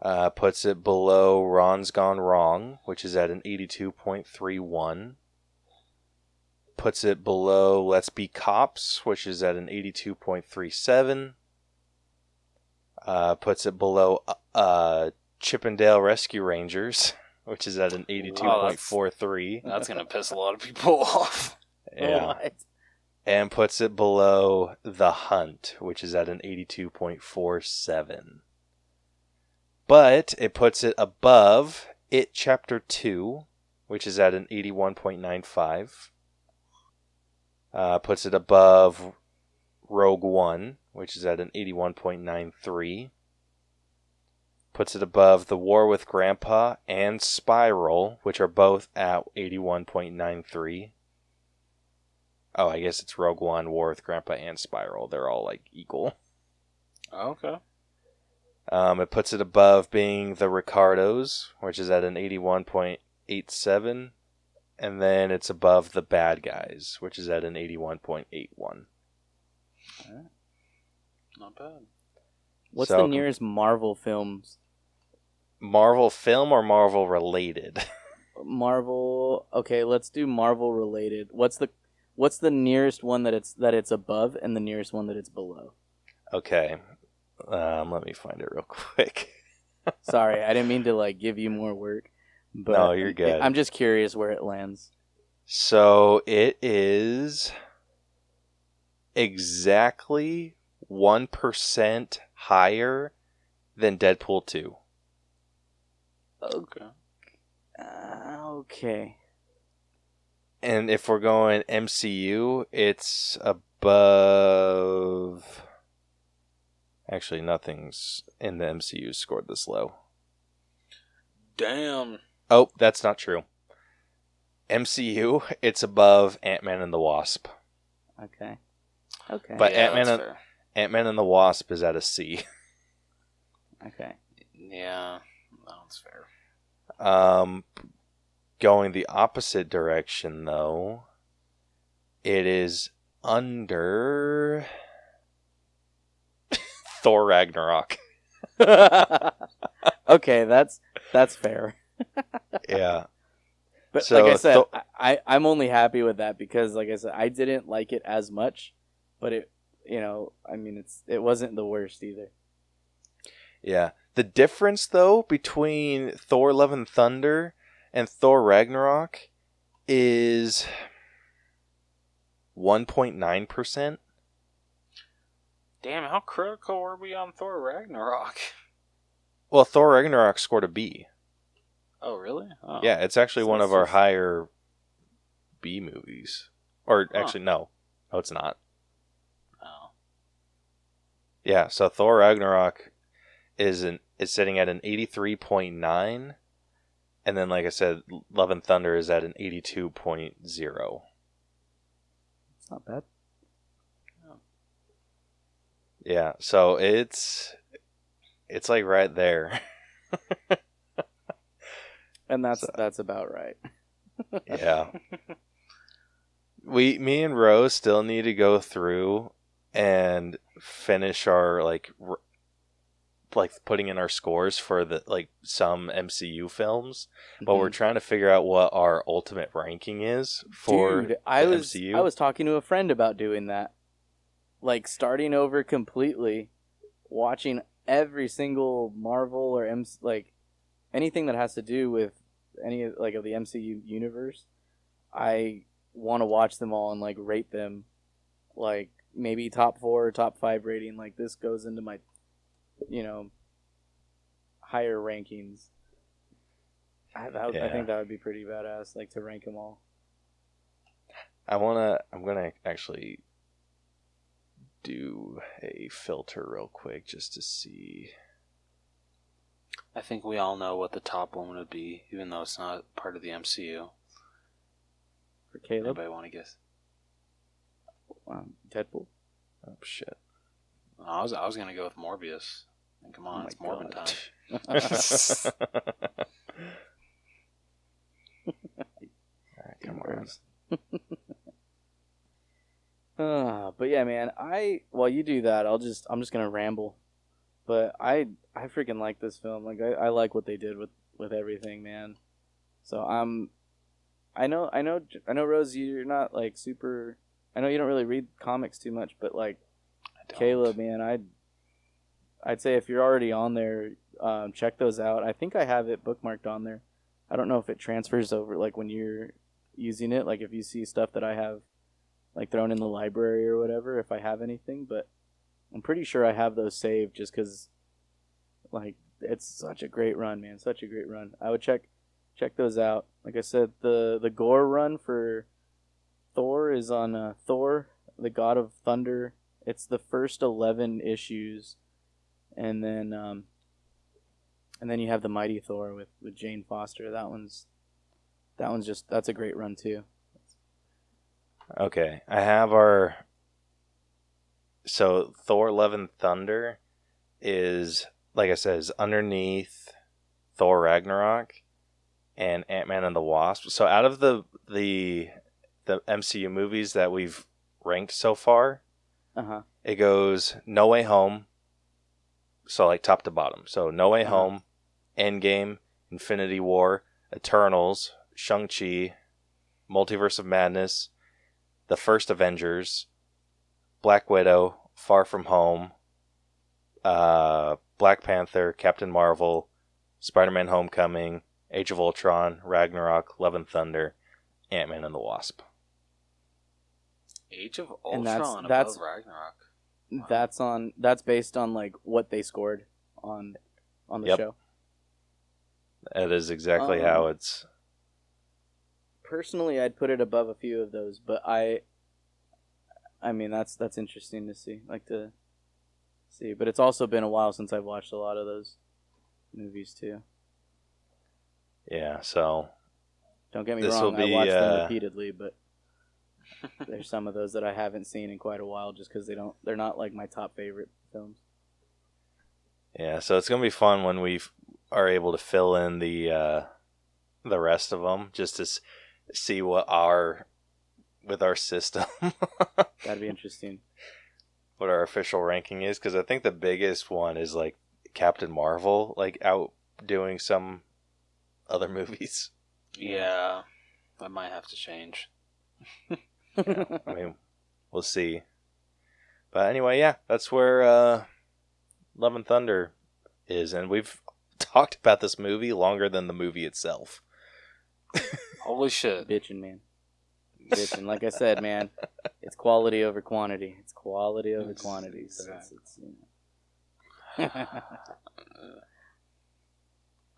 Uh, puts it below Ron's Gone Wrong, which is at an 82.31. Puts it below Let's Be Cops, which is at an 82.37. Uh, puts it below uh, Chip 'n Dale Rescue Rangers, which is at an 82.43. That's gonna piss a lot of people off. Yeah. What? And puts it below The Hunt, which is at an 82.47. But it puts it above It Chapter 2, which is at an 81.95. Uh, puts it above Rogue One, which is at an 81.93. Puts it above The War with Grandpa and Spiral, which are both at 81.93. Oh, I guess it's Rogue One, War with Grandpa, and Spiral. They're all like equal. Okay. Um, it puts it above being the Ricardos, which is at an 81.87. And then it's above the Bad Guys, which is at an 81.81. Not bad. What's So- the nearest Marvel films? Marvel film or Marvel related? Marvel. Okay, let's do Marvel related. What's the what's the nearest one that it's that it's above, and the nearest one that it's below? okay. Um, let me find it real quick. Sorry, I didn't mean to like give you more work. But No, you're good. I'm just curious where it lands. So it is exactly 1% higher than Deadpool 2. Okay. Uh, okay. And if we're going MCU, it's above. Actually, nothing's in the MCU scored this low. Damn. Oh, that's not true. MCU, it's above Ant Man and the Wasp. Okay. Okay. But yeah, Ant-Man and- fair. Ant Man and the Wasp is at a C. okay. Yeah, that's fair. Um, going the opposite direction, though, it is under Thor Ragnarok. okay, that's that's fair. Yeah. But So, like I said, I, I I'm only happy with that because like I said, I didn't like it as much, but it you know I mean it's it wasn't the worst either. Yeah. The difference, though, between Thor Love and Thunder and Thor Ragnarok is 1.9%. Damn, how critical were we on Thor Ragnarok? Well, Thor Ragnarok scored a B. Oh, really? Oh. Yeah, it's actually So one of our just- higher B movies. Or Huh. actually, no. No, it's not. Oh. Yeah, so Thor Ragnarok is an is sitting at an 83.9 and then like I said Love and Thunder is at an 82.0. It's not bad. Yeah, so it's it's like right there. and that's So- that's about right. yeah. We me and Rose still need to go through and finish our like r- like putting in our scores for the like some MCU films, but we're mm-hmm. trying to figure out what our ultimate ranking is for Dude, I was MCU. I was talking to a friend about doing that, like starting over completely, watching every single Marvel or M like anything that has to do with any of- like of the MCU universe. I want to watch them all and like rate them, like maybe top four or top five rating. Like this goes into my, you know, higher rankings. I, that, would- I think that would be pretty badass, like to rank them all. I wanna. I'm gonna actually do a filter real quick just to see. I think we all know what the top one would be, even though it's not part of the MCU. For Caleb, Anybody want to guess? um, Deadpool. Oh shit! I was I was gonna go with Morbius. And come on, Oh it's my Morbin God. time. Alright, come on. Uh, but yeah, man, I while you do that, I'll just I'm just gonna ramble. But I I freaking like this film. Like I, I like what they did with with everything, man. So I'm I know I know I know Rose, you're not like super. I know you don't really read comics too much, but like I Caleb, man, I'd I'd say if you're already on there, um, check those out. I think I have it bookmarked on there. I don't know if it transfers over like when you're using it, like if you see stuff that I have like thrown in the library or whatever, if I have anything, but I'm pretty sure I have those saved just because like it's such a great run, man, such a great run. I would check check those out. Like I said, the the Gorr run for Thor is on uh, Thor, the God of Thunder. It's the first eleven issues, and then um, and then you have the Mighty Thor with with Jane Foster. That one's that one's just that's a great run too. Okay, I have our. So Thor: Love and Thunder is like I said, underneath Thor Ragnarok and Ant Man and the Wasp. So out of the the the MCU movies that we've ranked so far, Uh huh. it goes No Way Home. So like top to bottom. So No Way Uh-huh. Home, Endgame, Infinity War, Eternals, Shang Chi, Multiverse of Madness, the first Avengers, Black Widow, Far From Home, uh, Black Panther, Captain Marvel, Spider Man Homecoming, Age of Ultron, Ragnarok, Love and Thunder, Ant Man and the Wasp. Age of And that's- Ultron that's- above Ragnarok. That's on. That's based on like what they scored on on the Yep. show. That is exactly Um, how it's. Personally, I'd put it above a few of those, but I. I mean, that's that's interesting to see, like to see. But it's also been a while since I've watched a lot of those movies too. Yeah, so Don't get me This will wrong, I be, watched them uh, repeatedly, but there's some of those that I haven't seen in quite a while, just because they don't. They're not like my top favorite films. Yeah, so it's gonna be fun when we are able to fill in the uh, the rest of them, just to s- see what our with our system, That'd be interesting. what our official ranking is. Because I think the biggest one is like Captain Marvel, like outdoing some other movies. Yeah, that might have to change. I mean, we'll see. But anyway, yeah, that's where uh, Love and Thunder is, and we've talked about this movie longer than the movie itself. Holy shit! Bitching, man. Bitching. Like I said, man, it's quality over quantity. It's quality over It's- quantity. So it's, it's you know.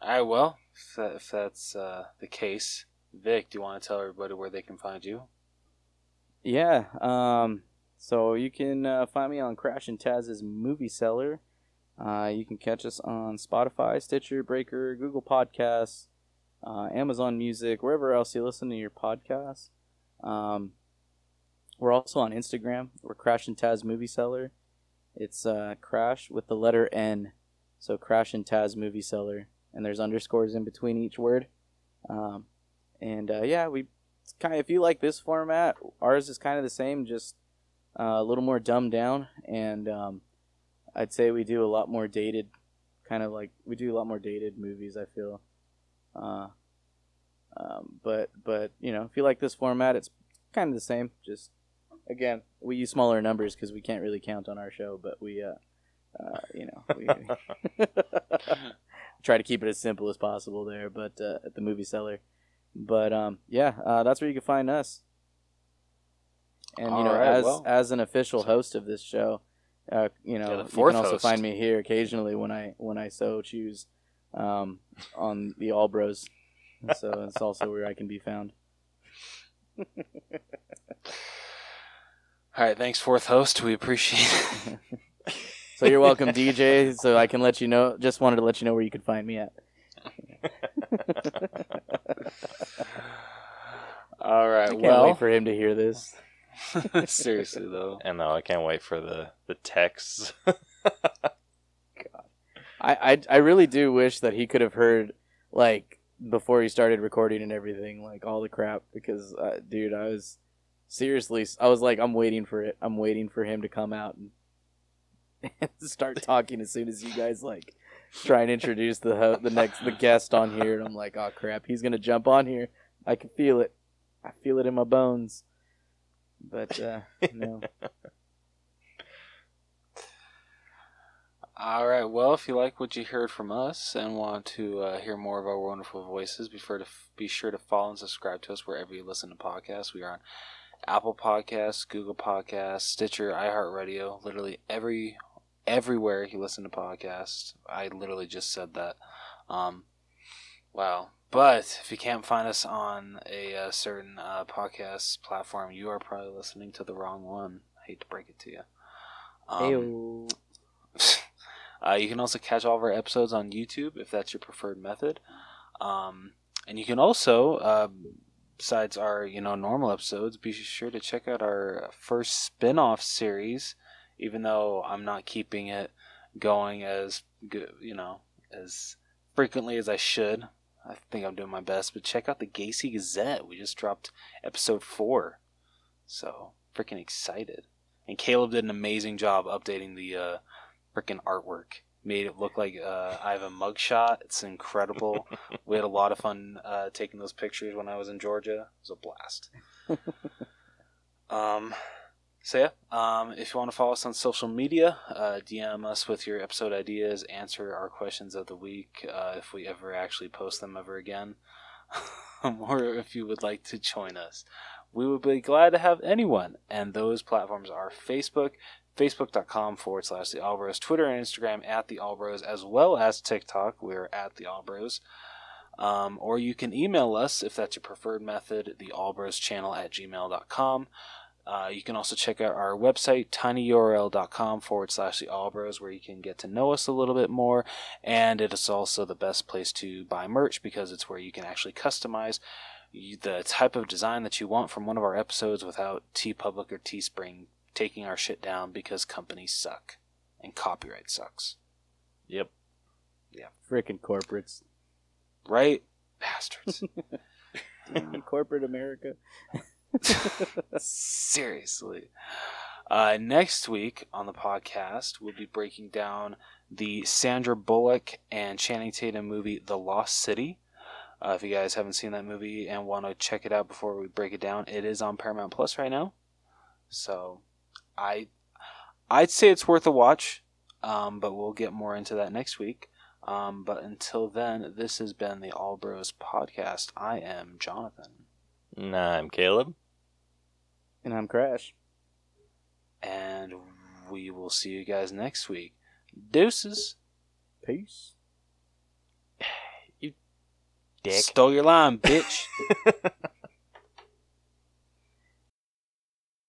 All right, well, if, that, if that's uh, the case, Vic, do you want to tell everybody where they can find you? Yeah. Um. So you can uh, find me on Crash and Taz's Movie Cellar. Uh, you can catch us on Spotify, Stitcher, Breaker, Google Podcasts, uh, Amazon Music, wherever else you listen to your podcasts. Um, we're also on Instagram. We're Crash and Taz Movie Cellar. It's uh, Crash with the letter N. So Crash and Taz movie cellar, and there's underscores in between each word. Um, and uh, yeah, we kind of if you like this format, ours is kind of the same, just uh, a little more dumbed down, and um, I'd say we do a lot more dated, kind of like we do a lot more dated movies. I feel. Uh, um, but but you know, if you like this format, it's kind of the same. Just again, we use smaller numbers because we can't really count on our show, but we, uh, uh, you know, we try to keep it as simple as possible there. But uh, at the movie cellar, but um, yeah, uh, that's where you can find us. And you All know, right, as well. as an official host of this show, uh, you know, Yeah, you can also host. find me here occasionally when I when I so choose, um, on the All Bros. So it's also where I can be found. All right, thanks, fourth host. We appreciate it. So you're welcome, DJ. So I can let you know. Just wanted to let you know where you could find me at. All right, I can't well, wait for him to hear this. seriously though, And no, I can't wait for the the texts. I, I I really do wish that he could have heard like before he started recording and everything, like all the crap. Because, uh, dude, I was seriously, I was like, I'm waiting for it. I'm waiting for him to come out and, and start talking as soon as you guys like try and introduce the ho- the next the guest on here. And I'm like, oh crap, he's gonna jump on here. I can feel it. I feel it in my bones. But uh, no. All right. Well, if you like what you heard from us and want to uh, hear more of our wonderful voices, be sure to be sure to follow and subscribe to us wherever you listen to podcasts. We are on Apple Podcasts, Google Podcasts, Stitcher, iHeartRadio, literally every everywhere you listen to podcasts. I literally just said that. Um, wow. But if you can't find us on a, uh certain uh, podcast platform, you are probably listening to the wrong one. I hate to break it to you. Um, uh, you can also catch all of our episodes on YouTube if that's your preferred method. Um, and you can also, uh, besides our you know normal episodes, be sure to check out our first spin-off series. Even though I'm not keeping it going as good, you know, as frequently as I should. I think I'm doing my best, but check out the Gacy Gazette. We just dropped episode four, so freaking excited. And Caleb did an amazing job updating the uh, freaking artwork. Made it look like uh, I have a mugshot. It's incredible. we had a lot of fun uh, taking those pictures when I was in Georgia. It was a blast. um, so yeah, um, if you want to follow us on social media, uh, DM us with your episode ideas, answer our questions of the week uh, if we ever actually post them ever again, or if you would like to join us. We would be glad to have anyone, and those platforms are Facebook, facebook.com forward slash the Allbros, Twitter and Instagram at the Allbros, as well as TikTok. We're at the Allbros. Um, or you can email us if that's your preferred method, the Allbros channel at gmail.com. Uh, you can also check out our website, tinyurl.com forward slash the Allbros, where you can get to know us a little bit more. And it is also the best place to buy merch because it's where you can actually customize the type of design that you want from one of our episodes without TeePublic or Teespring taking our shit down because companies suck and copyright sucks. yep. Frickin' corporates. Right? Bastards. Corporate America. Seriously. Uh, next week on the podcast, we'll be breaking down the Sandra Bullock and Channing Tatum movie, The Lost City. Uh, if you guys haven't seen that movie and want to check it out before we break it down, it is on Paramount Plus right now. So, I, I'd say it's worth a watch, um, but we'll get more into that next week. Um, but until then, this has been the All Bros podcast. I am Jonathan. Nah, I'm Caleb. And I'm Crash. and we will see you guys next week. Deuces. Peace. You dick. Stole your line, bitch.